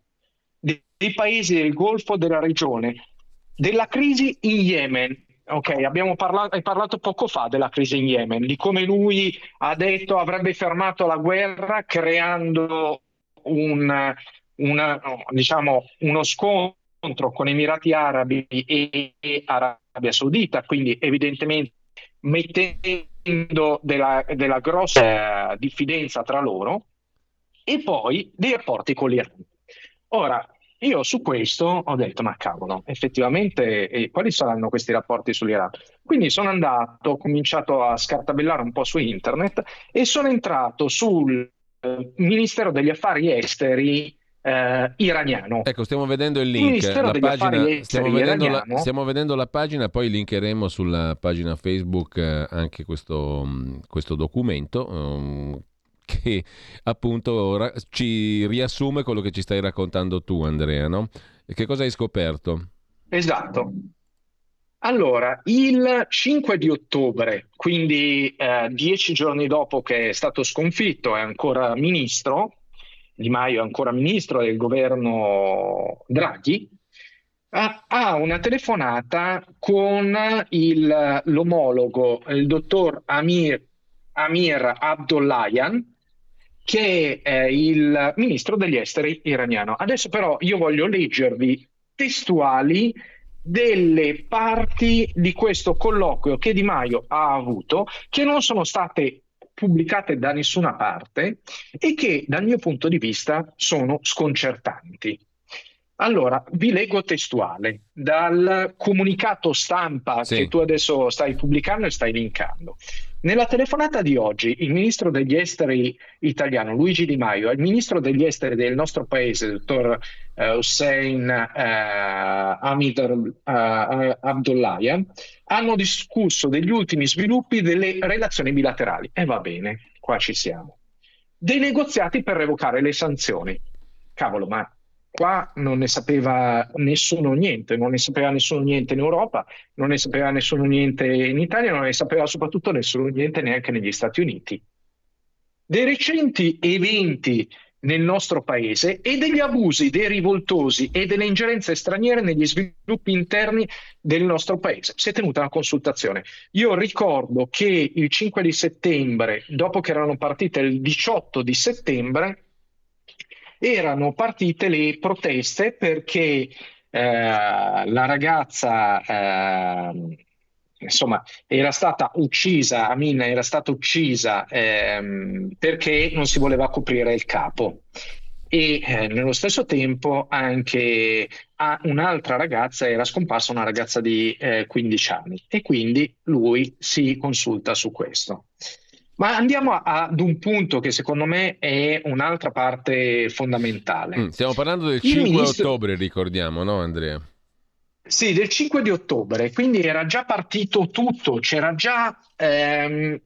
dei, dei paesi del Golfo della regione, della crisi in Yemen. Ok, abbiamo parlato, hai parlato poco fa della crisi in Yemen, di come lui ha detto avrebbe fermato la guerra creando un, una, diciamo, uno scontro con Emirati Arabi e, Arabia Saudita, quindi evidentemente mettendo della, della grossa eh, diffidenza tra loro e poi dei rapporti con l'Iran. Ora, io su questo ho detto, ma cavolo, effettivamente, eh, quali saranno questi rapporti sull'Iran? Quindi sono andato, ho cominciato a scartabellare un po' su internet e sono entrato sul eh, Ministero degli Affari Esteri eh, iraniano. Ecco, stiamo vedendo il Il link, Ministero la pagina, stiamo, vedendo la, stiamo vedendo la pagina, poi linkeremo sulla pagina Facebook eh, anche questo, mh, questo documento um, che appunto ra- ci riassume quello che ci stai raccontando tu Andrea, no? E che cosa hai scoperto? Esatto. Allora, il 5 di ottobre, quindi eh, dieci giorni dopo che è stato sconfitto, è ancora ministro, Di Maio è ancora ministro del governo Draghi, ha, una telefonata con il- l'omologo, il dottor Amir, Amir Abdollahian, che è il ministro degli esteri iraniano. Adesso però io voglio leggervi testuali delle parti di questo colloquio che Di Maio ha avuto, che non sono state pubblicate da nessuna parte e che dal mio punto di vista sono sconcertanti. Allora, vi leggo testuale dal comunicato stampa Sì. che tu adesso stai pubblicando e stai linkando. Nella telefonata di oggi, il ministro degli esteri italiano Luigi Di Maio e il ministro degli esteri del nostro paese, dottor eh, Hussein eh, Hamid eh, Abdullahian, hanno discusso degli ultimi sviluppi delle relazioni bilaterali. E va bene, qua ci siamo. Dei negoziati per revocare le sanzioni. Cavolo, ma qua non ne sapeva nessuno niente, non ne sapeva nessuno niente in Europa, non ne sapeva nessuno niente in Italia, non ne sapeva soprattutto nessuno niente neanche negli Stati Uniti. Dei recenti eventi nel nostro paese e degli abusi dei rivoltosi e delle ingerenze straniere negli sviluppi interni del nostro paese. Si è tenuta una consultazione. Io ricordo che il 5 di settembre, dopo che erano partite il 18 di settembre, erano partite le proteste perché eh, la ragazza eh, insomma era stata uccisa, Amin era stata uccisa ehm, perché non si voleva coprire il capo e eh, nello stesso tempo anche a un'altra ragazza era scomparsa una ragazza di eh, 15 anni e quindi lui si consulta su questo. Ma andiamo a- ad un punto che secondo me è un'altra parte fondamentale. Mm, Stiamo parlando del Il 5 ministro- ottobre, ricordiamo, no Andrea? Sì, del 5 di ottobre, quindi era già partito tutto, c'era già ehm,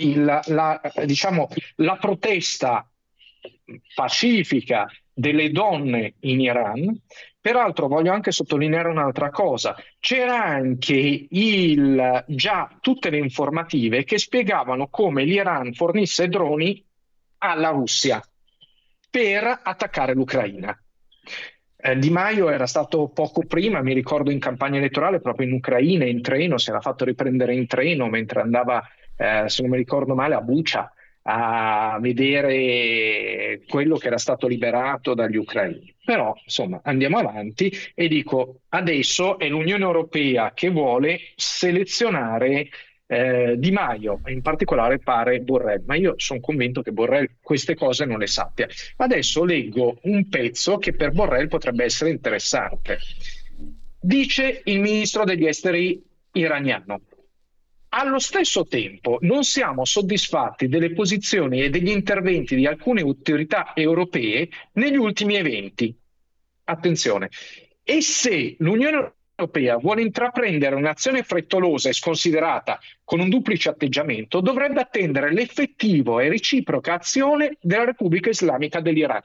il- la, diciamo, la protesta pacifica delle donne in Iran. Peraltro voglio anche sottolineare un'altra cosa, c'era anche il, già tutte le informative che spiegavano come l'Iran fornisse droni alla Russia per attaccare l'Ucraina. Eh, Di Maio era stato poco prima, mi ricordo in campagna elettorale, proprio in Ucraina, in treno, si era fatto riprendere in treno mentre andava, eh, se non mi ricordo male, a Bucha a vedere quello che era stato liberato dagli ucraini. Però, insomma, andiamo avanti e dico, adesso è l'Unione Europea che vuole selezionare eh, Di Maio, in particolare pare Borrell, ma io sono convinto che Borrell queste cose non le sappia. Adesso leggo un pezzo che per Borrell potrebbe essere interessante. Dice il ministro degli esteri iraniano. Allo stesso tempo non siamo soddisfatti delle posizioni e degli interventi di alcune autorità europee negli ultimi eventi. Attenzione, e se l'Unione Europea vuole intraprendere un'azione frettolosa e sconsiderata con un duplice atteggiamento, dovrebbe attendere l'effettivo e reciproca azione della Repubblica Islamica dell'Iran.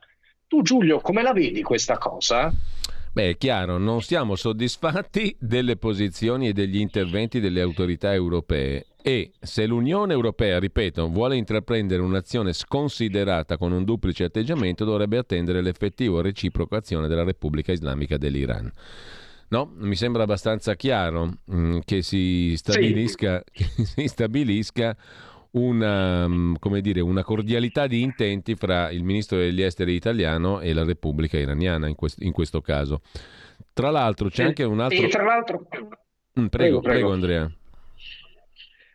Tu Giulio, come la vedi questa cosa? Beh, è chiaro, non siamo soddisfatti delle posizioni e degli interventi delle autorità europee. E se l'Unione Europea, ripeto, vuole intraprendere un'azione sconsiderata con un duplice atteggiamento, dovrebbe attendere l'effettivo e reciproco azione della Repubblica Islamica dell'Iran. No, mi sembra abbastanza chiaro mm, che si stabilisca, che si stabilisca una, mm, come dire, una cordialità di intenti fra il ministro degli esteri italiano e la Repubblica iraniana in, quest- in questo caso. Tra l'altro c'è E- anche un altro... E tra l'altro... Mm, prego, prego, prego, prego. Andrea.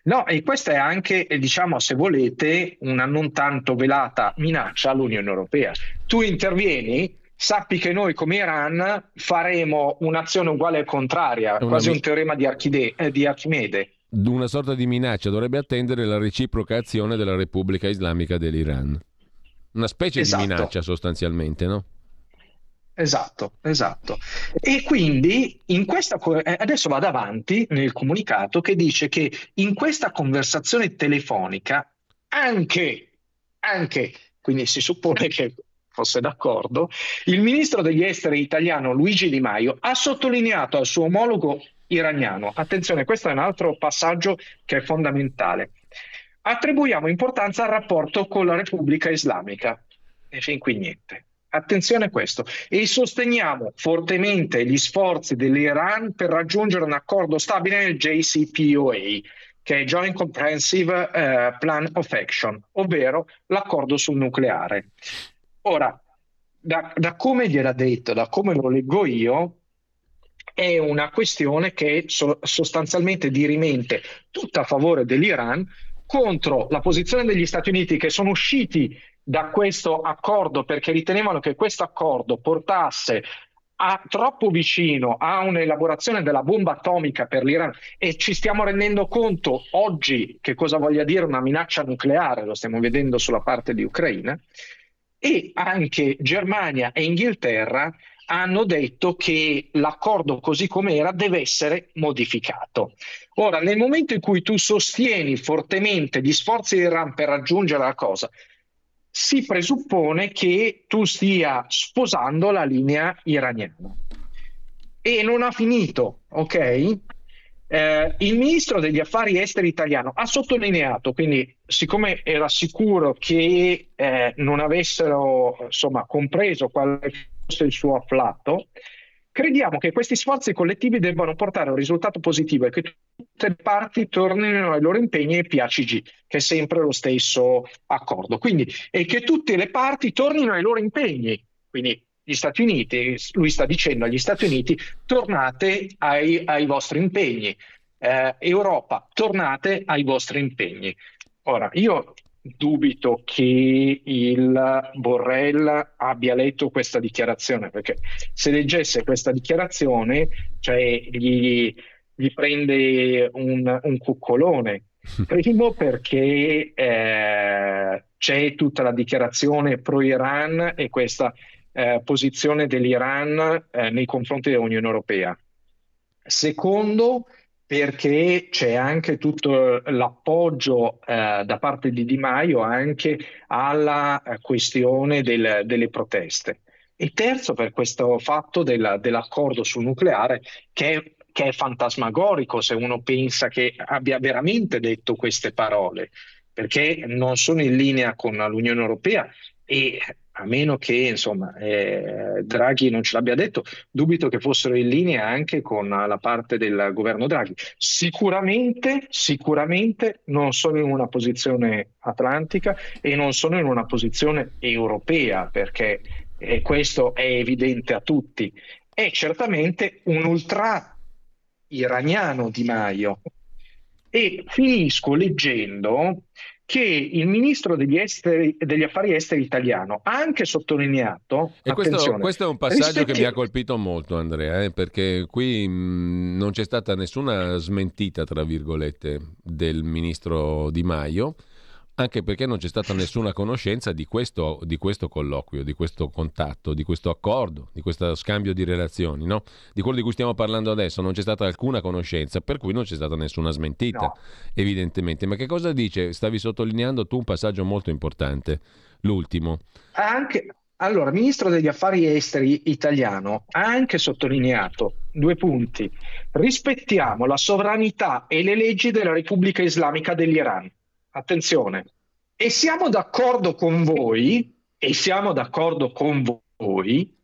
No, e questa è anche, eh, diciamo, se volete, una non tanto velata minaccia all'Unione Europea. Tu intervieni, sappi che noi come Iran faremo un'azione uguale al contraria, una quasi mi- un teorema di, Archide- eh, di Archimede. Una sorta di minaccia dovrebbe attendere la reciproca azione della Repubblica Islamica dell'Iran. Una specie Esatto. di minaccia sostanzialmente, no? Esatto, esatto. E quindi in questa, eh, adesso vado avanti nel comunicato che dice che in questa conversazione telefonica anche, anche, quindi si suppone che fosse d'accordo, il ministro degli esteri italiano Luigi Di Maio ha sottolineato al suo omologo iraniano, attenzione, questo è un altro passaggio che è fondamentale, attribuiamo importanza al rapporto con la Repubblica Islamica e fin qui niente. Attenzione a questo. E sosteniamo fortemente gli sforzi dell'Iran per raggiungere un accordo stabile nel JCPOA, che è Joint Comprehensive eh, Plan of Action, ovvero l'accordo sul nucleare. Ora, da, da come gliel'ha detto, da come lo leggo io, è una questione che so- sostanzialmente dirimente tutta a favore dell'Iran contro la posizione degli Stati Uniti che sono usciti da questo accordo perché ritenevano che questo accordo portasse a, troppo vicino a un'elaborazione della bomba atomica per l'Iran. E ci stiamo rendendo conto oggi che cosa voglia dire una minaccia nucleare, lo stiamo vedendo sulla parte di Ucraina, e anche Germania e Inghilterra hanno detto che l'accordo così com'era deve essere modificato. Ora, nel momento in cui tu sostieni fortemente gli sforzi dell'Iran per raggiungere la cosa, si presuppone che tu stia sposando la linea iraniana. E non ha finito, ok? Eh, il ministro degli affari esteri italiano ha sottolineato, quindi siccome era sicuro che eh, non avessero insomma, compreso quale fosse il suo afflatto, crediamo che questi sforzi collettivi debbano portare a un risultato positivo e che tutte le parti tornino ai loro impegni e PACG, che è sempre lo stesso accordo. Quindi, e che tutte le parti tornino ai loro impegni. Quindi gli Stati Uniti, lui sta dicendo agli Stati Uniti, tornate ai, ai vostri impegni. Eh, Europa, tornate ai vostri impegni. Ora, io dubito che il Borrell abbia letto questa dichiarazione, perché se leggesse questa dichiarazione, cioè gli, gli prende un, un cuccolone. Primo perché eh, c'è tutta la dichiarazione pro-Iran e questa eh, posizione dell'Iran eh, nei confronti dell'Unione Europea. Secondo, perché c'è anche tutto l'appoggio eh, da parte di Di Maio anche alla eh, questione del, delle proteste. E terzo, per questo fatto del, dell'accordo sul nucleare che che è fantasmagorico se uno pensa che abbia veramente detto queste parole, perché non sono in linea con l'Unione Europea e a meno che insomma, eh, Draghi non ce l'abbia detto, dubito che fossero in linea anche con la parte del governo Draghi. Sicuramente, sicuramente non sono in una posizione atlantica e non sono in una posizione europea, perché eh, questo è evidente a tutti. È certamente un ultra iraniano Di Maio. E finisco leggendo che il ministro degli, esteri, degli affari esteri italiano ha anche sottolineato. E questo, questo, è un passaggio rispetti... che mi ha colpito molto, Andrea, eh, perché qui mh, non c'è stata nessuna smentita, tra virgolette, del ministro Di Maio anche perché non c'è stata nessuna conoscenza di questo, di questo, colloquio, di questo contatto, di questo accordo, di questo scambio di relazioni, no? di quello di cui stiamo parlando adesso, non c'è stata alcuna conoscenza, per cui non c'è stata nessuna smentita, no. evidentemente. Ma che cosa dice? Stavi sottolineando tu un passaggio molto importante, l'ultimo. Anche, allora, il ministro degli affari esteri italiano ha anche sottolineato due punti. Rispettiamo la sovranità e le leggi della Repubblica Islamica dell'Iran attenzione, e siamo d'accordo con voi, e siamo d'accordo con voi,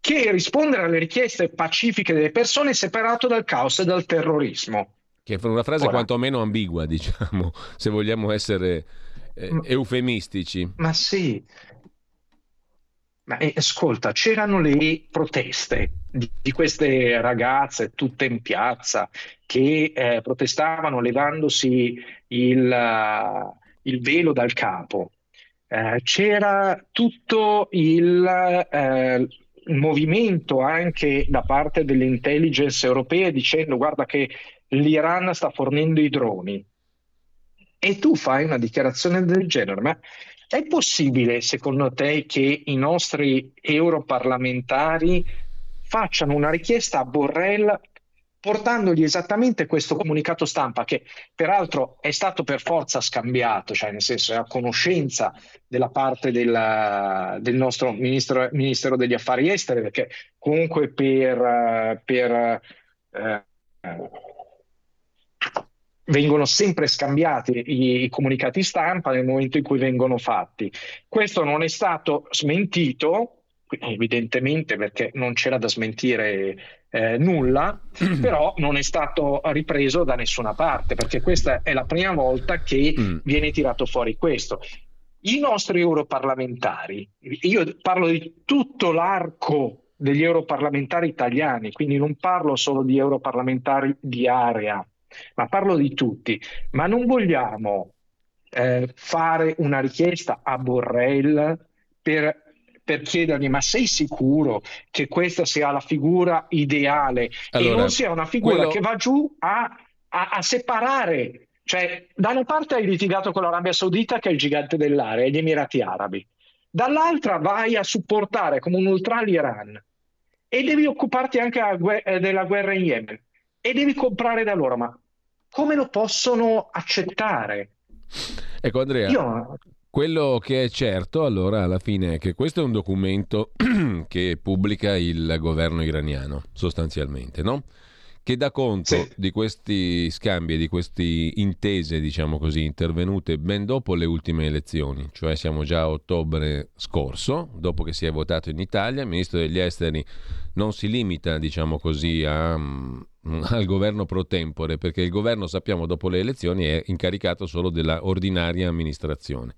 che rispondere alle richieste pacifiche delle persone è separato dal caos e dal terrorismo. Che è una frase Ora, quantomeno ambigua, diciamo, se vogliamo essere eh, eufemistici. Ma sì, ma eh, ascolta, c'erano le proteste di, di, queste ragazze tutte in piazza che eh, protestavano levandosi il, il, velo dal capo. Eh, c'era tutto il, eh, movimento anche da parte delle intelligence europee dicendo guarda che l'Iran sta fornendo i droni. E tu fai una dichiarazione del genere, ma è possibile, secondo te, che i nostri europarlamentari facciano una richiesta a Borrell portandogli esattamente questo comunicato stampa che peraltro è stato per forza scambiato, cioè nel senso è a conoscenza della parte della, del nostro ministro, Ministero degli Affari Esteri, perché comunque per, per eh, vengono sempre scambiati i, comunicati stampa nel momento in cui vengono fatti. Questo non è stato smentito, evidentemente perché non c'era da smentire eh, nulla, però non è stato ripreso da nessuna parte, perché questa è la prima volta che mm. viene tirato fuori questo. I nostri europarlamentari, io parlo di tutto l'arco degli europarlamentari italiani, quindi non parlo solo di europarlamentari di area, ma parlo di tutti, ma non vogliamo eh, fare una richiesta a Borrell per, per chiedergli ma sei sicuro che questa sia la figura ideale? E Allora, non sia una figura quello- che va giù a, a- a separare? Cioè, da una parte hai litigato con l'Arabia Saudita, che è il gigante dell'area, e gli Emirati Arabi, dall'altra vai a supportare come un ultra l'Iran e devi occuparti anche a gue- eh, della guerra in Yemen e devi comprare da loro, ma come lo possono accettare? Ecco Andrea, Io quello che è certo allora alla fine è che questo è un documento che pubblica il governo iraniano sostanzialmente, no? Che dà conto Sì. di questi scambi e di queste intese, diciamo così, intervenute ben dopo le ultime elezioni, cioè siamo già a ottobre scorso, dopo che si è votato in Italia, il ministro degli esteri non si limita, diciamo così, a, mm, al governo pro tempore, perché il governo, sappiamo, dopo le elezioni è incaricato solo della ordinaria amministrazione.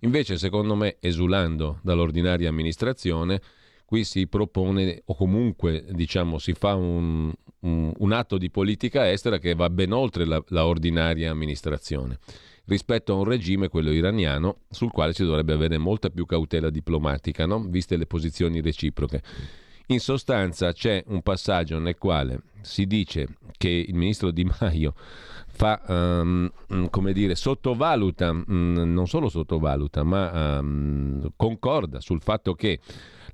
Invece, secondo me, esulando dall'ordinaria amministrazione, qui si propone o comunque diciamo si fa un, un- un atto di politica estera che va ben oltre la, la ordinaria amministrazione rispetto a un regime, quello iraniano, sul quale si dovrebbe avere molta più cautela diplomatica, no? viste le posizioni reciproche. In sostanza c'è un passaggio nel quale si dice che il ministro Di Maio fa, mm, come dire, sottovaluta, mm, non solo sottovaluta, ma ehm, concorda sul fatto che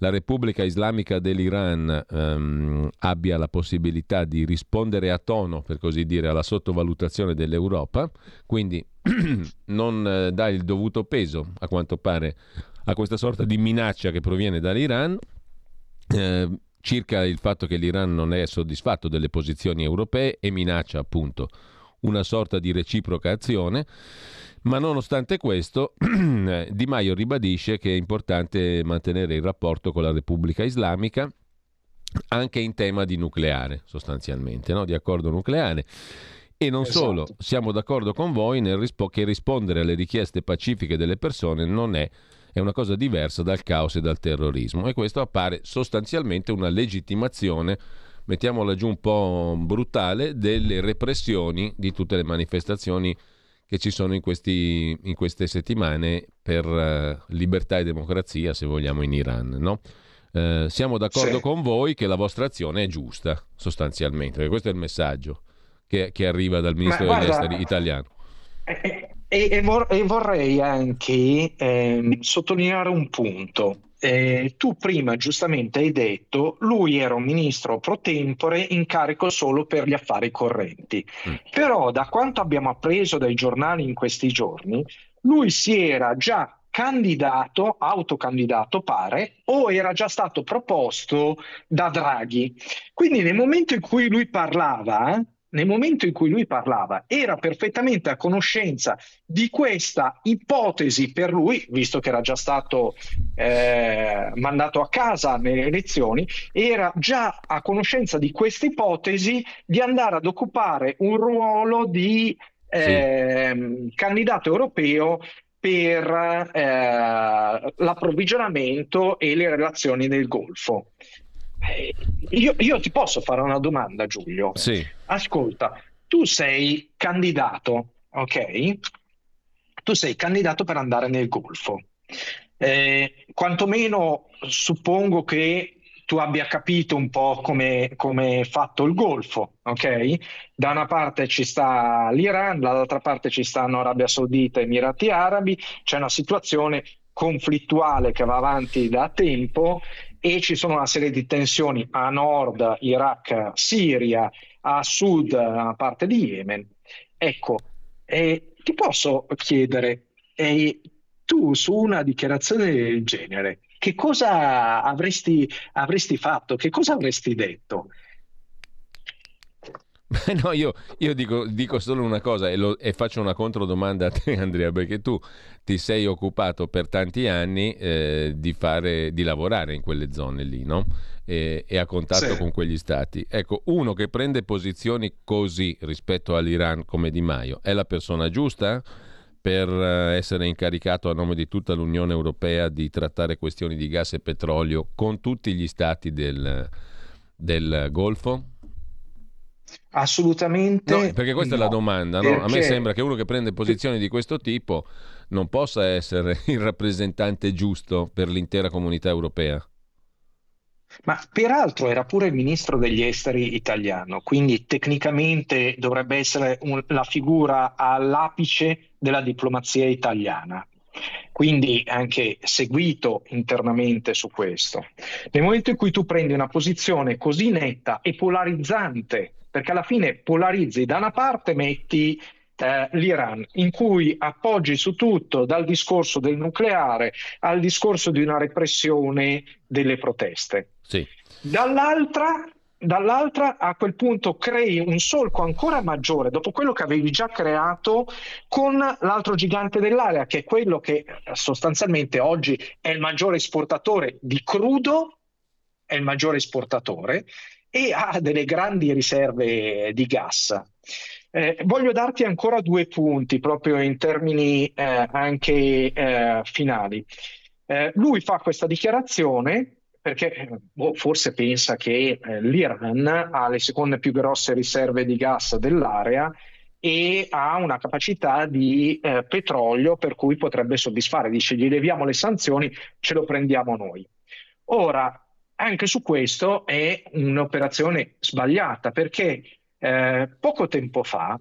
la Repubblica Islamica dell'Iran ehm, abbia la possibilità di rispondere a tono, per così dire, alla sottovalutazione dell'Europa, quindi non eh, dà il dovuto peso, a quanto pare, a questa sorta di minaccia che proviene dall'Iran, eh, circa il fatto che l'Iran non è soddisfatto delle posizioni europee e minaccia appunto una sorta di reciproca azione. Ma nonostante questo, Di Maio ribadisce che è importante mantenere il rapporto con la Repubblica Islamica anche in tema di nucleare, sostanzialmente, no? di accordo nucleare. E non Esatto. solo, siamo d'accordo con voi nel rispo- che rispondere alle richieste pacifiche delle persone non è, è una cosa diversa dal caos e dal terrorismo. E questo appare sostanzialmente una legittimazione, mettiamola giù un po' brutale, delle repressioni di tutte le manifestazioni che ci sono in, questi- in queste settimane per eh, libertà e democrazia, se vogliamo, in Iran. No? Eh, siamo d'accordo Sì. con voi che la vostra azione è giusta, sostanzialmente, perché questo è il messaggio che, che arriva dal ministro Ma degli guarda- esteri italiano. E, e- e vor- e vorrei anche ehm, sottolineare un punto. Eh, tu prima giustamente hai detto lui era un ministro pro tempore in carico solo per gli affari correnti. Mm. Però da quanto abbiamo appreso dai giornali in questi giorni, lui si era già candidato, autocandidato pare, o era già stato proposto da Draghi. Quindi nel momento in cui lui parlava, nel momento in cui lui parlava, era perfettamente a conoscenza di questa ipotesi per lui, visto che era già stato eh, mandato a casa nelle elezioni, era già a conoscenza di questa ipotesi di andare ad occupare un ruolo di ehm, candidato europeo per eh, l'approvvigionamento e le relazioni del Golfo. Eh, Io, io ti posso fare una domanda, Giulio? Sì, Ascolta, tu sei candidato, ok? Tu sei candidato per andare nel Golfo. Eh, quantomeno suppongo che tu abbia capito un po' come come è fatto il Golfo, ok? Da una parte ci sta l'Iran, dall'altra parte ci stanno Arabia Saudita e Emirati Arabi, c'è una situazione conflittuale che va avanti da tempo e ci sono una serie di tensioni a nord, Iraq, Siria, a sud, a parte di Yemen. Ecco, eh, ti posso chiedere, eh, tu su una dichiarazione del genere, che cosa avresti, avresti fatto? Che cosa avresti detto? no, io, io dico, dico solo una cosa e, lo- e faccio una controdomanda a te, Andrea, perché tu ti sei occupato per tanti anni eh, di, fare, di lavorare in quelle zone lì, no? E, e a contatto Sì. con quegli stati. Ecco, uno che prende posizioni così rispetto all'Iran come Di Maio è la persona giusta per eh, essere incaricato a nome di tutta l'Unione Europea di trattare questioni di gas e petrolio con tutti gli stati del, del Golfo? Assolutamente. No, perché questa no. è la domanda. no? A me Perché- sembra che uno che prende posizioni di questo tipo non possa essere il rappresentante giusto per l'intera comunità europea. Ma peraltro era pure il ministro degli esteri italiano, quindi tecnicamente dovrebbe essere un- la figura all'apice della diplomazia italiana. Quindi anche seguito internamente su questo. Nel momento in cui tu prendi una posizione così netta e polarizzante, perché alla fine polarizzi da una parte metti eh, l'Iran, in cui appoggi su tutto, dal discorso del nucleare al discorso di una repressione delle proteste. Sì. Dall'altra, dall'altra, a quel punto crei un solco ancora maggiore dopo quello che avevi già creato con l'altro gigante dell'area, che è quello che eh, sostanzialmente oggi è il maggiore esportatore di crudo, è il maggiore esportatore e ha delle grandi riserve di gas. Eh, voglio darti ancora due punti proprio in termini eh, anche eh, finali. Eh, lui fa questa dichiarazione perché eh, boh, forse pensa che eh, l'Iran ha le seconde più grosse riserve di gas dell'area e ha una capacità di petrolio per cui potrebbe soddisfare. Dice gli leviamo le sanzioni, ce lo prendiamo noi. Ora, anche su questo è un'operazione sbagliata perché eh, poco tempo fa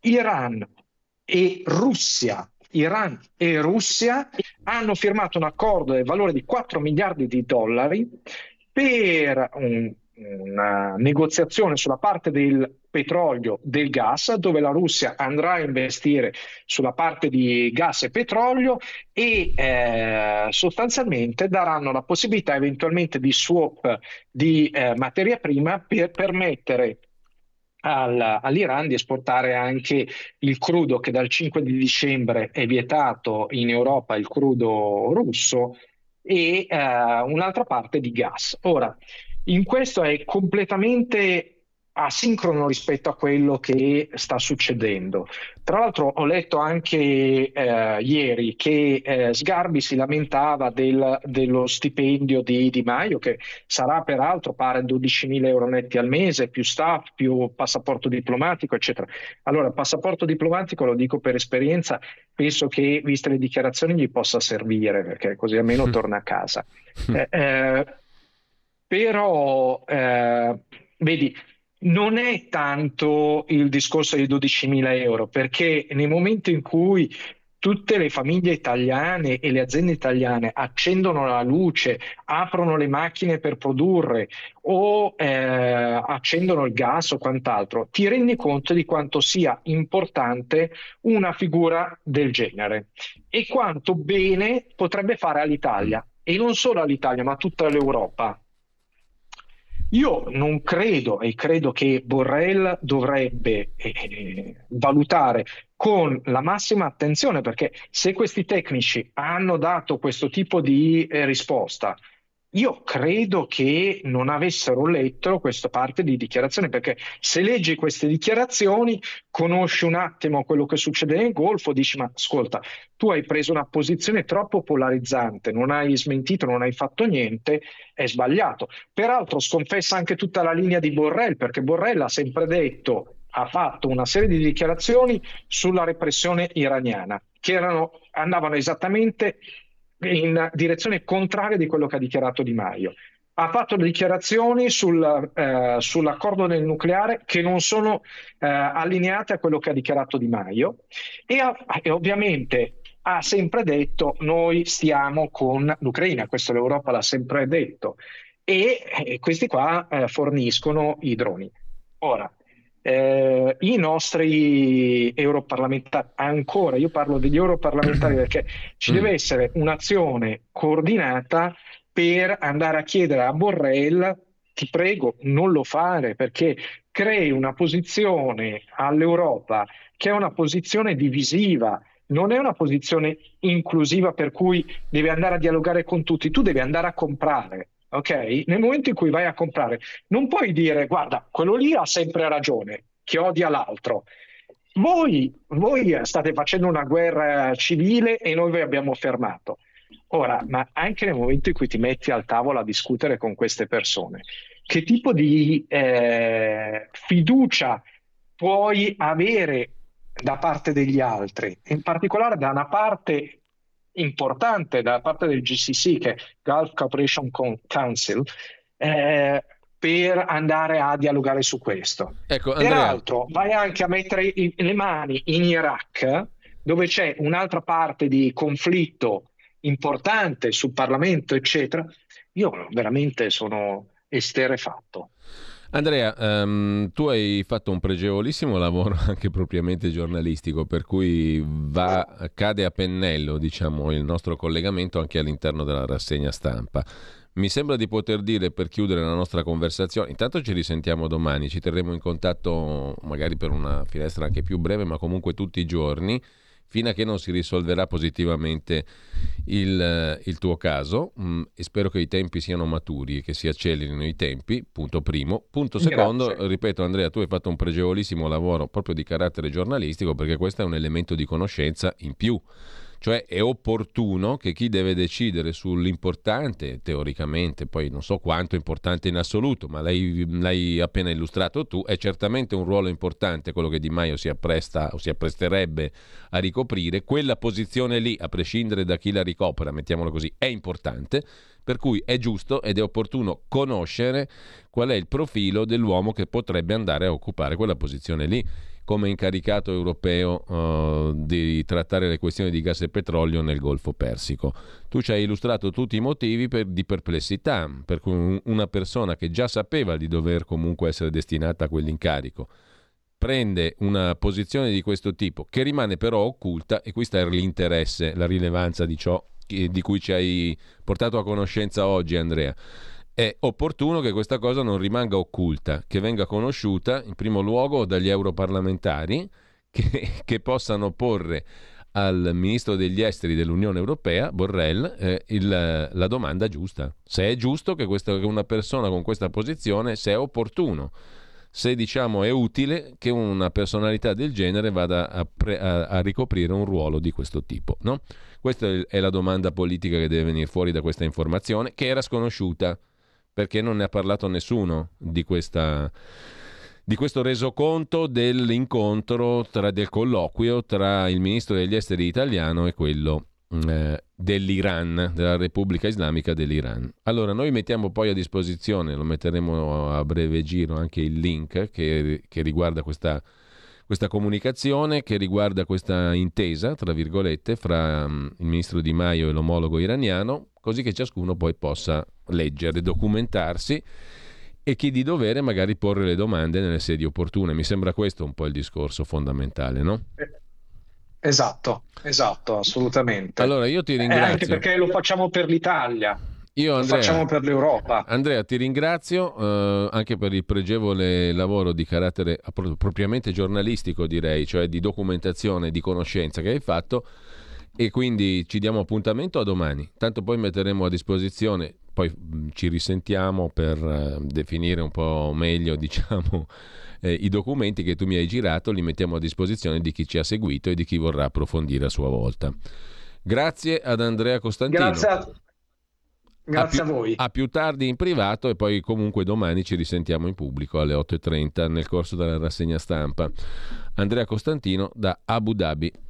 Iran e Russia, Iran e Russia hanno firmato un accordo del valore di 4 miliardi di dollari per un- una negoziazione sulla parte del petrolio, del gas, dove la Russia andrà a investire sulla parte di gas e petrolio e eh, sostanzialmente daranno la possibilità eventualmente di swap di eh, materia prima per permettere al- all'Iran di esportare anche il crudo che dal 5 di dicembre è vietato in Europa, il crudo russo, e eh, un'altra parte di gas. Ora, in questo è completamente asincrono rispetto a quello che sta succedendo. Tra l'altro ho letto anche eh, ieri che eh, Sgarbi si lamentava del- dello stipendio di Di Maio, che sarà peraltro pare 12.000 euro netti al mese, più staff, più passaporto diplomatico, eccetera. Allora, passaporto diplomatico, lo dico per esperienza, penso che, viste le dichiarazioni, gli possa servire, perché così almeno torna a casa. Eh, eh, però, eh, vedi, non è tanto il discorso dei 12.000 euro, perché nel momento in cui tutte le famiglie italiane e le aziende italiane accendono la luce, aprono le macchine per produrre o eh, accendono il gas o quant'altro, ti rendi conto di quanto sia importante una figura del genere e quanto bene potrebbe fare all'Italia e non solo all'Italia, ma a tutta l'Europa. Io non credo e credo che Borrell dovrebbe eh, valutare con la massima attenzione perché se questi tecnici hanno dato questo tipo di eh, risposta, io credo che non avessero letto questa parte di dichiarazione perché se leggi queste dichiarazioni conosci un attimo quello che succede nel Golfo, dici ma ascolta, tu hai preso una posizione troppo polarizzante, non hai smentito, non hai fatto niente, è sbagliato. Peraltro sconfessa anche tutta la linea di Borrell, perché Borrell ha sempre detto, ha fatto una serie di dichiarazioni sulla repressione iraniana, che erano, andavano esattamente in direzione contraria di quello che ha dichiarato Di Maio. Ha fatto dichiarazioni sul, eh, sull'accordo del nucleare che non sono eh, allineate a quello che ha dichiarato Di Maio e, ha- e ovviamente ha sempre detto noi stiamo con l'Ucraina, questo l'Europa l'ha sempre detto e, e questi qua eh, forniscono i droni. Ora, eh, i nostri europarlamentari, ancora io parlo degli europarlamentari perché ci deve essere un'azione coordinata per andare a chiedere a Borrell, ti prego, non lo fare perché crei una posizione all'Europa che è una posizione divisiva, non è una posizione inclusiva per cui devi andare a dialogare con tutti, tu devi andare a comprare. Ok? Nel momento in cui vai a comprare, non puoi dire guarda, quello lì ha sempre ragione, che odia l'altro. Voi, voi state facendo una guerra civile e noi vi abbiamo fermato. Ora, ma anche nel momento in cui ti metti al tavolo a discutere con queste persone, che tipo di eh, fiducia puoi avere da parte degli altri, in particolare da una parte importante, da parte del GCC, che è Gulf Cooperation Council, eh, per andare a dialogare su questo. Ecco, Andrea, Peraltro, vai anche a mettere i- le mani in Iraq, dove c'è un'altra parte di conflitto importante sul Parlamento, eccetera. Io veramente sono esterefatto. Andrea, ehm, tu hai fatto un pregevolissimo lavoro anche propriamente giornalistico, per cui va, cade a pennello diciamo, il nostro collegamento anche all'interno della rassegna stampa. Mi sembra di poter dire per chiudere la nostra conversazione, intanto ci risentiamo domani, ci terremo in contatto magari per una finestra anche più breve, ma comunque tutti i giorni fino a che non si risolverà positivamente il, il tuo caso mm, e spero che i tempi siano maturi e che si accelerino i tempi, punto primo. Punto secondo, Grazie. ripeto Andrea, tu hai fatto un pregevolissimo lavoro proprio di carattere giornalistico perché questo è un elemento di conoscenza in più. Cioè è opportuno che chi deve decidere sull'importante, teoricamente, poi non so quanto importante in assoluto, ma l'hai, l'hai appena illustrato tu, è certamente un ruolo importante quello che Di Maio si appresta o si appresterebbe a ricoprire, quella posizione lì, a prescindere da chi la ricopra, mettiamolo così, è importante, per cui è giusto ed è opportuno conoscere qual è il profilo dell'uomo che potrebbe andare a occupare quella posizione lì come incaricato europeo eh, di trattare le questioni di gas e petrolio nel Golfo Persico. Tu ci hai illustrato tutti i motivi per- di perplessità, per cui un- una persona che già sapeva di dover comunque essere destinata a quell'incarico prende una posizione di questo tipo che rimane però occulta e qui sta l'interesse, la rilevanza di ciò di cui ci hai portato a conoscenza oggi Andrea. È opportuno che questa cosa non rimanga occulta, che venga conosciuta in primo luogo dagli europarlamentari che, che possano porre al ministro degli esteri dell'Unione Europea, Borrell, eh, il- la domanda giusta. Se è giusto che, questa- che una persona con questa posizione, se è opportuno, se diciamo è utile che una personalità del genere vada a, pre- a- a ricoprire un ruolo di questo tipo. No? Questa è- la domanda politica che deve venire fuori da questa informazione, che era sconosciuta, perché non ne ha parlato nessuno di questa di questo resoconto dell'incontro, tra, del colloquio tra il ministro degli esteri italiano e quello eh, dell'Iran, della Repubblica Islamica dell'Iran. Allora, noi mettiamo poi a disposizione, lo metteremo a breve giro anche il link che, che riguarda questa, questa comunicazione, che riguarda questa intesa, tra virgolette, fra mm, il ministro Di Maio e l'omologo iraniano, così che ciascuno poi possa leggere, documentarsi e chi di dovere magari porre le domande nelle sedi opportune. Mi sembra questo un po' il discorso fondamentale, no? Esatto, esatto, assolutamente. Allora io ti Eh, anche ringrazio. perché lo facciamo per l'Italia, Io lo Andrea, facciamo per l'Europa. Andrea, ti ringrazio eh, anche per il pregevole lavoro di carattere propriamente giornalistico, direi, cioè di documentazione, di conoscenza che hai fatto e quindi ci diamo appuntamento a domani. Tanto poi metteremo a disposizione, poi mh, ci risentiamo per eh, definire un po' meglio, diciamo, eh, i documenti che tu mi hai girato, li mettiamo a disposizione di chi ci ha seguito e di chi vorrà approfondire a sua volta. Grazie ad Andrea Costantino. Grazie a, grazie a, più, voi. A più tardi in privato e poi comunque domani ci risentiamo in pubblico alle 8.30 nel corso della rassegna stampa. Andrea Costantino da Abu Dhabi.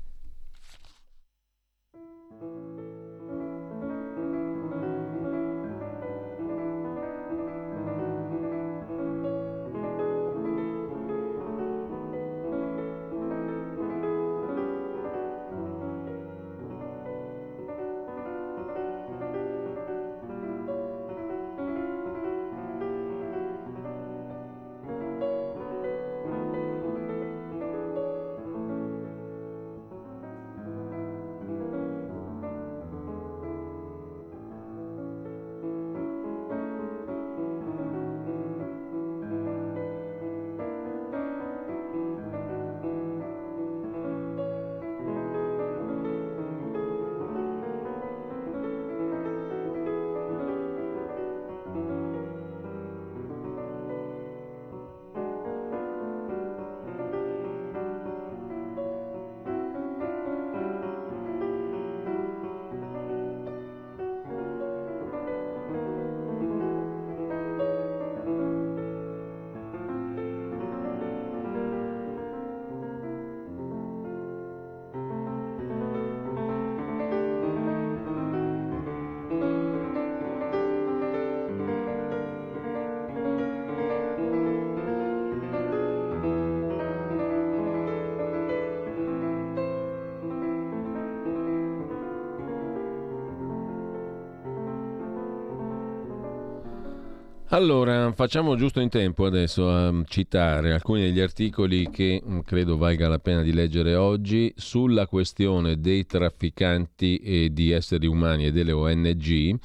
Allora, facciamo giusto in tempo adesso a citare alcuni degli articoli che mm, credo valga la pena di leggere oggi sulla questione dei trafficanti e di esseri umani e delle ONG.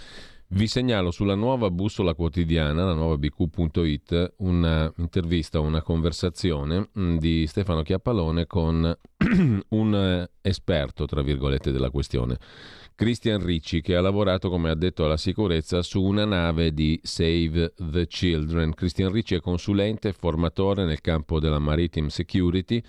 Vi segnalo sulla nuova bussola quotidiana, la nuova bq.it, un'intervista, una conversazione mm, di Stefano Chiappalone con un eh, esperto, tra virgolette, della questione. Christian Ricci, che ha lavorato come addetto alla sicurezza su una nave di Save the Children. Christian Ricci è consulente e formatore nel campo della maritime security.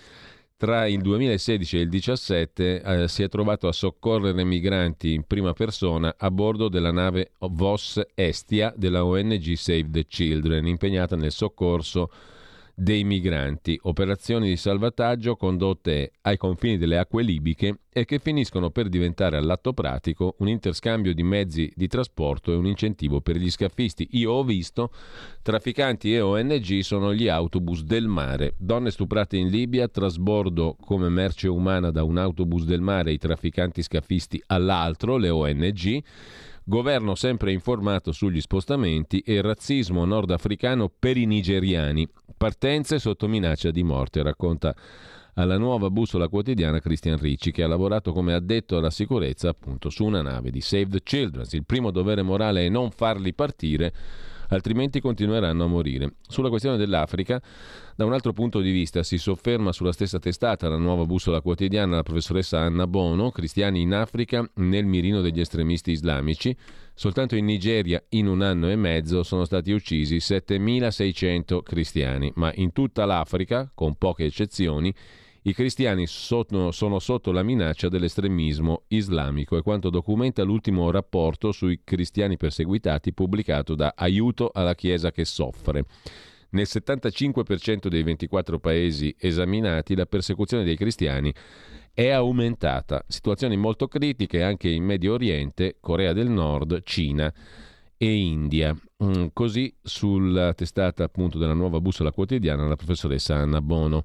Tra il 2016 e il 2017 eh, si è trovato a soccorrere migranti in prima persona a bordo della nave VOS Estia della ONG Save the Children, impegnata nel soccorso dei migranti, operazioni di salvataggio condotte ai confini delle acque libiche e che finiscono per diventare all'atto pratico un interscambio di mezzi di trasporto e un incentivo per gli scaffisti. Io ho visto trafficanti e ONG sono gli autobus del mare, donne stuprate in Libia, trasbordo come merce umana da un autobus del mare i trafficanti scaffisti all'altro, le ONG governo sempre informato sugli spostamenti e razzismo nordafricano per i nigeriani. Partenze sotto minaccia di morte, racconta alla nuova bussola quotidiana Christian Ricci, che ha lavorato come addetto alla sicurezza appunto su una nave di Save the Children. Il primo dovere morale è non farli partire altrimenti continueranno a morire. Sulla questione dell'Africa, da un altro punto di vista, si sofferma sulla stessa testata la nuova bussola quotidiana la professoressa Anna Bono, cristiani in Africa nel mirino degli estremisti islamici. Soltanto in Nigeria in un anno e mezzo sono stati uccisi 7.600 cristiani, ma in tutta l'Africa, con poche eccezioni, i cristiani sotto, sono sotto la minaccia dell'estremismo islamico, è quanto documenta l'ultimo rapporto sui cristiani perseguitati pubblicato da Aiuto alla Chiesa che soffre. Nel 75% dei 24 paesi esaminati la persecuzione dei cristiani è aumentata. Situazioni molto critiche anche in Medio Oriente, Corea del Nord, Cina e India. Mm, così sulla testata appunto della nuova bussola quotidiana la professoressa Anna Bono.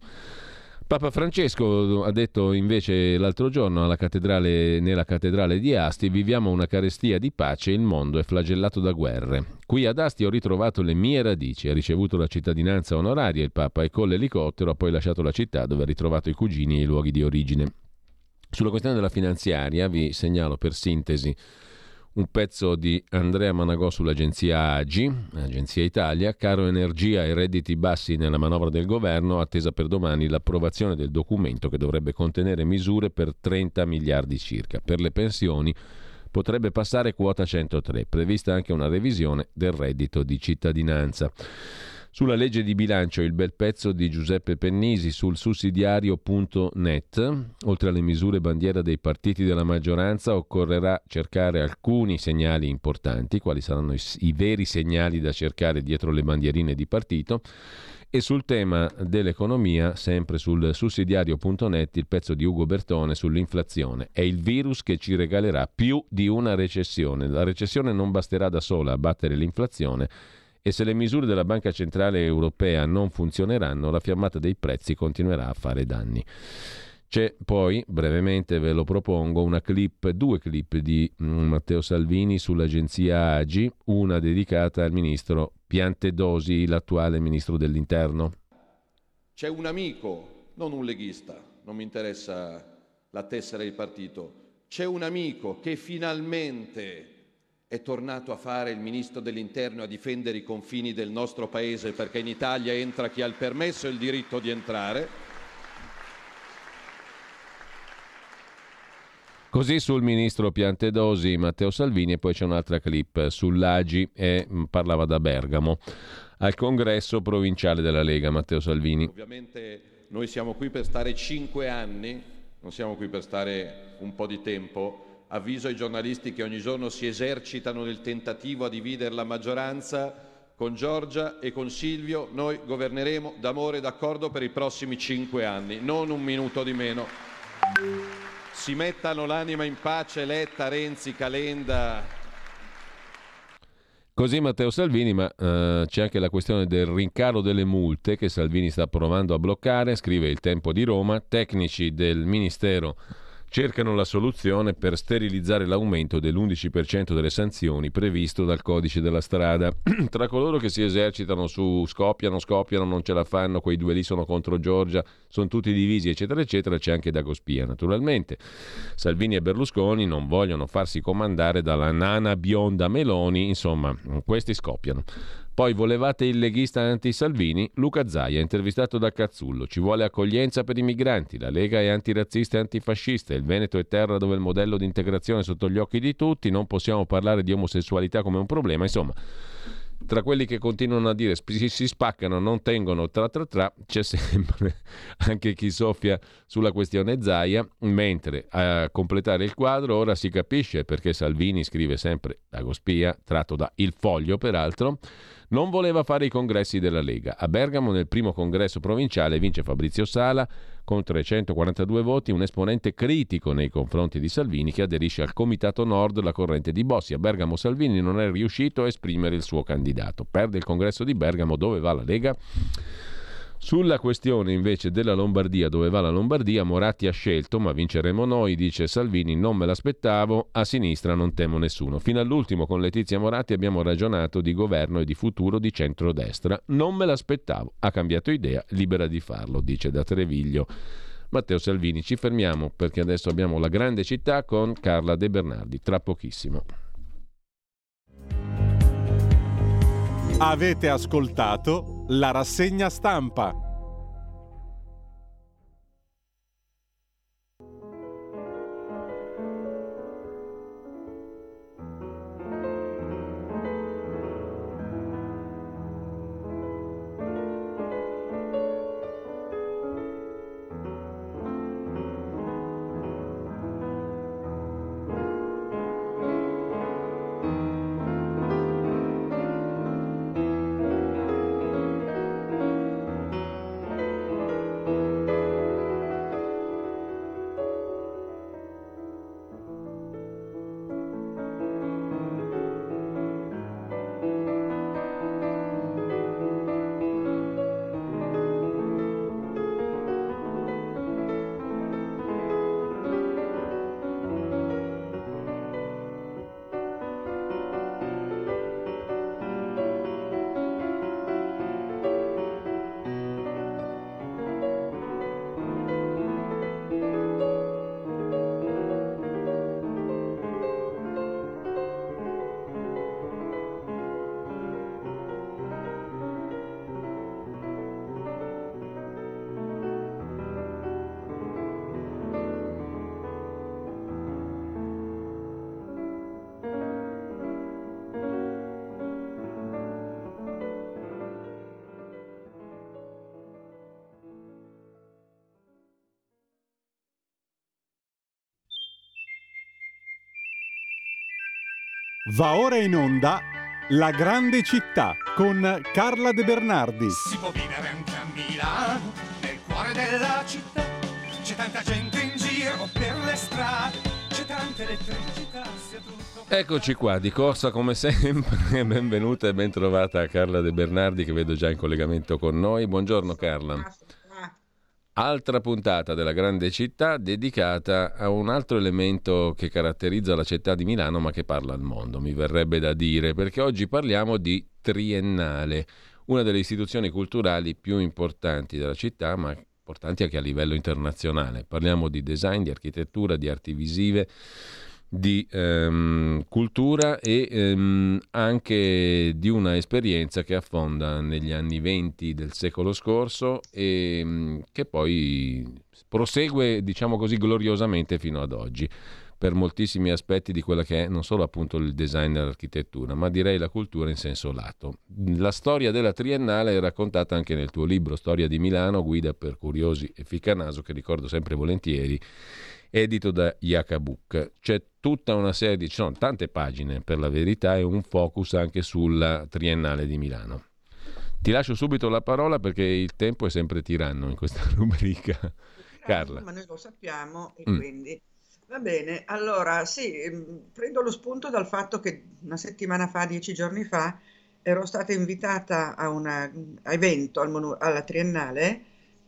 Papa Francesco ha detto invece l'altro giorno cattedrale, nella cattedrale di Asti viviamo una carestia di pace, il mondo è flagellato da guerre. Qui ad Asti ho ritrovato le mie radici, ha ricevuto la cittadinanza onoraria il Papa e con l'elicottero ha poi lasciato la città dove ha ritrovato i cugini e i luoghi di origine. Sulla questione della finanziaria vi segnalo per sintesi un pezzo di Andrea Managò sull'agenzia AGI, Agenzia Italia, caro energia e redditi bassi nella manovra del governo, attesa per domani l'approvazione del documento che dovrebbe contenere misure per 30 miliardi circa. Per le pensioni potrebbe passare quota 103, prevista anche una revisione del reddito di cittadinanza. Sulla legge di bilancio il bel pezzo di Giuseppe Pennisi sul sussidiario.net. Oltre alle misure bandiera dei partiti della maggioranza occorrerà cercare alcuni segnali importanti, quali saranno i, i veri segnali da cercare dietro le bandierine di partito. E sul tema dell'economia, sempre sul sussidiario.net, il pezzo di Ugo Bertone sull'inflazione. È il virus che ci regalerà più di una recessione. La recessione non basterà da sola a battere l'inflazione e se le misure della Banca Centrale Europea non funzioneranno, la fiammata dei prezzi continuerà a fare danni. C'è poi, brevemente ve lo propongo, una clip, due clip di mm, Matteo Salvini sull'agenzia AGI, una dedicata al ministro Piantedosi, l'attuale ministro dell'Interno. C'è un amico, non un leghista, non mi interessa la tessera del partito, c'è un amico che finalmente è tornato a fare il ministro dell'interno a difendere i confini del nostro paese perché in Italia entra chi ha il permesso e il diritto di entrare. Così sul ministro Piantedosi Matteo Salvini e poi c'è un'altra clip sull'Agi e mm, parlava da Bergamo al congresso provinciale della Lega Matteo Salvini. Ovviamente noi siamo qui per stare cinque anni, non siamo qui per stare un po' di tempo avviso ai giornalisti che ogni giorno si esercitano nel tentativo a dividere la maggioranza, con Giorgia e con Silvio noi governeremo d'amore e d'accordo per i prossimi cinque anni, non un minuto di meno. Si mettano l'anima in pace Letta, Renzi, Calenda. Così Matteo Salvini, ma eh, c'è anche la questione del rincaro delle multe che Salvini sta provando a bloccare, scrive il Tempo di Roma, tecnici del Ministero cercano la soluzione per sterilizzare l'aumento dell'11% delle sanzioni previsto dal codice della strada. Tra coloro che si esercitano su scoppiano, scoppiano, non ce la fanno, quei due lì sono contro Giorgia, sono tutti divisi, eccetera, eccetera, c'è anche Dagospia, naturalmente. Salvini e Berlusconi non vogliono farsi comandare dalla nana bionda Meloni, insomma, questi scoppiano. Poi volevate il leghista anti-Salvini? Luca Zaia, intervistato da Cazzullo. Ci vuole accoglienza per i migranti. La Lega è antirazzista e antifascista. Il Veneto è terra dove il modello di integrazione è sotto gli occhi di tutti. Non possiamo parlare di omosessualità come un problema. Insomma, tra quelli che continuano a dire si, spaccano, non tengono tra tra tra, c'è sempre anche chi soffia sulla questione Zaia, mentre a completare il quadro ora si capisce perché Salvini scrive sempre Dagospia, tratto da Il Foglio peraltro, non voleva fare i congressi della Lega. A Bergamo nel primo congresso provinciale vince Fabrizio Sala con 342 voti, un esponente critico nei confronti di Salvini che aderisce al Comitato Nord, la corrente di Bossi. A Bergamo Salvini non è riuscito a esprimere il suo candidato. Perde il congresso di Bergamo, dove va la Lega? Sulla questione invece della Lombardia, dove va la Lombardia, Moratti ha scelto, ma vinceremo noi, dice Salvini, non me l'aspettavo, a sinistra non temo nessuno. Fino all'ultimo con Letizia Moratti abbiamo ragionato di governo e di futuro di centrodestra. Non me l'aspettavo, ha cambiato idea, libera di farlo, dice da Treviglio. Matteo Salvini, ci fermiamo perché adesso abbiamo la grande città con Carla De Bernardi, tra pochissimo. Avete ascoltato la rassegna stampa. Va ora in onda La grande città con Carla De Bernardi. Si può vivere anche a Milano, nel cuore della città. C'è tanta gente in giro per le strade, c'è tanta elettricità, sia tutto. Eccoci qua, di corsa come sempre, benvenuta e ben trovata Carla De Bernardi che vedo già in collegamento con noi. Buongiorno Carla. Altra puntata della grande città dedicata a un altro elemento che caratterizza la città di Milano ma che parla al mondo, mi verrebbe da dire, perché oggi parliamo di Triennale, una delle istituzioni culturali più importanti della città, ma importanti anche a livello internazionale. Parliamo di design, di architettura, di arti visive, di ehm, cultura e ehm, anche di una esperienza che affonda negli anni venti del secolo scorso e ehm, che poi prosegue, diciamo così, gloriosamente fino ad oggi per moltissimi aspetti di quella che è non solo appunto il design e l'architettura, ma direi la cultura in senso lato. La storia della Triennale è raccontata anche nel tuo libro Storia di Milano, guida per curiosi e ficcanaso, che ricordo sempre volentieri, edito da Yakabuk. C'è tutta una serie di, ci sono tante pagine per la verità e un focus anche sulla Triennale di Milano. Ti lascio subito la parola perché il tempo è sempre tiranno in questa rubrica. Carla. Ma noi lo sappiamo e Mm. quindi va bene. Allora, sì, ehm, prendo lo spunto dal fatto che una settimana fa, dieci giorni fa, ero stata invitata a un evento al Monu- alla Triennale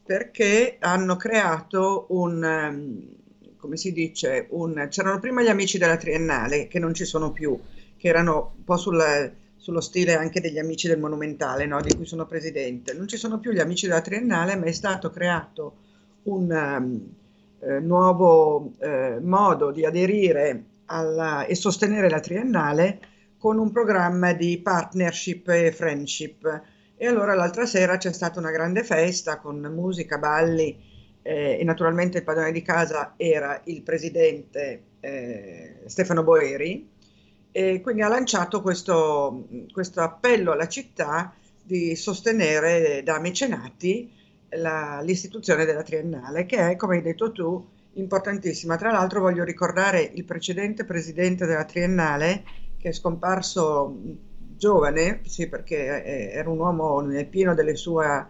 perché hanno creato un, ehm, come si dice, un... c'erano prima gli amici della Triennale, che non ci sono più, che erano un po' sul- sullo stile anche degli amici del Monumentale, no? Di cui sono presidente. Non ci sono più gli amici della Triennale, ma è stato creato un um, eh, nuovo eh, modo di aderire alla- e sostenere la Triennale con un programma di partnership e friendship. E allora l'altra sera c'è stata una grande festa con musica, balli eh, e naturalmente il padrone di casa era il presidente eh, Stefano Boeri e quindi ha lanciato questo, questo appello alla città di sostenere da mecenati la- l'istituzione della Triennale, che è, come hai detto tu, importantissima. Tra l'altro voglio ricordare il precedente presidente della Triennale, che è scomparso giovane, sì, perché eh, era un uomo nel pieno delle sue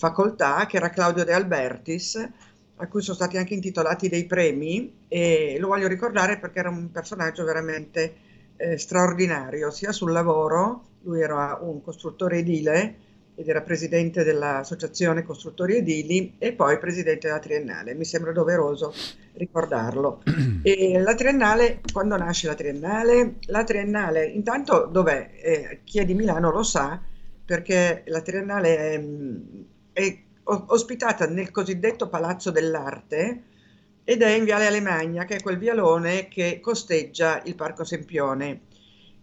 facoltà, che era Claudio De Albertis, a cui sono stati anche intitolati dei premi, e lo voglio ricordare perché era un personaggio veramente eh, straordinario, sia sul lavoro, lui era un costruttore edile ed era presidente dell'Associazione Costruttori Edili e poi presidente della Triennale. Mi sembra doveroso ricordarlo. E la Triennale, quando nasce la Triennale? La Triennale, intanto dov'è? Eh, chi è di Milano lo sa, perché la Triennale è, mh, è ospitata nel cosiddetto Palazzo dell'Arte ed è in Viale Alemagna, che è quel vialone che costeggia il Parco Sempione.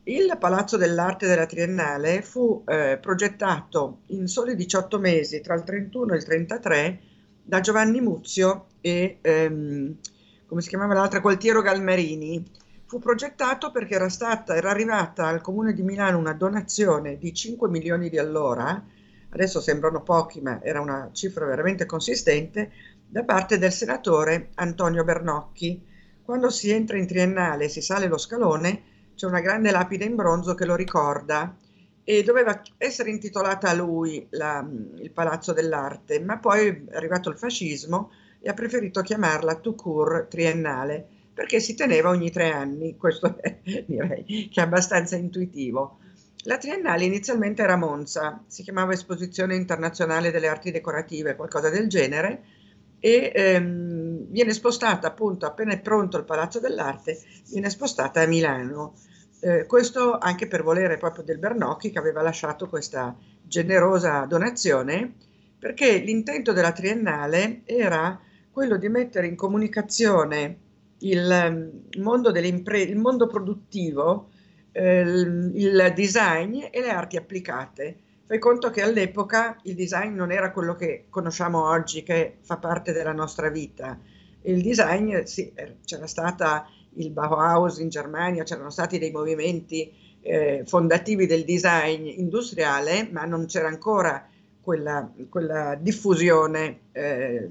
Il Palazzo dell'Arte della Triennale fu eh, progettato in soli 18 mesi, tra il 31 e il 33, da Giovanni Muzio e, ehm, come si chiamava l'altra, Gualtiero Galmarini. Fu progettato perché era stata, era arrivata al Comune di Milano una donazione di 5 milioni di allora, adesso sembrano pochi, ma era una cifra veramente consistente, da parte del senatore Antonio Bernocchi. Quando si entra in triennale e si sale lo scalone, c'è una grande lapide in bronzo che lo ricorda e doveva essere intitolata a lui la- il Palazzo dell'Arte, ma poi è arrivato il fascismo e ha preferito chiamarla tout court triennale perché si teneva ogni tre anni, questo è, direi che è abbastanza intuitivo. La triennale inizialmente era a Monza, si chiamava Esposizione Internazionale delle Arti Decorative, qualcosa del genere, e ehm, viene spostata appunto appena è pronto il Palazzo dell'Arte, viene spostata a Milano. Eh, questo anche per volere proprio del Bernocchi che aveva lasciato questa generosa donazione, perché l'intento della triennale era quello di mettere in comunicazione il ehm, mondo il mondo produttivo, eh, il design e le arti applicate. Fai conto che all'epoca il design non era quello che conosciamo oggi, che fa parte della nostra vita. Il design, sì, eh, c'era stata il Bauhaus in Germania, c'erano stati dei movimenti eh, fondativi del design industriale, ma non c'era ancora quella, quella diffusione eh,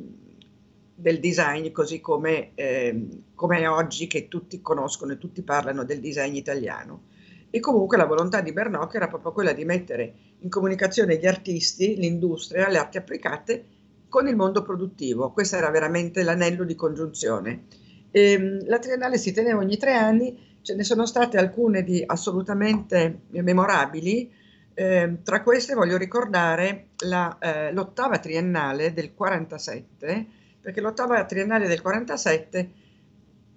del design così come, ehm, come oggi che tutti conoscono e tutti parlano del design italiano. E comunque la volontà di Bernocchi era proprio quella di mettere in comunicazione gli artisti, l'industria, le arti applicate con il mondo produttivo. Questo era veramente l'anello di congiunzione. Ehm, la Triennale si teneva ogni tre anni, ce ne sono state alcune di assolutamente memorabili. Ehm, tra queste voglio ricordare la, eh, l'ottava triennale del 47, perché l'ottava triennale del 47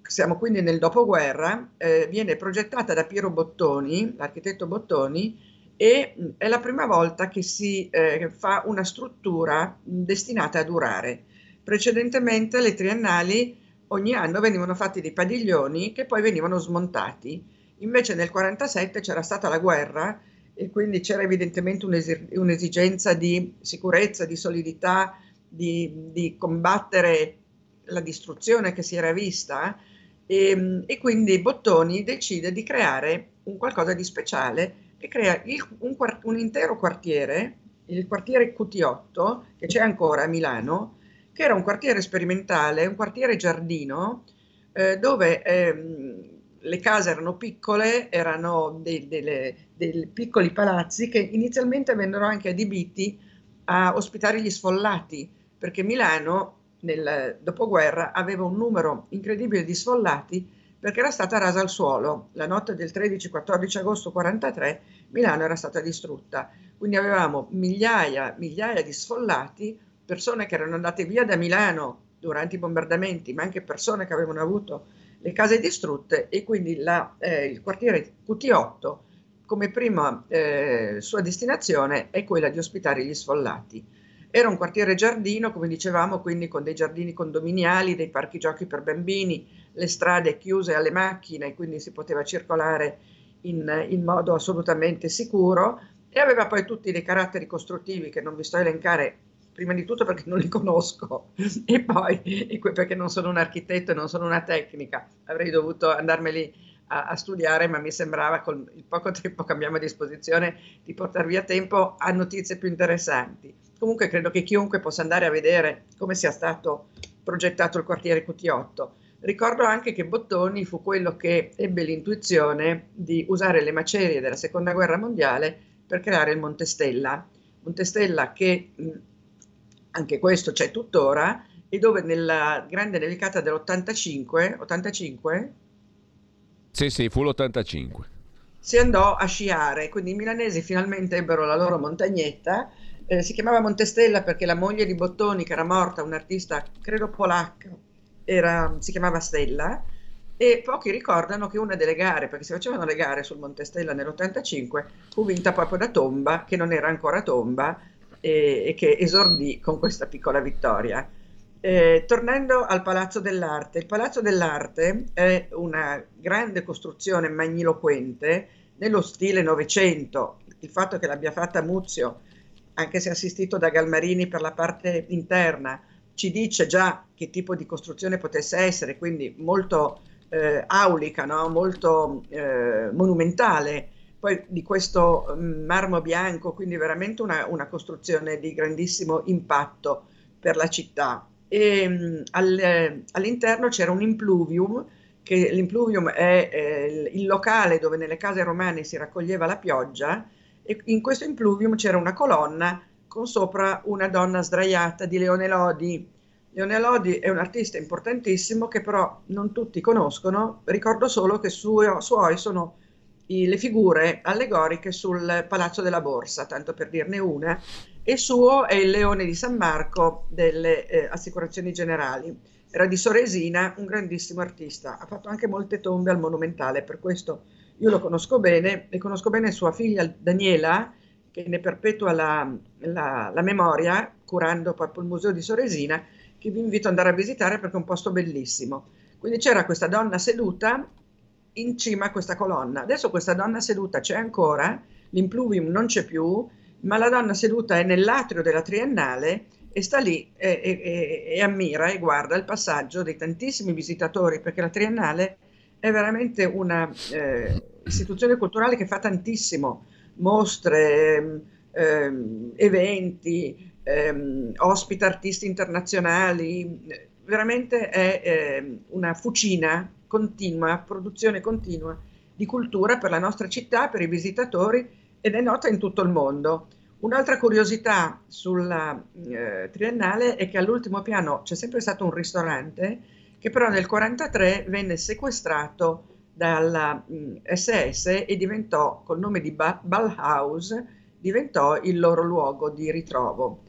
siamo quindi nel dopoguerra, eh, viene progettata da Piero Bottoni, l'architetto Bottoni, e mh, è la prima volta che si eh, fa una struttura mh, destinata a durare. Precedentemente le triennali ogni anno venivano fatti dei padiglioni che poi venivano smontati. Invece nel 47 c'era stata la guerra e quindi c'era evidentemente un'esi- un'esigenza di sicurezza, di solidità, di, di combattere la distruzione che si era vista e, e quindi Bottoni decide di creare un qualcosa di speciale e crea il- un, un intero quartiere, il quartiere QT8, che c'è ancora a Milano, che era un quartiere sperimentale, un quartiere giardino, eh, dove ehm, le case erano piccole, erano dei, delle- dei piccoli palazzi che inizialmente vennero anche adibiti a ospitare gli sfollati, perché Milano nel dopoguerra aveva un numero incredibile di sfollati perché era stata rasa al suolo. La notte del 13-14 agosto 43 Milano era stata distrutta, quindi avevamo migliaia, migliaia di sfollati, persone che erano andate via da Milano durante i bombardamenti, ma anche persone che avevano avuto le case distrutte e quindi la, eh, il quartiere QT8 come prima eh, sua destinazione è quella di ospitare gli sfollati. Era un quartiere giardino, come dicevamo, quindi con dei giardini condominiali, dei parchi giochi per bambini, le strade chiuse alle macchine, quindi si poteva circolare in, in modo assolutamente sicuro e aveva poi tutti dei caratteri costruttivi che non vi sto a elencare prima di tutto perché non li conosco e poi perché non sono un architetto e non sono una tecnica, avrei dovuto andarmeli a, a, studiare, ma mi sembrava con il poco tempo che abbiamo a disposizione di portare via tempo a notizie più interessanti. Comunque credo che chiunque possa andare a vedere come sia stato progettato il quartiere QT8. Ricordo anche che Bottoni fu quello che ebbe l'intuizione di usare le macerie della seconda guerra mondiale per creare il Montestella. Montestella che anche questo c'è tuttora e dove nella grande nevicata dell'85, 85, sì, sì, fu l'85. Si andò a sciare, quindi i milanesi finalmente ebbero la loro montagnetta. Eh, si chiamava Montestella perché la moglie di Bottoni, che era morta, un'artista credo polacca, era, si chiamava Stella. E pochi ricordano che una delle gare, perché si facevano le gare sul Montestella nell'85, fu vinta proprio da Tomba, che non era ancora Tomba, e, e che esordì con questa piccola vittoria. Eh, tornando al Palazzo dell'Arte, il Palazzo dell'Arte è una grande costruzione magniloquente nello stile Novecento. Il fatto che l'abbia fatta Muzio, anche se assistito da Galmarini per la parte interna, ci dice già che tipo di costruzione potesse essere, quindi molto eh, aulica, no? molto eh, monumentale. Poi di questo mm, marmo bianco, quindi veramente una, una costruzione di grandissimo impatto per la città e mh, al, all'interno c'era un impluvium, che l'impluvium è eh, il locale dove nelle case romane si raccoglieva la pioggia e in questo impluvium c'era una colonna con sopra una donna sdraiata di Leone Lodi. Leone Lodi è un artista importantissimo che però non tutti conoscono, ricordo solo che suo, suoi sono i, le figure allegoriche sul Palazzo della Borsa, tanto per dirne una, e suo è il leone di San Marco delle eh, assicurazioni generali. Era di Soresina, un grandissimo artista, ha fatto anche molte tombe al Monumentale, per questo io lo conosco bene e conosco bene sua figlia Daniela, che ne perpetua la, la, la memoria, curando proprio il museo di Soresina, che vi invito ad andare a visitare perché è un posto bellissimo. Quindi c'era questa donna seduta in cima a questa colonna. Adesso questa donna seduta c'è ancora, l'impluvium non c'è più, ma la donna seduta è nell'atrio della Triennale e sta lì e, e, e, ammira e guarda il passaggio dei tantissimi visitatori, perché la Triennale è veramente una eh, istituzione culturale che fa tantissimo, mostre, eh, eventi, eh, ospita artisti internazionali, veramente è eh, una fucina continua, produzione continua di cultura per la nostra città, per i visitatori ed è nota in tutto il mondo. Un'altra curiosità sulla eh, Triennale è che all'ultimo piano c'è sempre stato un ristorante che però nel 1943 venne sequestrato dalla mh, SS e diventò, col nome di ba- Ballhaus, diventò il loro luogo di ritrovo.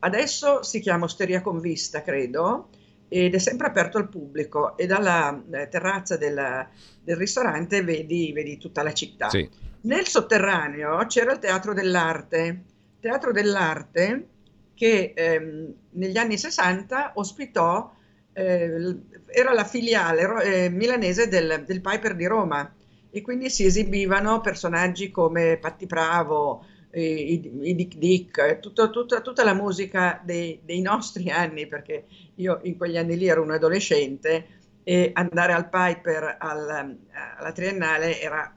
Adesso si chiama Osteria con Vista, credo, ed è sempre aperto al pubblico e dalla eh, terrazza del, del ristorante vedi, vedi, tutta la città. Sì. Nel sotterraneo c'era il Teatro dell'Arte, Teatro dell'Arte che ehm, negli anni 60 ospitò, eh, era la filiale eh, milanese del, del, Piper di Roma e quindi si esibivano personaggi come Patti Bravo, i, i Dick Dick, tutto, tutta, tutta la musica dei, dei nostri anni, perché io in quegli anni lì ero un adolescente e andare al Piper al, alla Triennale era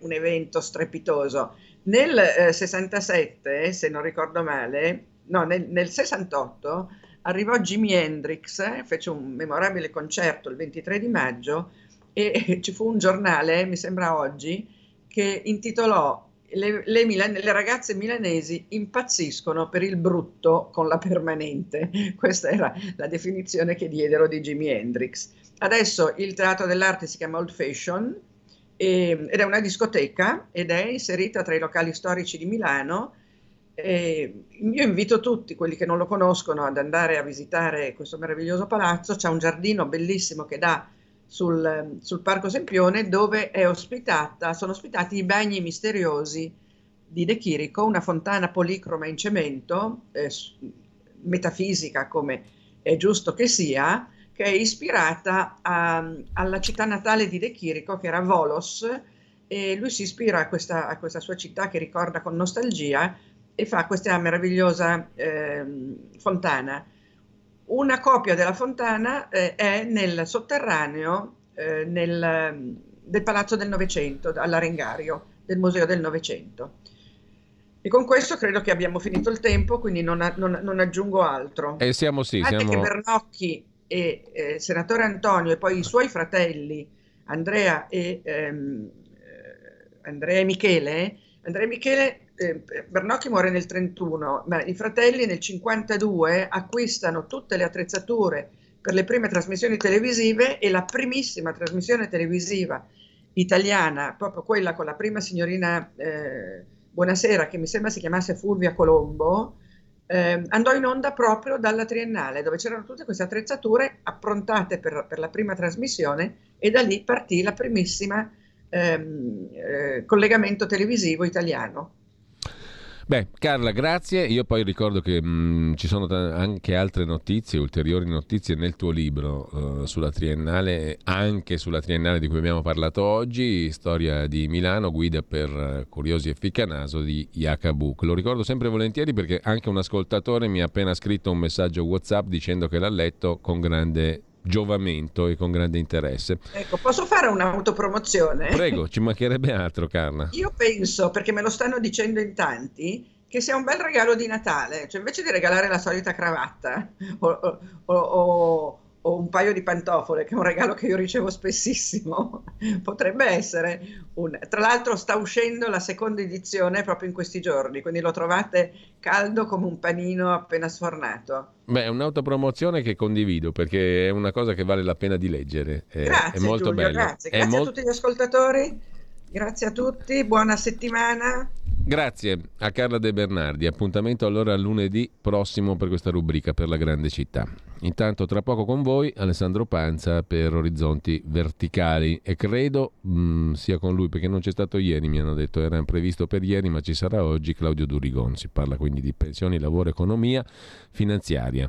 un evento strepitoso. Nel eh, 67, se non ricordo male, no, nel, nel 68 arrivò Jimi Hendrix, eh, fece un memorabile concerto il 23 di maggio e, ci fu un giornale, mi sembra oggi, che intitolò le, le, Milan- le, ragazze milanesi impazziscono per il brutto con la permanente. Questa era la definizione che diedero di Jimi Hendrix. Adesso il Teatro dell'Arte si chiama Old Fashion e, ed è una discoteca ed è inserita tra i locali storici di Milano. E io invito tutti, quelli che non lo conoscono, ad andare a visitare questo meraviglioso palazzo. C'è un giardino bellissimo che dà sul, sul Parco Sempione dove sono ospitati i bagni misteriosi di De Chirico, una fontana policroma in cemento, eh, metafisica come è giusto che sia, che è ispirata a- alla città natale di De Chirico, che era Volos, e lui si ispira a questa, a questa sua città che ricorda con nostalgia e fa questa meravigliosa ehm, fontana. Una copia della fontana eh, è nel sotterraneo eh, nel- del Palazzo del Novecento, all'Arengario, del Museo del Novecento. E con questo credo che abbiamo finito il tempo, quindi non, a- non- non aggiungo altro. E siamo sì, Guardate siamo... che Bernocchi e eh, senatore Antonio e poi i suoi fratelli Andrea e, ehm, eh, Andrea e Michele, Andrea e Michele, eh, Bernocchi muore nel 31, ma i fratelli nel 52 acquistano tutte le attrezzature per le prime trasmissioni televisive e la primissima trasmissione televisiva italiana, proprio quella con la prima signorina eh, Buonasera, che mi sembra si chiamasse Fulvia Colombo, eh, andò in onda proprio dalla Triennale, dove c'erano tutte queste attrezzature approntate per, per la prima trasmissione e da lì partì la primissima ehm, eh, collegamento televisivo italiano. Beh, Carla, grazie. Io poi ricordo che mh, ci sono ta- anche altre notizie, ulteriori notizie nel tuo libro eh, sulla Triennale, anche sulla Triennale di cui abbiamo parlato oggi, Storia di Milano, guida per eh, curiosi e ficcanaso di Yakabuk. Lo ricordo sempre volentieri perché anche un ascoltatore mi ha appena scritto un messaggio WhatsApp dicendo che l'ha letto con grande giovamento e con grande interesse. Ecco, posso fare un'autopromozione? Prego, ci mancherebbe altro, Carla. Io penso, perché me lo stanno dicendo in tanti, che sia un bel regalo di Natale, cioè invece di regalare la solita cravatta o, o- o- o- un paio di pantofole, che è un regalo che io ricevo spessissimo, potrebbe essere un... Tra l'altro sta uscendo la seconda edizione proprio in questi giorni, quindi lo trovate caldo come un panino appena sfornato. Beh, è un'autopromozione che condivido perché è una cosa che vale la pena di leggere. È, Grazie è molto Giulio, bello. grazie. È Grazie mol- a tutti gli ascoltatori, grazie a tutti, buona settimana. Grazie a Carla De Bernardi. Appuntamento allora lunedì prossimo per questa rubrica per la grande città. Intanto tra poco con voi Alessandro Panza per Orizzonti Verticali e credo mh, sia con lui perché non c'è stato ieri, mi hanno detto era previsto per ieri ma ci sarà oggi Claudio Durigon. Si parla quindi di pensioni, lavoro, economia finanziaria.